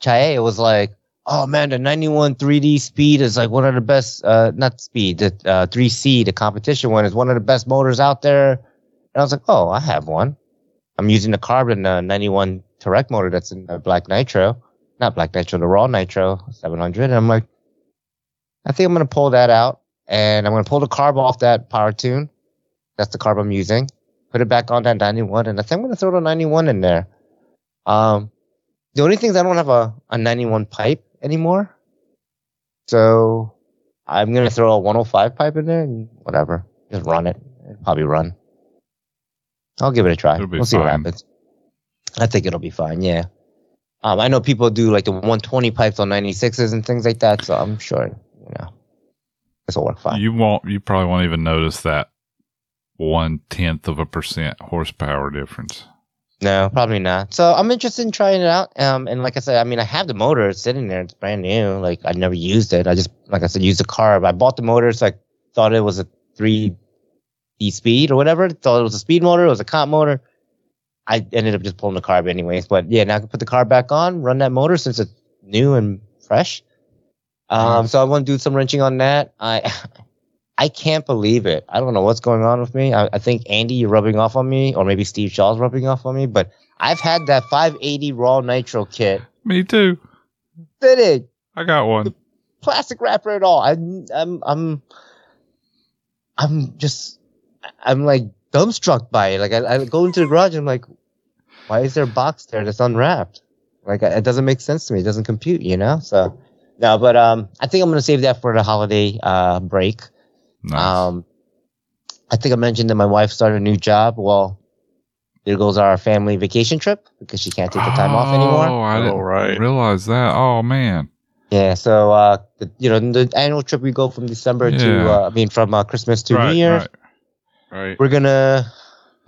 Chae was like, "Oh man, the 91 3D speed is like one of the best. Uh, not speed, the uh, 3C, the competition one is one of the best motors out there." And I was like, "Oh, I have one. I'm using the carbon uh, 91 Terrec motor that's in the Black Nitro, not Black Nitro, the Raw Nitro 700." And I'm like, "I think I'm gonna pull that out, and I'm gonna pull the carb off that power tune. That's the carb I'm using. Put it back on that 91, and I think I'm gonna throw the 91 in there." Um, the only thing is I don't have a, a 91 pipe anymore. So I'm going to throw a 105 pipe in there and whatever. Just run it. It'll probably run. I'll give it a try. It'll be We'll see what fine. happens. I think it'll be fine. Yeah. Um, I know people do like the 120 pipes on 96s and things like that. So I'm sure, you know, this will work fine. You won't. You probably won't even notice that one tenth of a percent horsepower difference. No, probably not. So I'm interested in trying it out. Um, and like I said, I mean, I have the motor it's sitting there. It's brand new. Like I never used it. I just, like I said, used the carb. I bought the motor. So I thought it was a three D speed or whatever. Thought it was a speed motor. It was a comp motor. I ended up just pulling the carb anyways. But yeah, now I can put the carb back on, run that motor since it's new and fresh. Um, so I want to do some wrenching on that. I, I can't believe it. I don't know what's going on with me. I, I think Andy, you're rubbing off on me, or maybe Steve Shaw's rubbing off on me. But I've had that 580 raw nitro kit Me too. Did it? I got one. plastic wrapper at all. I, am I'm, I'm, I'm just, I'm like dumbstruck by it. Like I, I go into the garage and I'm like, why is there a box there that's unwrapped? Like it doesn't make sense to me. It doesn't compute, you know. So no, but um, I think I'm gonna save that for the holiday uh break. Nice. Um, I think I mentioned that my wife started a new job. Well, there goes our family vacation trip because she can't take the time off anymore. Oh. I didn't Oh, right. realize that. Oh man. Yeah, so uh, the, you know, the annual trip we go from December to, uh, I mean, from uh, Christmas to right, New Year. right. Right. We're gonna,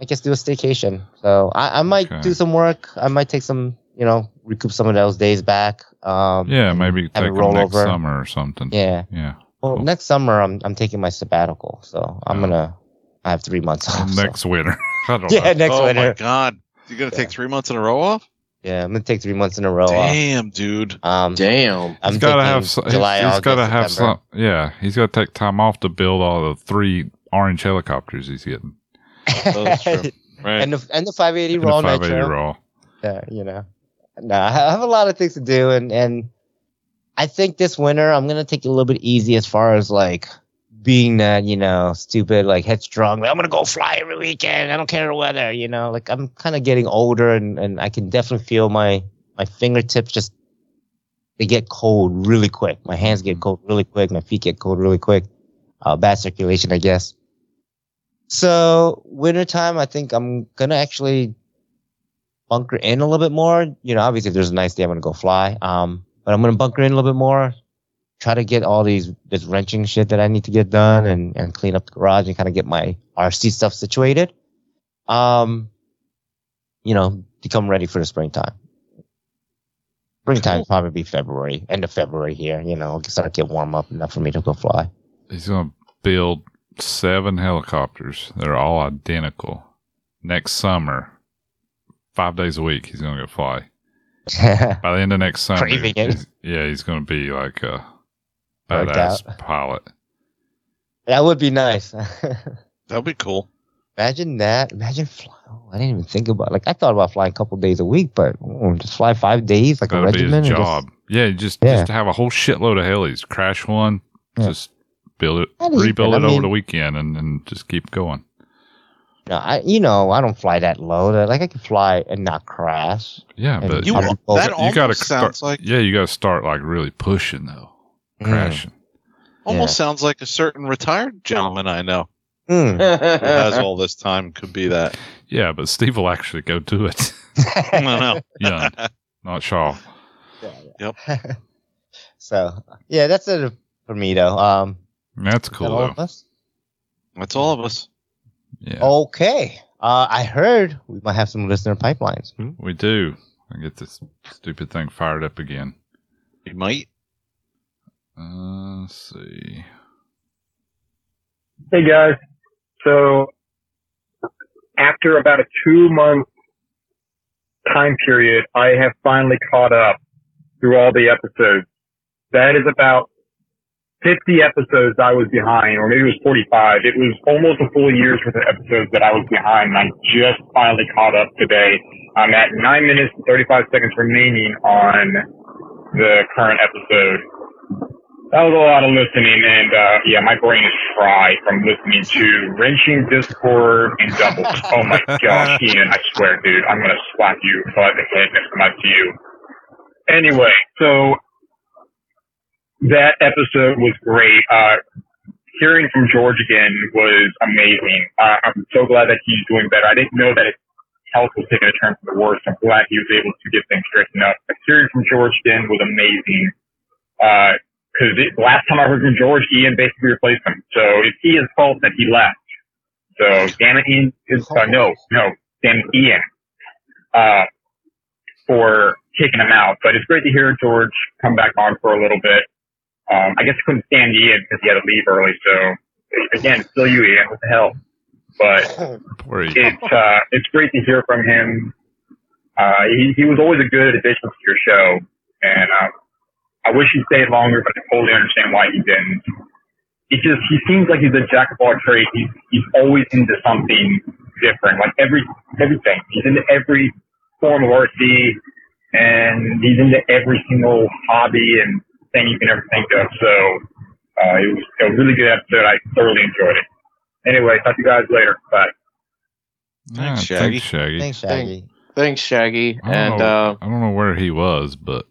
I guess, do a staycation. So I, I might Okay. do some work. I might take some, you know, recoup some of those days back. Um, Yeah, maybe take it them roll next over. summer or something. Yeah. Yeah. Well, Cool. next summer I'm I'm taking my sabbatical, so I'm Oh. gonna I have three months Well, off. so- next winter. I don't Yeah, know. next oh winter. my god. You're gonna take three months in a row off? Yeah, I'm gonna take three months in a row. off. Damn, dude. Um, Damn. I'm he's got to have. some- July, he's August, got to have September. some. Yeah, he's got to take time off to build all the three orange helicopters he's getting. That's true. Right. and the and the 580 And the 580 nitro. raw. Yeah, you know. No, I have a lot of things to do, and and I think this winter I'm gonna take it a little bit easy as far as like being that you know stupid like headstrong. Like, I'm gonna go fly every weekend. I don't care the weather. You know, like I'm kind of getting older, and and I can definitely feel my my fingertips just they get cold really quick. My hands get cold really quick. My feet get cold really quick. Uh, bad circulation, I guess. So wintertime, I think I'm gonna actually bunker in a little bit more. You know, obviously if there's a nice day, I'm gonna go fly. Um, but I'm gonna bunker in a little bit more. Try to get all these this wrenching shit that I need to get done and and clean up the garage and kind of get my RC stuff situated. Um, you know, become ready for the springtime. Springtime will probably be February, end of February here. You know, start to get warm up enough for me to go fly. He's going to build seven helicopters They're all identical next summer. Five days a week, he's going to go fly. By the end of next summer, Craving it. he's- yeah, he's going to be like a badass pilot. that would be nice. That'd be cool. Imagine that. Imagine flying. Oh, I didn't even think about like I thought about flying a couple days a week, but oh, just fly five days like a That'll be regiment. his and just- job. yeah, just Yeah. just to have a whole shitload of helis, crash one, Yeah. just build it, Not even, rebuild I it over mean- the weekend, and, and just keep going. No, I you know I don't fly that low. Like I can fly and not crash. Yeah, but You, I'm you, both- that you almost gotta sounds start, like yeah, you got to start like really pushing though, Mm. crashing. almost sounds like a certain retired gentleman I know Mm. who has all this time. Could be that. Yeah, but Steve will actually go do it. I don't know. Young, not Shaw. Yep. So yeah, that's it for for me though. Um, That's is that cool all though. of us? That's all of us. Yeah, Okay. Uh, I heard we might have some listener pipelines. Hmm? we do. I get this stupid thing fired up again. You might. Uh, let's see. Hey guys. So after about a two month time period, I have finally caught up through all the episodes. That is about 50 episodes I was behind, or maybe it was 45. It was almost a full year's worth of episodes that I was behind, and I just finally caught up today. I'm at 9 minutes and 35 seconds remaining on the current episode. That was a lot of listening, and uh, yeah, my brain is fried from listening to wrenching Discord and doubles. oh my gosh, Ian, I swear, dude, I'm gonna slap you upside the head next I see you. Anyway, so that episode was great. Uh, hearing from George again was amazing. Uh, I'm so glad that he's doing better. I didn't know that his health was taking a turn for the worse. I'm glad he was able to get things straightened up. But hearing from George again was amazing. Uh, cause it, last time I heard from George, Ian basically replaced him. So it's Ian's fault that he left. So damn it, Ian. His, uh, no, no, damn it, Ian. Uh, for kicking him out. But it's great to hear George come back on for a little bit. Um, I guess I couldn't stand Ian because he had to leave early. So again, still you, Ian. What the hell? But Poor it's uh, it's great to hear from him. Uh, he he was always a good addition to your show, and uh, I wish he stayed longer, but I totally understand why he didn't. He just he seems like he's a jack of all trades. He's he's always into something different, like every everything. He's into every form of RC, and he's into every single hobby and thing you can ever think of. So uh, it was a really good episode. I thoroughly enjoyed it. Anyway, talk to you guys later. Bye. Yeah, Thanks, Shaggy. Thanks, Shaggy. Thanks, Shaggy. Thanks, Shaggy. I And know, uh, I don't know where he was, but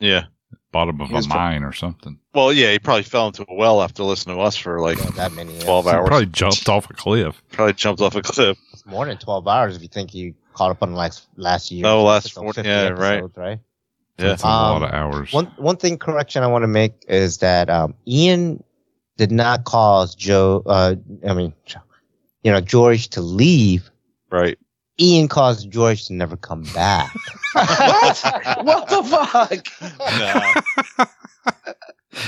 Yeah. bottom of a was pro- mine or something. Well, yeah, he probably fell into a well after listening to us for like Not that many. yeah. 12 He hours. probably jumped off a cliff. Probably jumped off a cliff. It's more than 12 hours if you think you caught up on like last year. Oh, last episode, 40 50 yeah, right. episodes, right? Yeah. That's a Um, lot of hours. One one thing correction I want to make is that um, Ian did not cause Joe. Uh, I mean, you know, George to leave. Right. Ian caused George to never come back. what? what the fuck? No.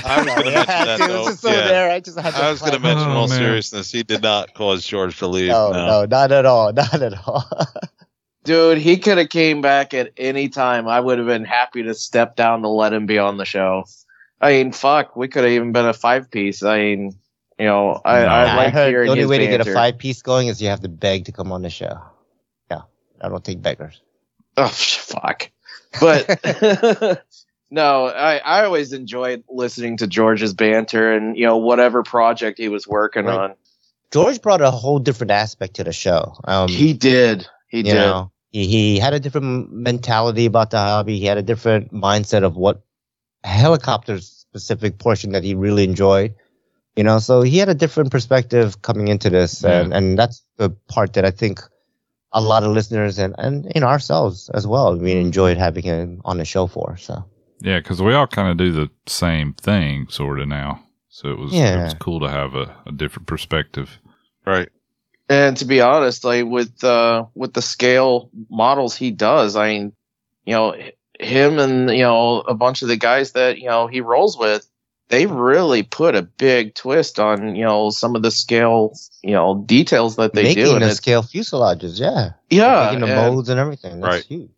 I was going to mention that, Dude, though. just so Yeah. there. I just had to I was going to plan- mention in Oh, all man. seriousness, he did not cause George to leave. No, No. no, not at all. Not at all. Dude, he could have came back at any time. I would have been happy to step down to let him be on the show. I mean, fuck, we could have even been a five piece. I mean, you know, I. I I like heard the only way to get a five piece going is you have to beg to come on the show. Yeah, I don't take beggars. Oh fuck! But no, I I always enjoyed listening to George's banter and you know whatever project he was working Right. on. George brought a whole different aspect to the show. Um, he did. He you did. know, he, he had a different mentality about the hobby. He had a different mindset of what helicopter specific portion that he really enjoyed. You know, so he had a different perspective coming into this, Yeah. and and that's the part that I think a lot of listeners and and you know ourselves as well we enjoyed having him on the show for. So yeah, because we all kind of do the same thing, sort of now. So it was yeah. it Yeah. was cool to have a, a different perspective. Right. And to be honest, like with uh with the scale models he does, I mean, you know, him and you know a bunch of the guys that you know he rolls with, they really put a big twist on you know some of the scale you know details that they making do, and the scale fuselages, yeah, yeah, making the and, molds and everything. That's Right. huge.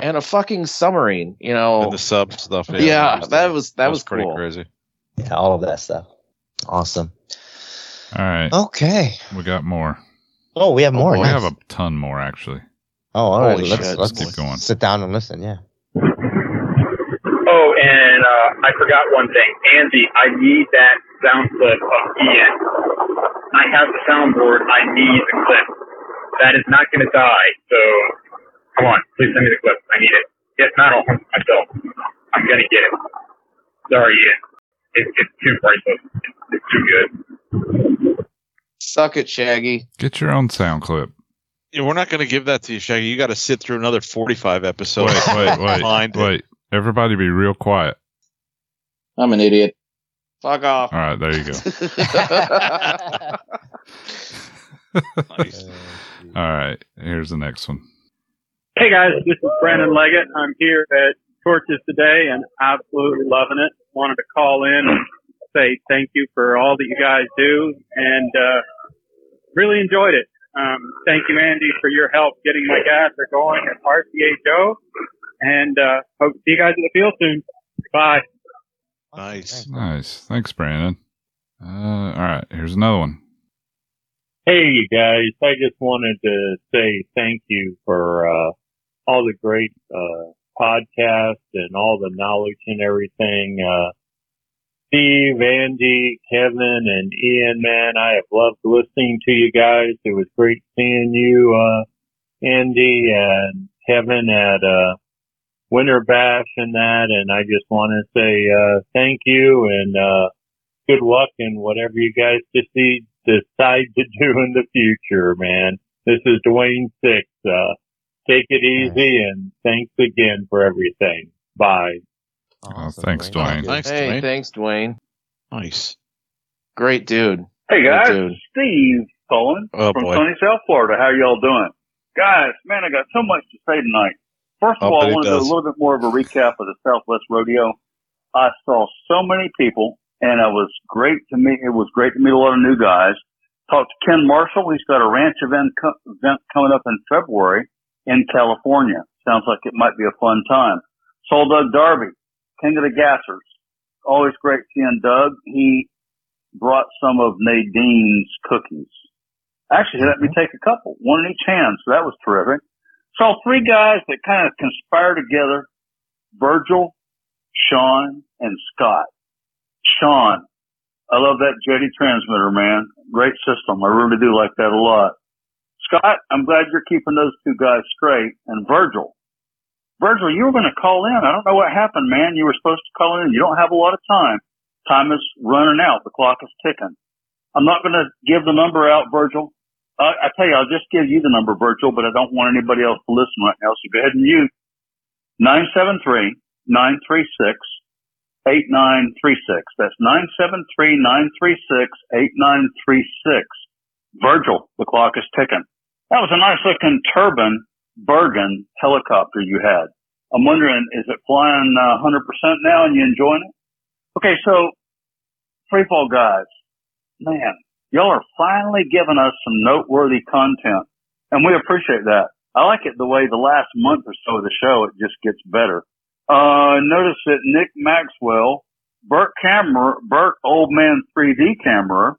and a fucking submarine, you know, And the sub stuff. Oh. yeah, that that was that was pretty cool. crazy. Yeah, all of that stuff. Awesome. All right, Okay. we got more. Oh, we have more. we nice. have a ton more actually. Oh, all right. Let's shit. let's Keep going. sit down and listen. Yeah. Oh, and uh, I forgot one thing. Andy, I need that sound clip of Ian. I have the soundboard. I need the clip. That is not going to die. So, come on, please send me the clip. I need it. If not, I'll hunt myself. I'm going to get it. Sorry, Ian. It, it's too priceless. It's too good. Suck it, Shaggy. Get your own sound clip. Yeah, we're not going to give that to you, Shaggy. You got to sit through another 45 episodes. Wait, wait, wait, Find it. wait. Everybody, be real quiet. I'm an idiot. Fuck off. All right, there you go. Nice. All right, here's the next one. Hey guys, this is Brandon Leggett. I'm here at Torches today and absolutely loving it. Wanted to call in and say thank you for all that you guys do and uh, really enjoyed it. Um, thank you, Andy, for your help getting my gas are going at IRCHA and uh, hope to see you guys in the field soon. Bye. Nice. Nice. Thanks, Brandon. Uh, all right, here's another one. Hey, you guys. I just wanted to say thank you for uh, all the great uh, podcasts and all the knowledge and everything. Steve, Andy, Kevin, and Ian, man, I have loved listening to you guys. It was great seeing you, uh, Andy and Kevin at uh, Winter Bash and that. And I just want to say uh, thank you and uh, good luck in whatever you guys decide decide to do in the future, man. This is Dwayne Six. Uh, take it easy and thanks again for everything. Bye. Oh, oh, thanks, Dwayne. Thanks, hey, Dwayne. thanks, Dwayne. Nice. Great dude. Hey Great guys, dude. Steve calling Oh, from boy. sunny South Florida. How y'all doing? Guys, man, I got so much to say tonight. First of I'll all, bet I want to do a little bit more of a recap of the Southwest Rodeo. I saw so many people, and it was great to meet. It was great to meet a lot of new guys. Talked to Ken Marshall. He's got a ranch event, co- event coming up in February in California. Sounds like it might be a fun time. Saw Doug Darby, King of the Gassers. Always great seeing Doug. He brought some of Nadine's cookies. Actually, he let me mm-hmm. take a couple, one in each hand, so that was terrific. Saw three guys that kind of conspire together, Virgil, Sean, and Scott. Sean, I love that Jeti transmitter, man. Great system. I really do like that a lot. Scott, I'm glad you're keeping those two guys straight. And Virgil, Virgil, you were going to call in. I don't know what happened, man. You were supposed to call in. You don't have a lot of time. Time is running out. The clock is ticking. I'm not going to give the number out, Virgil. Uh, I tell you, I'll just give you the number, Virgil, but I don't want anybody else to listen right now. So go ahead and mute. 973 936 8936. That's 973 936 8936. Virgil, the clock is ticking. That was a nice looking turbine Bergen helicopter you had. I'm wondering, is it flying uh, 100% now and you enjoying it? Okay, so freefall guys, man, y'all are finally giving us some noteworthy content, and we appreciate that. I like it the way the last month or so of the show it just gets better. Uh, notice that Nick Maxwell, Burt Kammerer, Burt Old Man 3D Kammerer,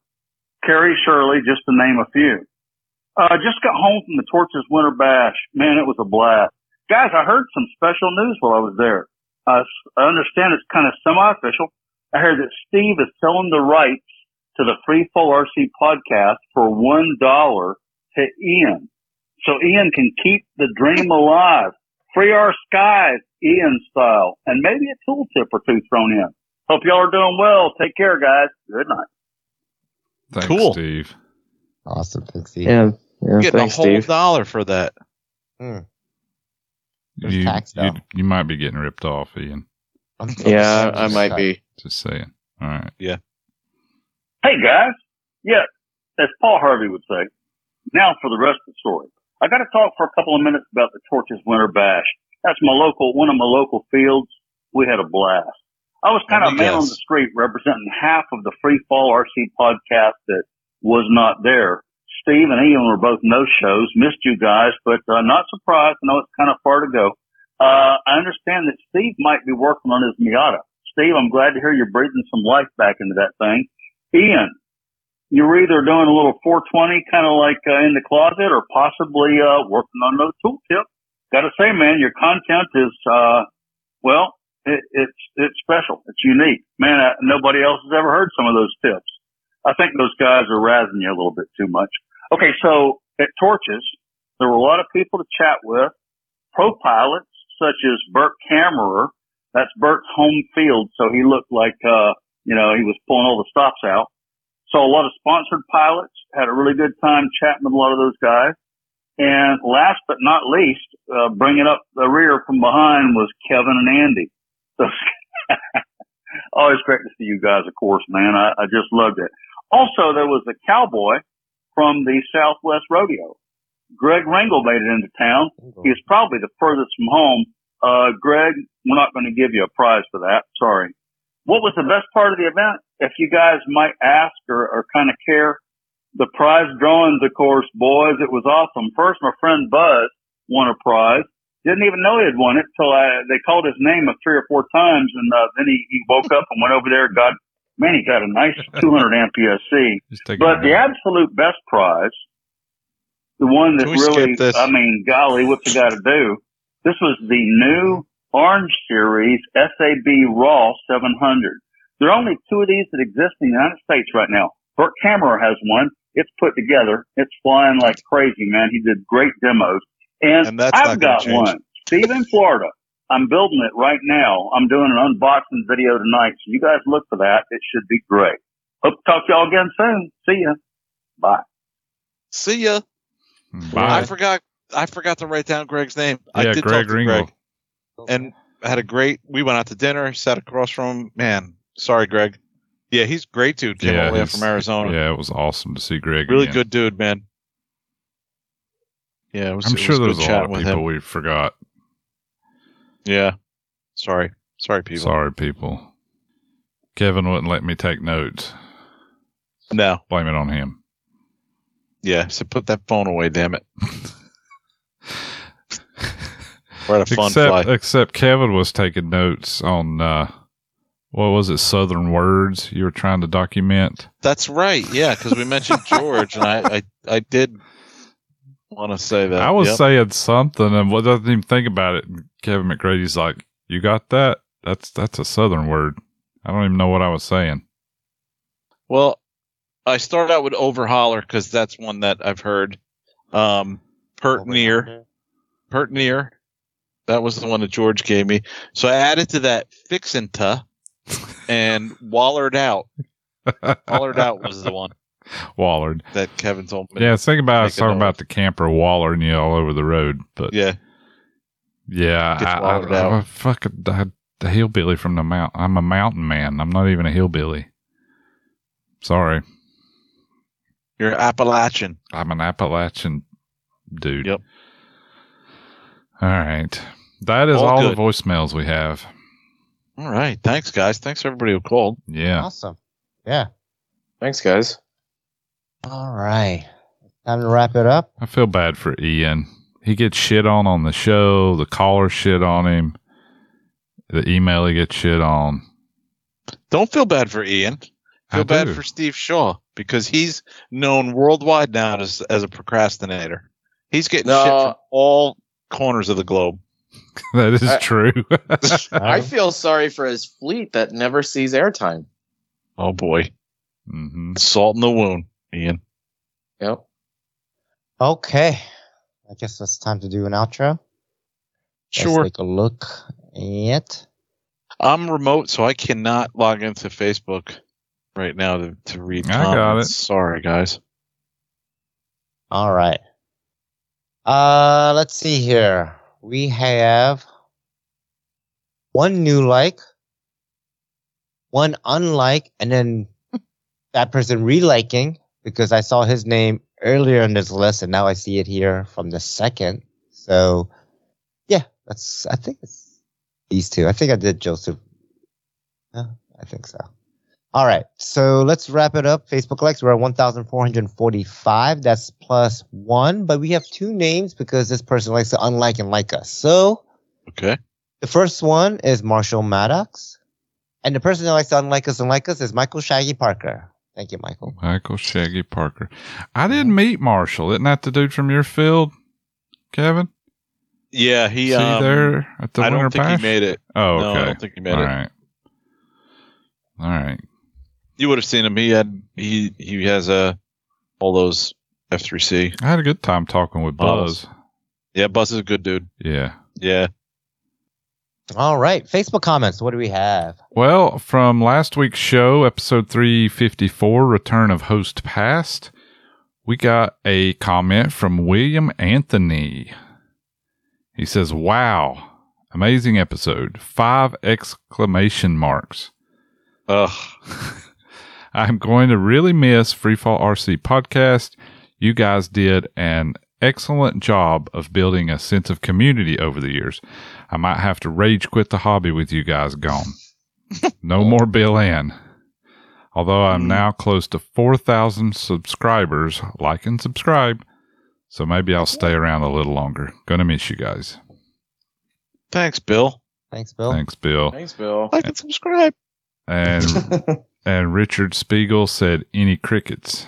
Carrie Shirley, just to name a few. Uh, just got home from the Torches Winter Bash. Man, it was a blast. Guys, I heard some special news while I was there. Uh, I understand it's kind of semi-official. I heard that Steve is selling the rights to the Free Fall RC podcast for one dollar to Ian. So Ian can keep the dream alive. Free our skies, Ian style. And maybe a tool tip or two thrown in. Hope y'all are doing well. Take care, guys. Good night. Thanks, Cool. Steve. Awesome. Thanks, Steve. Yeah, yeah. Getting Thanks, a whole Steve. dollar for that. Hmm. There's You, you, you might be getting ripped off, Ian. Yeah, I'm just might be. Just saying. All right. Yeah. Hey guys. Yeah, as Paul Harvey would say. Now for the rest of the story. I got to talk for a couple of minutes about the Torches Winter Bash. That's my local, one of my local fields. We had a blast. I was kind of a man on the street representing half of the Free Fall RC podcast that was not there. Steve and Ian were both no shows. Missed you guys, but uh, not surprised. I know it's kind of far to go. Uh, I understand that Steve might be working on his Miata. Steve, I'm glad to hear you're breathing some life back into that thing. Ian, you're either doing a little 420 kind of like uh, in the closet or possibly uh, working on another tooltip. Got to say, man, your content is, uh, well, it, it's it's special. It's unique, man. Uh, nobody else has ever heard some of those tips. I think those guys are razzing you a little bit too much. Okay, so at Torches, there were a lot of people to chat with. Pro pilots such as Burt Kammerer. That's Burt's home field, so he looked like uh, you know he was pulling all the stops out. So a lot of sponsored pilots had a really good time chatting with a lot of those guys. And last but not least, uh, bringing up the rear from behind was Kevin and Andy. So Always great to see you guys, of course, man. I, I just loved it. Also, there was a cowboy from the Southwest Rodeo. Greg Ringle made it into town. He's probably the furthest from home. Uh, Greg, we're not going to give you a prize for that. Sorry. What was the best part of the event? If you guys might ask or, or kind of care, the prize drawings, of course, boys, it was awesome. First, my friend Buzz won a prize. Didn't even know he had won it till I, they called his name three or four times, and uh, then he, he woke up and went over there. Got man, he got a nice 200 amp PSC. But the absolute best prize, the one that Can we skip really, this? I mean, golly, what's it got to do? This was the new Orange Series SAB Raw 700. There are only two of these that exist in the United States right now. Burt Kammerer has one. It's put together. It's flying like crazy, man. He did great demos. And, And that's I've got one. Steve in Florida. I'm building it right now. I'm doing an unboxing video tonight. So you guys look for that. It should be great. Hope to talk to y'all again soon. See ya. Bye. See ya. Bye. I forgot. I forgot to write down Greg's name. I yeah, did Greg talk to Ringo. Greg and had a great. We went out to dinner. Sat across from him. Man, sorry, Greg. Yeah, he's a great dude. Came Yeah, all the way from Arizona. Yeah, it was awesome to see Greg. really again. good dude, man. Yeah, it was. I'm it sure was there's a lot of with people him. we forgot. Yeah, sorry, sorry, people. Sorry, people. Kevin wouldn't let me take notes. No, Blame it on him. yeah. So put that phone away, damn it. We're at a fun except, fly. except Kevin was taking notes on uh, what was it, Southern words you were trying to document. That's right. Yeah, because we mentioned George, and I, I, I did want to say that. I was Yep. saying something and what doesn't even think about it. And Kevin McGrady's like, "You got that? That's that's a Southern word." I don't even know what I was saying. Well, I start out with overholler because that's one that I've heard. Um, pert near, pert near. That was the one that George gave me. So I added to that fixinta and wallered out. Wallered out was the one Wallard. that Kevin told me. Yeah, think about I was talking note. about the camper wallering you all over the road, but Yeah. yeah, Gets I, I, wallered out. I'm a fucking I, the hillbilly from the mount. I'm a mountain man. I'm not even a hillbilly. Sorry, You're Appalachian. I'm an Appalachian dude. Yep. All right, that is All all, the voicemails we have. All right. Thanks, guys. Thanks everybody who called. Yeah. Awesome. Yeah. Thanks, guys. All right. Time to wrap it up. I feel bad for Ian. He gets shit on on the show. The caller shit on him. The email he gets shit on. Don't feel bad for Ian. Feel I bad do. for Steve Shaw because he's known worldwide now as as a procrastinator. He's getting No. shit from all corners of the globe. that is I- true. I feel sorry for his fleet that never sees airtime. Oh boy, hmm salt in the wound, Ian. Yep. Okay. I guess it's time to do an outro. Sure. Let's take a look at. I'm remote, so I cannot log into Facebook right now to, to read I got it. Sorry, guys. All right. Uh, let's see here. We have one new like, one unlike, and then that person reliking because I saw his name earlier in this list and now I see it here from the second. So, yeah, that's, I think it's these two. I think I did Joseph. Yeah, I think so. All right. So let's wrap it up. Facebook likes, we're at 1,445. That's plus one, but we have two names because this person likes to unlike and like us. So Okay. the first one is Marshall Maddox. And the person that likes to unlike us and like us is Michael Shaggy Parker. Thank you, Michael. Michael Shaggy Parker. I didn't meet Marshall. Isn't that the dude from your field, Kevin? Yeah, he. See um, there at the I winter don't think pass? he made it. Oh, No, okay. I don't think he made All it. right. All right. You would have seen him. He had he he has uh, all those F3C. I had a good time talking with Models. Buzz. Yeah, Buzz is a good dude. Yeah. Yeah. All right. Facebook comments. What do we have? Well, from last week's show, episode 354, Return of Host Past, we got a comment from William Anthony. He says, Wow, amazing episode. Five exclamation marks. Ugh. I'm going to really miss Freefall RC podcast. You guys did an excellent job of building a sense of community over the years. I might have to rage quit the hobby with you guys gone. no more Bill Ann. Although I'm mm-hmm. now close to 4,000 subscribers, like and subscribe. So maybe I'll stay around a little longer. Gonna miss you guys. Thanks, Bill. Thanks, Bill. Thanks, Bill. Thanks, Bill. Like and subscribe. And and Richard Spiegel said, "Any crickets?"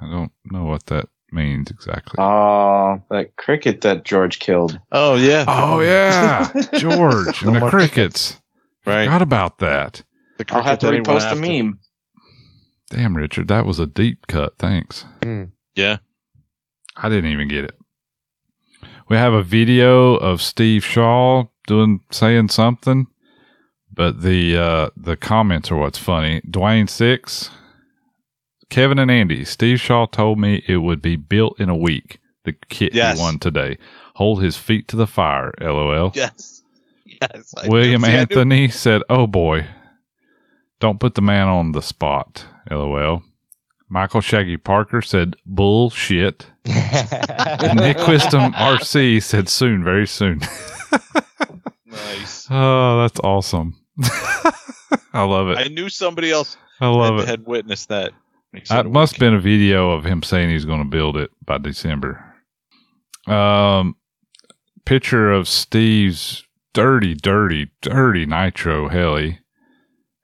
I don't know what that means exactly. Oh, that cricket that George killed. Oh yeah. oh yeah, George and the more crickets. Right. Forgot about that. The I'll have to cricket that he went repost a after. meme. Damn, Richard, that was a deep cut. Thanks. Yeah. I didn't even get it. We have a video of Steve Shaw doing saying something, but the uh, the comments are what's funny. Dwayne Six, Kevin and Andy. Steve Shaw told me it would be built in a week. The kit Yes. he won today. Hold his feet to the fire. LOL. Yes. Yes. I William see, Anthony said, "Oh boy, don't put the man on the spot." LOL. Michael Shaggy Parker said, "Bullshit." Nick Wisdom RC said, "Soon, very soon." Nice. oh, that's awesome. I love it. I knew somebody else I love had, it. had witnessed that. He said It a must have been a video of him saying he's going to build it by December. Um, picture of Steve's dirty, dirty, dirty nitro heli,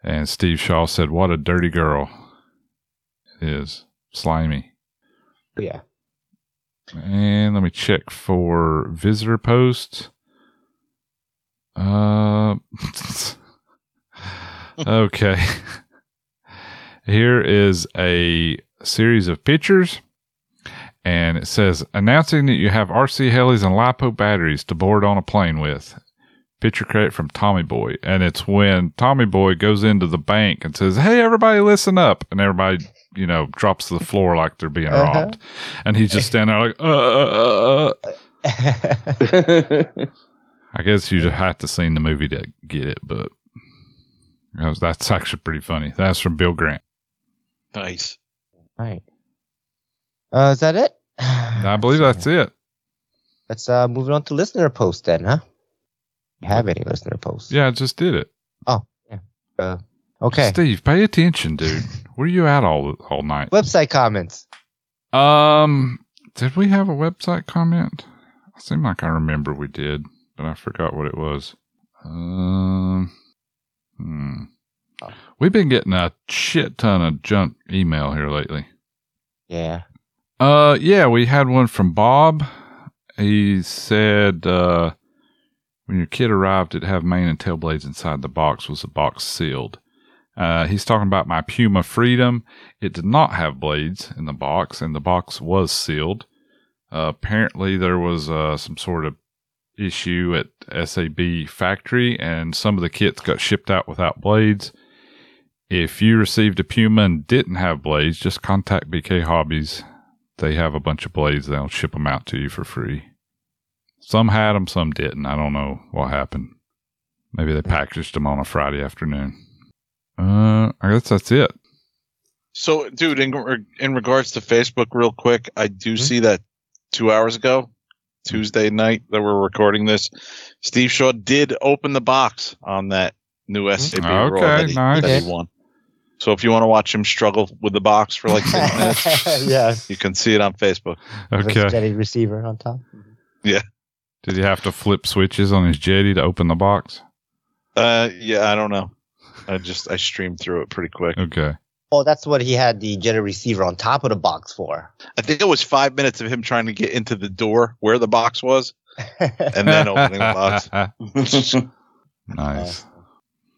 and Steve Shaw said, "What a dirty girl it is, slimy." yeah. And let me check for visitor posts. Uh, okay. Here is a series of pictures, and it says announcing that you have RC helis and lipo batteries to board on a plane with. Picture credit from Tommy Boy, and it's when Tommy Boy goes into the bank and says, "Hey, everybody, listen up!" and everybody, you know, drops to the floor like they're being Uh-huh. robbed, and he's just standing there like, "Uh, uh, uh, uh." I guess you just have to seen the movie to get it, but that's actually pretty funny. That's from Bill Grant. Nice. All right. Uh, is that it? I believe that's it. Let's uh move on to listener posts then, huh? Have any listener posts? Yeah, I just did it. Oh, yeah. Uh, okay. Steve, pay attention, dude. Where you at all all night? Website comments. Um, did we have a website comment? I seem like I remember we did, but I forgot what it was. Um, hmm. We've been getting a shit ton of junk email here lately. Yeah. Uh, yeah, we had one from Bob. He said, uh, when your kid arrived, it have main and tail blades inside the box. Was the box sealed? Uh, he's talking about my Puma Freedom. It did not have blades in the box, and the box was sealed. Uh, apparently, there was uh, some sort of issue at SAB factory, and some of the kits got shipped out without blades. If you received a Puma and didn't have blades, just contact BK Hobbies. They have a bunch of blades. They'll ship them out to you for free. Some had them, some didn't. I don't know what happened. Maybe they packaged them on a Friday afternoon. Uh, I guess that's it. So, dude, in in regards to Facebook, real quick, I do mm-hmm. see that two hours ago, Tuesday night that we're recording this, Steve Shaw did open the box on that new mm-hmm. SAB Raw ah, Okay, that he, nice. that he won. So, if you want to watch him struggle with the box for like six minutes, yes. you can see it on Facebook. Okay. Steady receiver on top. Yeah. Did he have to flip switches on his Jeti to open the box? Uh, yeah, I don't know. I just I streamed through it pretty quick. Okay. Oh, that's what he had the Jeti receiver on top of the box for. I think it was five minutes of him trying to get into the door where the box was, and then opening the box. nice.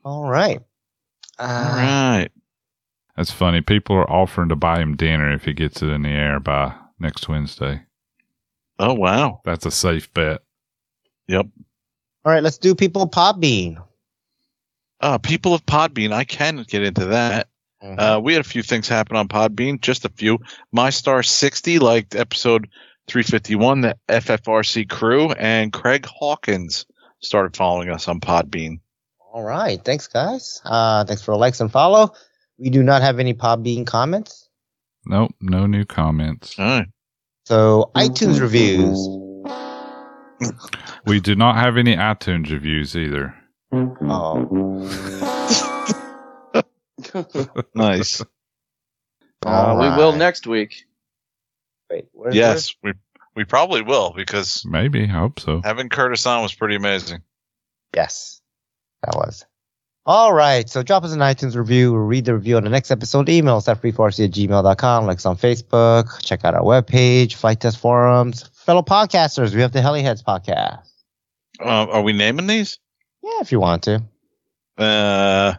All right. All Uh, right. That's funny. People are offering to buy him dinner if he gets it in the air by next Wednesday. Oh wow. That's a safe bet. Yep. All right, let's do people Podbean. Uh, people of Podbean, I can get into that. Uh, we had a few things happen on Podbean, just a few. My Star 60 liked episode 351, the FFRC crew, and Craig Hawkins started following us on Podbean. All right. Thanks, guys. Uh, thanks for the likes and follow. We do not have any Podbean comments. Nope, no new comments. All right. So iTunes reviews. We do not have any iTunes reviews either. Oh, Nice. Uh, we will next week. Wait, where's yes, we we probably will because Maybe, I hope so. having Curtis on was pretty amazing. Yes, that was. All right. So drop us an iTunes review. We'll read the review on the next episode. Email us at free4rc at gmail.com. Like us on Facebook. Check out our webpage, Flight Test Forums. Fellow podcasters, we have the Heliheads podcast. Uh, are we naming these? Yeah, if you want to. Uh,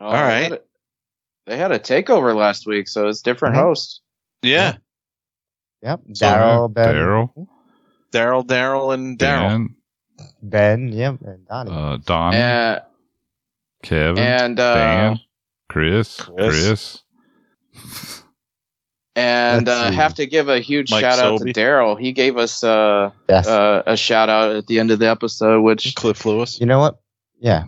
Oh, All they had a- They had a takeover last week, so it's different Mhm. hosts. yeah. Yep. So, Daryl, Ben. Daryl, Daryl, Daryl, and Daryl. Dan, Ben, yep, and Donnie. uh, Donnie, And, Kevin, and, uh, Dan, Chris, Chris. Chris. and Let's uh, have to give a huge Mike shout out Sobey. to Daryl. He gave us uh, yes. uh, a shout out at the end of the episode, which Cliff Lewis. you know what? Yeah.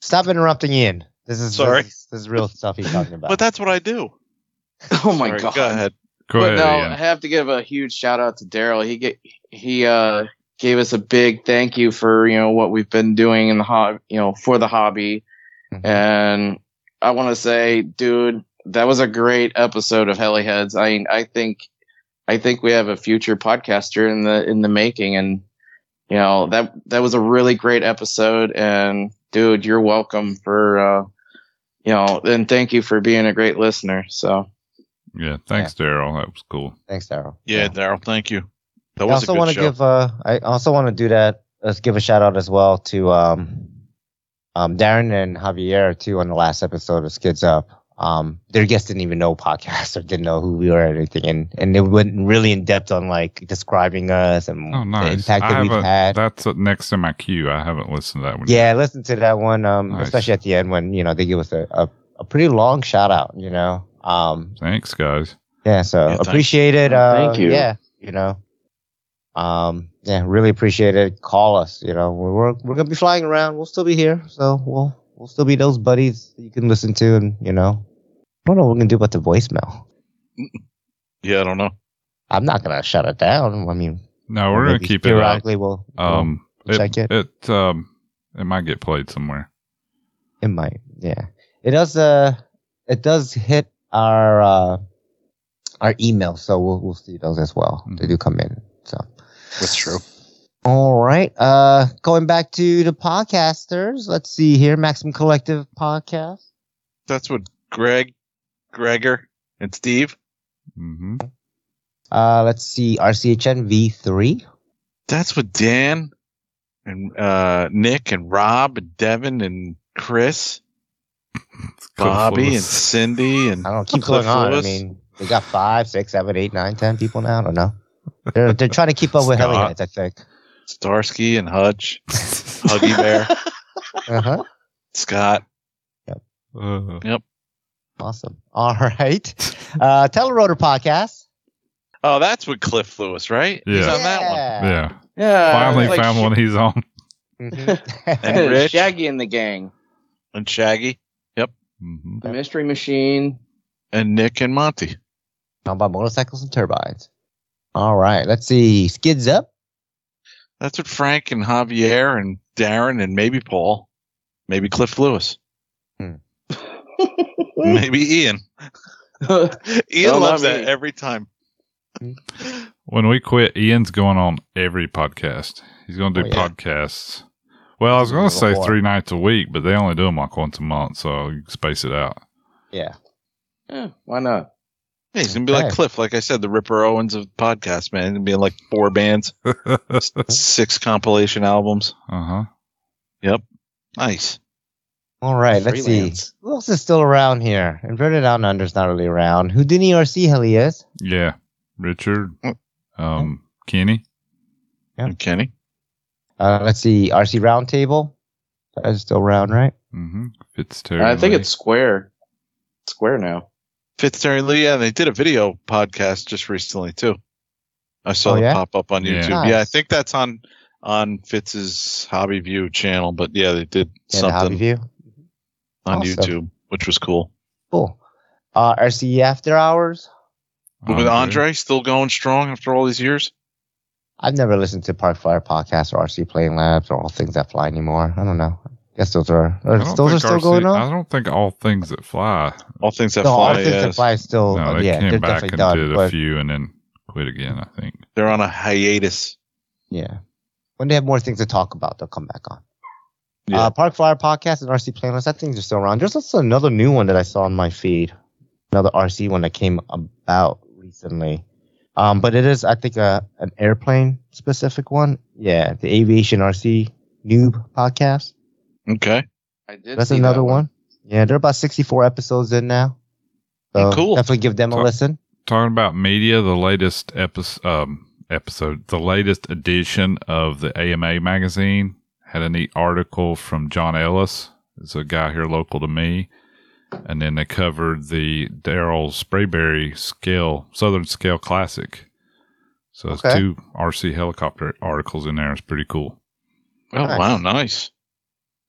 Stop interrupting Ian. This is Sorry. This, is- this is real stuff he's talking about. But that's what I do. oh my Sorry, god, Go ahead. Go but ahead, no, I have to give a huge shout out to Daryl. He get, he uh, gave us a big thank you for you know what we've been doing in the hobby, you know, for the hobby. Mhm. And I want to say, dude, that was a great episode of Heliheads. I I think I think we have a future podcaster in the in the making, and you know that that was a really great episode. And dude, you're welcome for uh, you know, and thank you for being a great listener. So Yeah, thanks, Daryl. That was cool. Thanks, Daryl. Yeah, Daryl. Thank you. That I was a also want to give uh I also want to do that let's give a shout out as well to um um Darren and Javier too on the last episode of Skids Up. Um their guests didn't even know podcasts or didn't know who we were or anything and and they went really in depth on like describing us and Oh, the impact I that we've haven't- had. That's uh, next in my queue. I haven't listened to that one. Yeah, listen to that one, um, Nice. especially at the end when, you know, they give us a, a, a pretty long shout out, you know. Um Thanks, guys. Yeah, so Yeah, appreciate it. Uh, Thank you. Yeah, you know, um, yeah, really appreciate it. Call us. You know, we're we're, we're gonna be flying around. We'll still be here, so we'll we'll still be those buddies that you can listen to, and you know, I don't know what we're gonna do about the voicemail. Yeah, I don't know. I'm not gonna shut it down. I mean, No, we're gonna keep it up. periodically. We'll, Um, we'll check it. It um, it might get played somewhere. It might, yeah. It does. Uh, it does hit our uh our email, so we'll we'll see those as well. They do come in. So That's true. All right. Uh, going back to the podcasters. Let's see here. Maximum Collective podcast. That's what Greg, Gregor, and Steve. Mm-hmm. Uh, let's see. RCHN V3. That's what Dan and uh, Nick and Rob and Devin and Chris, Bobby and Cindy and I don't know. Keep Cliff going on. Lewis. I mean, we got five, six, seven, eight, nine, ten people now. I don't know. They're they're trying to keep up with Scott. Heliheads. I think. Starsky and Hutch, Huggy Bear, Uh huh. Scott. Uh, Yep. Awesome. All right. Uh, Telerotor podcast. Oh, that's with Cliff Lewis, right? He's Yeah. on that one. yeah. yeah, Finally like found Sh- one he's on. Mhm. And Rich Shaggy and the gang, and Shaggy hmm the Mystery Machine. and Nick and Monty. Talking about motorcycles and turbines. All right. Let's see. Skids up. That's what Frank and Javier and Darren and maybe Paul, maybe Cliff Lewis, Hmm. maybe Ian. Ian No, not loves me. that every time. When we quit, Ian's going on every podcast. He's going to do Oh, yeah. podcasts. Well, I was going to say Before. three nights a week, but they only do them like once a month, so you can space it out. Yeah. Yeah, why not? Yeah, he's gonna be like Cliff, like I said, the Ripper Owens of podcasts, man. He's gonna be in like four bands, six compilation albums. Uh huh. Yep. Nice. All right, let's see. Freelance. Who else is still around here? Inverted Down Under's not really around. Houdini RC, hell he is. Yeah. Richard, Mm. um, Kenny. Yeah. And Kenny. Uh, let's see. RC Roundtable. That is still around, right? Mm-hmm. Fitzterry. I think it's Square. Square now. Fitzterry Lee, yeah, they did a video podcast just recently too. I saw Oh, it yeah? pop up on Yeah. YouTube. Nice. Yeah, I think that's on on Fitz's Hobby View channel, but yeah, they did Yeah, the Hobby something View. on Awesome. YouTube, which was cool. Cool. Uh, RCE After Hours. With Andre still going strong after all these years. I've never listened to Park Flyer podcast or RC Playing Labs or All Things That Fly anymore. I don't know. Guess those are I are those are still RC going on. I don't think all things that fly. All things that no, All fly. Things That. Fly still No, they yeah, came they're back definitely and done. did a few and then quit again. I think. They're on a hiatus. yeah, when they have more things to talk about, they'll come back on. Yeah. Uh, Park Flyer podcast and RC Playing Labs. That things are still around. There's also another new one that I saw on my feed. Another RC one that came about recently. Um, but it is, I think, a, an airplane specific one. Yeah, the Aviation RC Noob podcast. Okay. I did. That's see another that one. Yeah, they're about 64 episodes in now. So Oh, cool. definitely give them a So- listen. Talking about media, the latest episode, um, episode, the latest edition of the AMA magazine had a neat article from John Ellis. It's a guy here local to me. And then they covered the Daryl Sprayberry scale, Southern Scale Classic. So it's Okay. two RC helicopter articles in there. It's pretty cool. Oh Nice. wow, nice.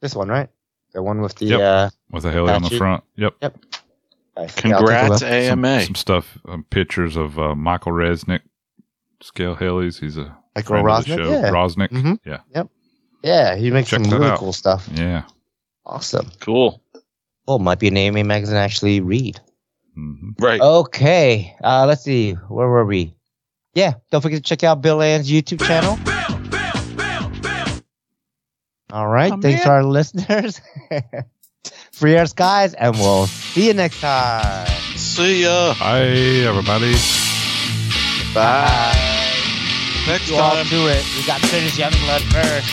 This one, right? The one with the, Yep. uh, With a heli on the front. Yep. nice. Yeah, I'll take a Congrats, look. Some, AMA. some stuff, um, pictures of uh, Michael Resnick scale helis. He's a Michael friend of the Rosnick, show. yeah. Rosnick. Mhm. Yeah. Yeah, he makes Check some really out. cool stuff. Yeah. Awesome. Cool. Well, might be an AMA magazine to actually read. hmm Right. Okay. Uh, let's see. Where were we? Yeah. Don't forget to check out Bill Ann's YouTube channel. All right. Oh, Thanks man. to our listeners. Free our skies, and we'll see you next time. See ya. Hi, everybody. Bye. Next You all time. do it. We got to finish Youngblood first.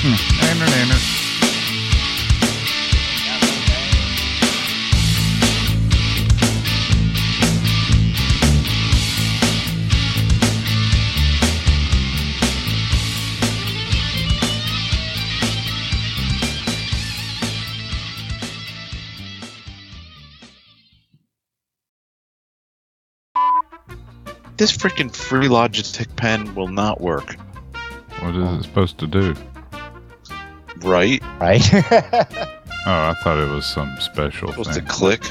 Hmm. Nanner, This freaking free Logitech pen will not work. What is it supposed to do? Right? Right? Oh, I thought it was some special Supposed thing. to click.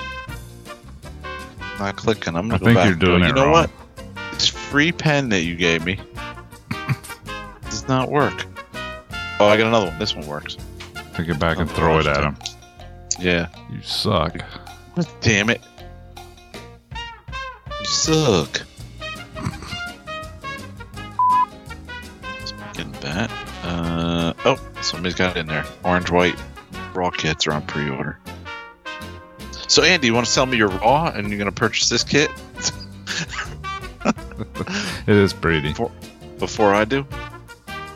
I'm Not clicking. I'm gonna I go think back you're and go, doing You know wrong. what? This free pen that you gave me does not work. Oh, I got another one. This one works. Take it back and throw it at Logitech. him. Yeah. You suck. Damn it. You suck. That, uh, oh, somebody's got it in there. Orange white raw kits are on pre order. So, Andy, you want to sell me your raw and you're going to purchase this kit It is pretty. before I do?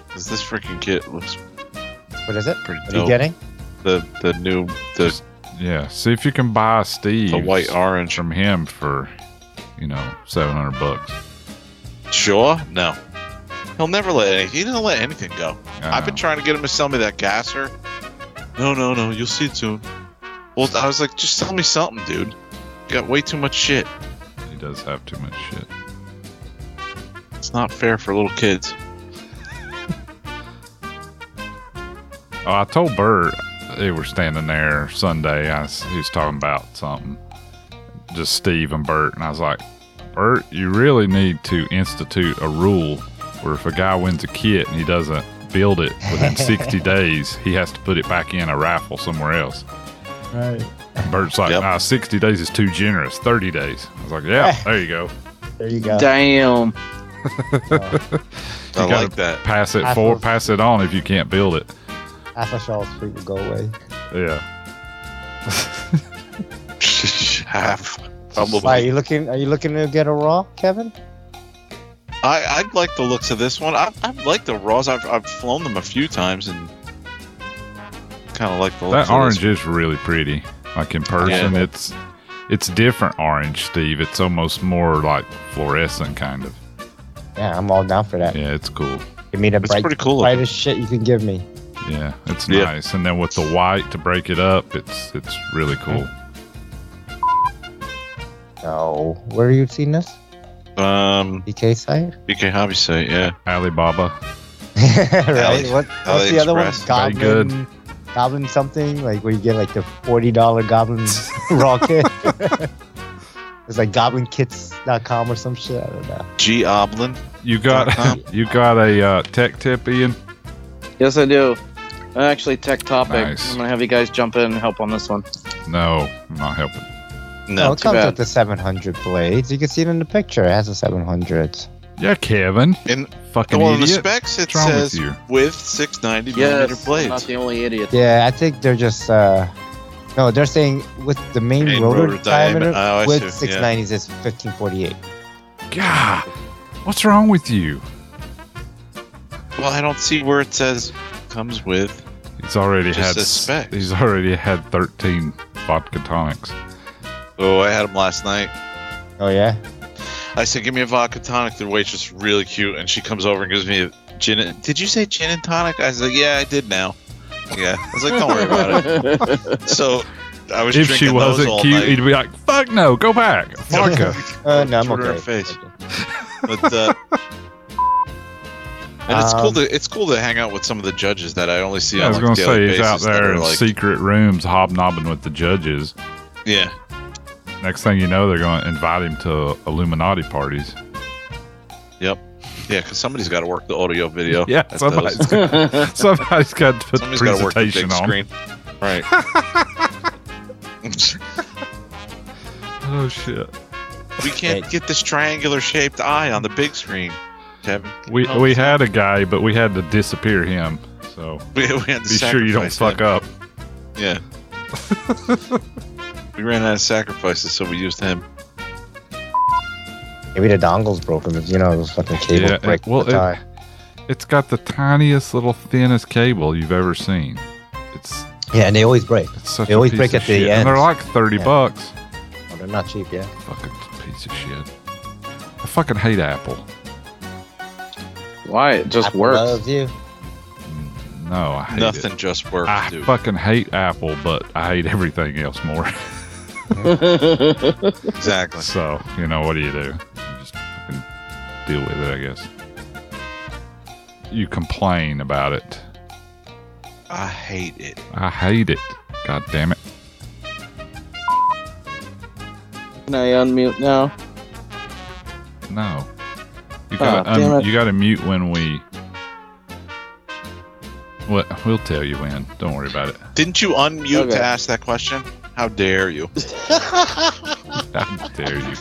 Because this freaking kit looks what is it? pretty What are you getting? The, the new, the, Yeah. See if you can buy Steve the white orange. from him for, you know, seven hundred bucks. Sure? No. He'll never let any, he doesn't let anything go. I I've been trying to get him to sell me that gasser. No, no, no. You'll see it soon. Well, I was like, just sell me something, dude. You got way too much shit. He does have too much shit. It's not fair for little kids. Oh, I told Bert they were standing there Sunday. I was, he was talking about something, just Steve and Bert, and I was like, Bert, you really need to institute a rule where if a guy wins a kit and he doesn't build it within 60 days, he has to put it back in a raffle somewhere else. Right. And Bert's like, Yep. nah, 60 days is too generous. 30 days. I was like, yeah, there you go. There you go. Damn. I like that. Pass it I for, pass it on if you can't build it. Half a Shaw's fruit will go away. Yeah. Half. Are you looking? Are you looking to get a raw, Kevin? I, I like the looks of this one. I, I like the raws. I've, I've flown them a few times and kind of like the looks That of orange this is really pretty. Like in person, Yeah. it's it's different orange, Steve. It's almost more like fluorescent kind of. Yeah, I'm all down for that. Yeah, it's cool. Give me the It's bright, pretty cool looking. brightest shit you can give me. Yeah, it's Yeah. nice. And then with the white to break it up, it's it's really cool. No, where have you seen this? Um, BK site? BK Hobby site, yeah. Alibaba. right? Ali- What, what's the other one? AliExpress. Very Goblin, Goblin something like where you get like the forty dollar Goblin raw kit. it's like GoblinKits.com or some shit. I don't know. G Oblin. You got you got a uh, tech tip, Ian? Yes, I do. Actually, tech topic. Nice. I'm gonna have you guys jump in and help on this one. No, I'm not helping. No, oh, it comes bad. with the 700 blades. You can see it in the picture. It has a 700. Yeah, Kevin. in Fucking well, in the idiot. specs it What's wrong with you? with 690 millimeter Yes, I'm blades. not the only idiot. Yeah, I think they're just. uh No, they're saying with the main, Main rotor, rotor diameter, diameter. Oh, with see, yeah. 690s is 1548. God, what's wrong with you? Well, I don't see where it says comes with. He's already had specs. he's already had 13 vodka tonics. Oh, I had them last night. Oh yeah. I said, "Give me a vodka tonic." The waitress really cute, and she comes over and gives me a gin. And, did you say gin and tonic? I was like, "Yeah, I did." Now, yeah. I was like, "Don't worry about it." So I was If drinking she wasn't all cute, night. he'd be like, "Fuck no, go back, vodka." Uh, no, I'm Shoot her in okay. the face. But uh, and it's cool Um, to it's cool to hang out with some of the judges that I only see I on was like, gonna say he's out there in like, secret rooms hobnobbing with the judges. yeah, Next thing you know, they're going to invite him to Illuminati parties. Yep. Yeah, because somebody's got to work the audio video. Yeah, at somebody's those. got, somebody's got to put the Somebody's got to work the presentation big on. screen. Right. Oh shit! we can't get this triangular shaped eye on the big screen, Kevin. We Oh, we had a guy, but we had to disappear him. So We, we had to be sure you don't fuck him. up. Yeah. We ran out of sacrifices, so we used him. Maybe the dongle's broken. but You know, those fucking cables Yeah, break well, all the It, it's got the tiniest little thinnest cable you've ever seen. It's, Yeah, and they always break. it's such They a always piece break of at the shit. And they're like thirty Yeah. bucks. Oh, they're not cheap, yeah. Fucking piece of shit. I fucking hate Apple. Why? It just Apple works. loves you. No, I hate Nothing it. just works, I dude. fucking hate Apple, but I hate everything else more. Exactly. so you know, what do you do? You just fucking deal with it, I guess. You complain about it. I hate it. I hate it. God damn it. Can I unmute now? No. You gotta Oh, damn um, you gotta mute when we what we'll tell you when. Don't worry about it. Didn't you unmute Okay. to ask that question? How dare you? How dare you?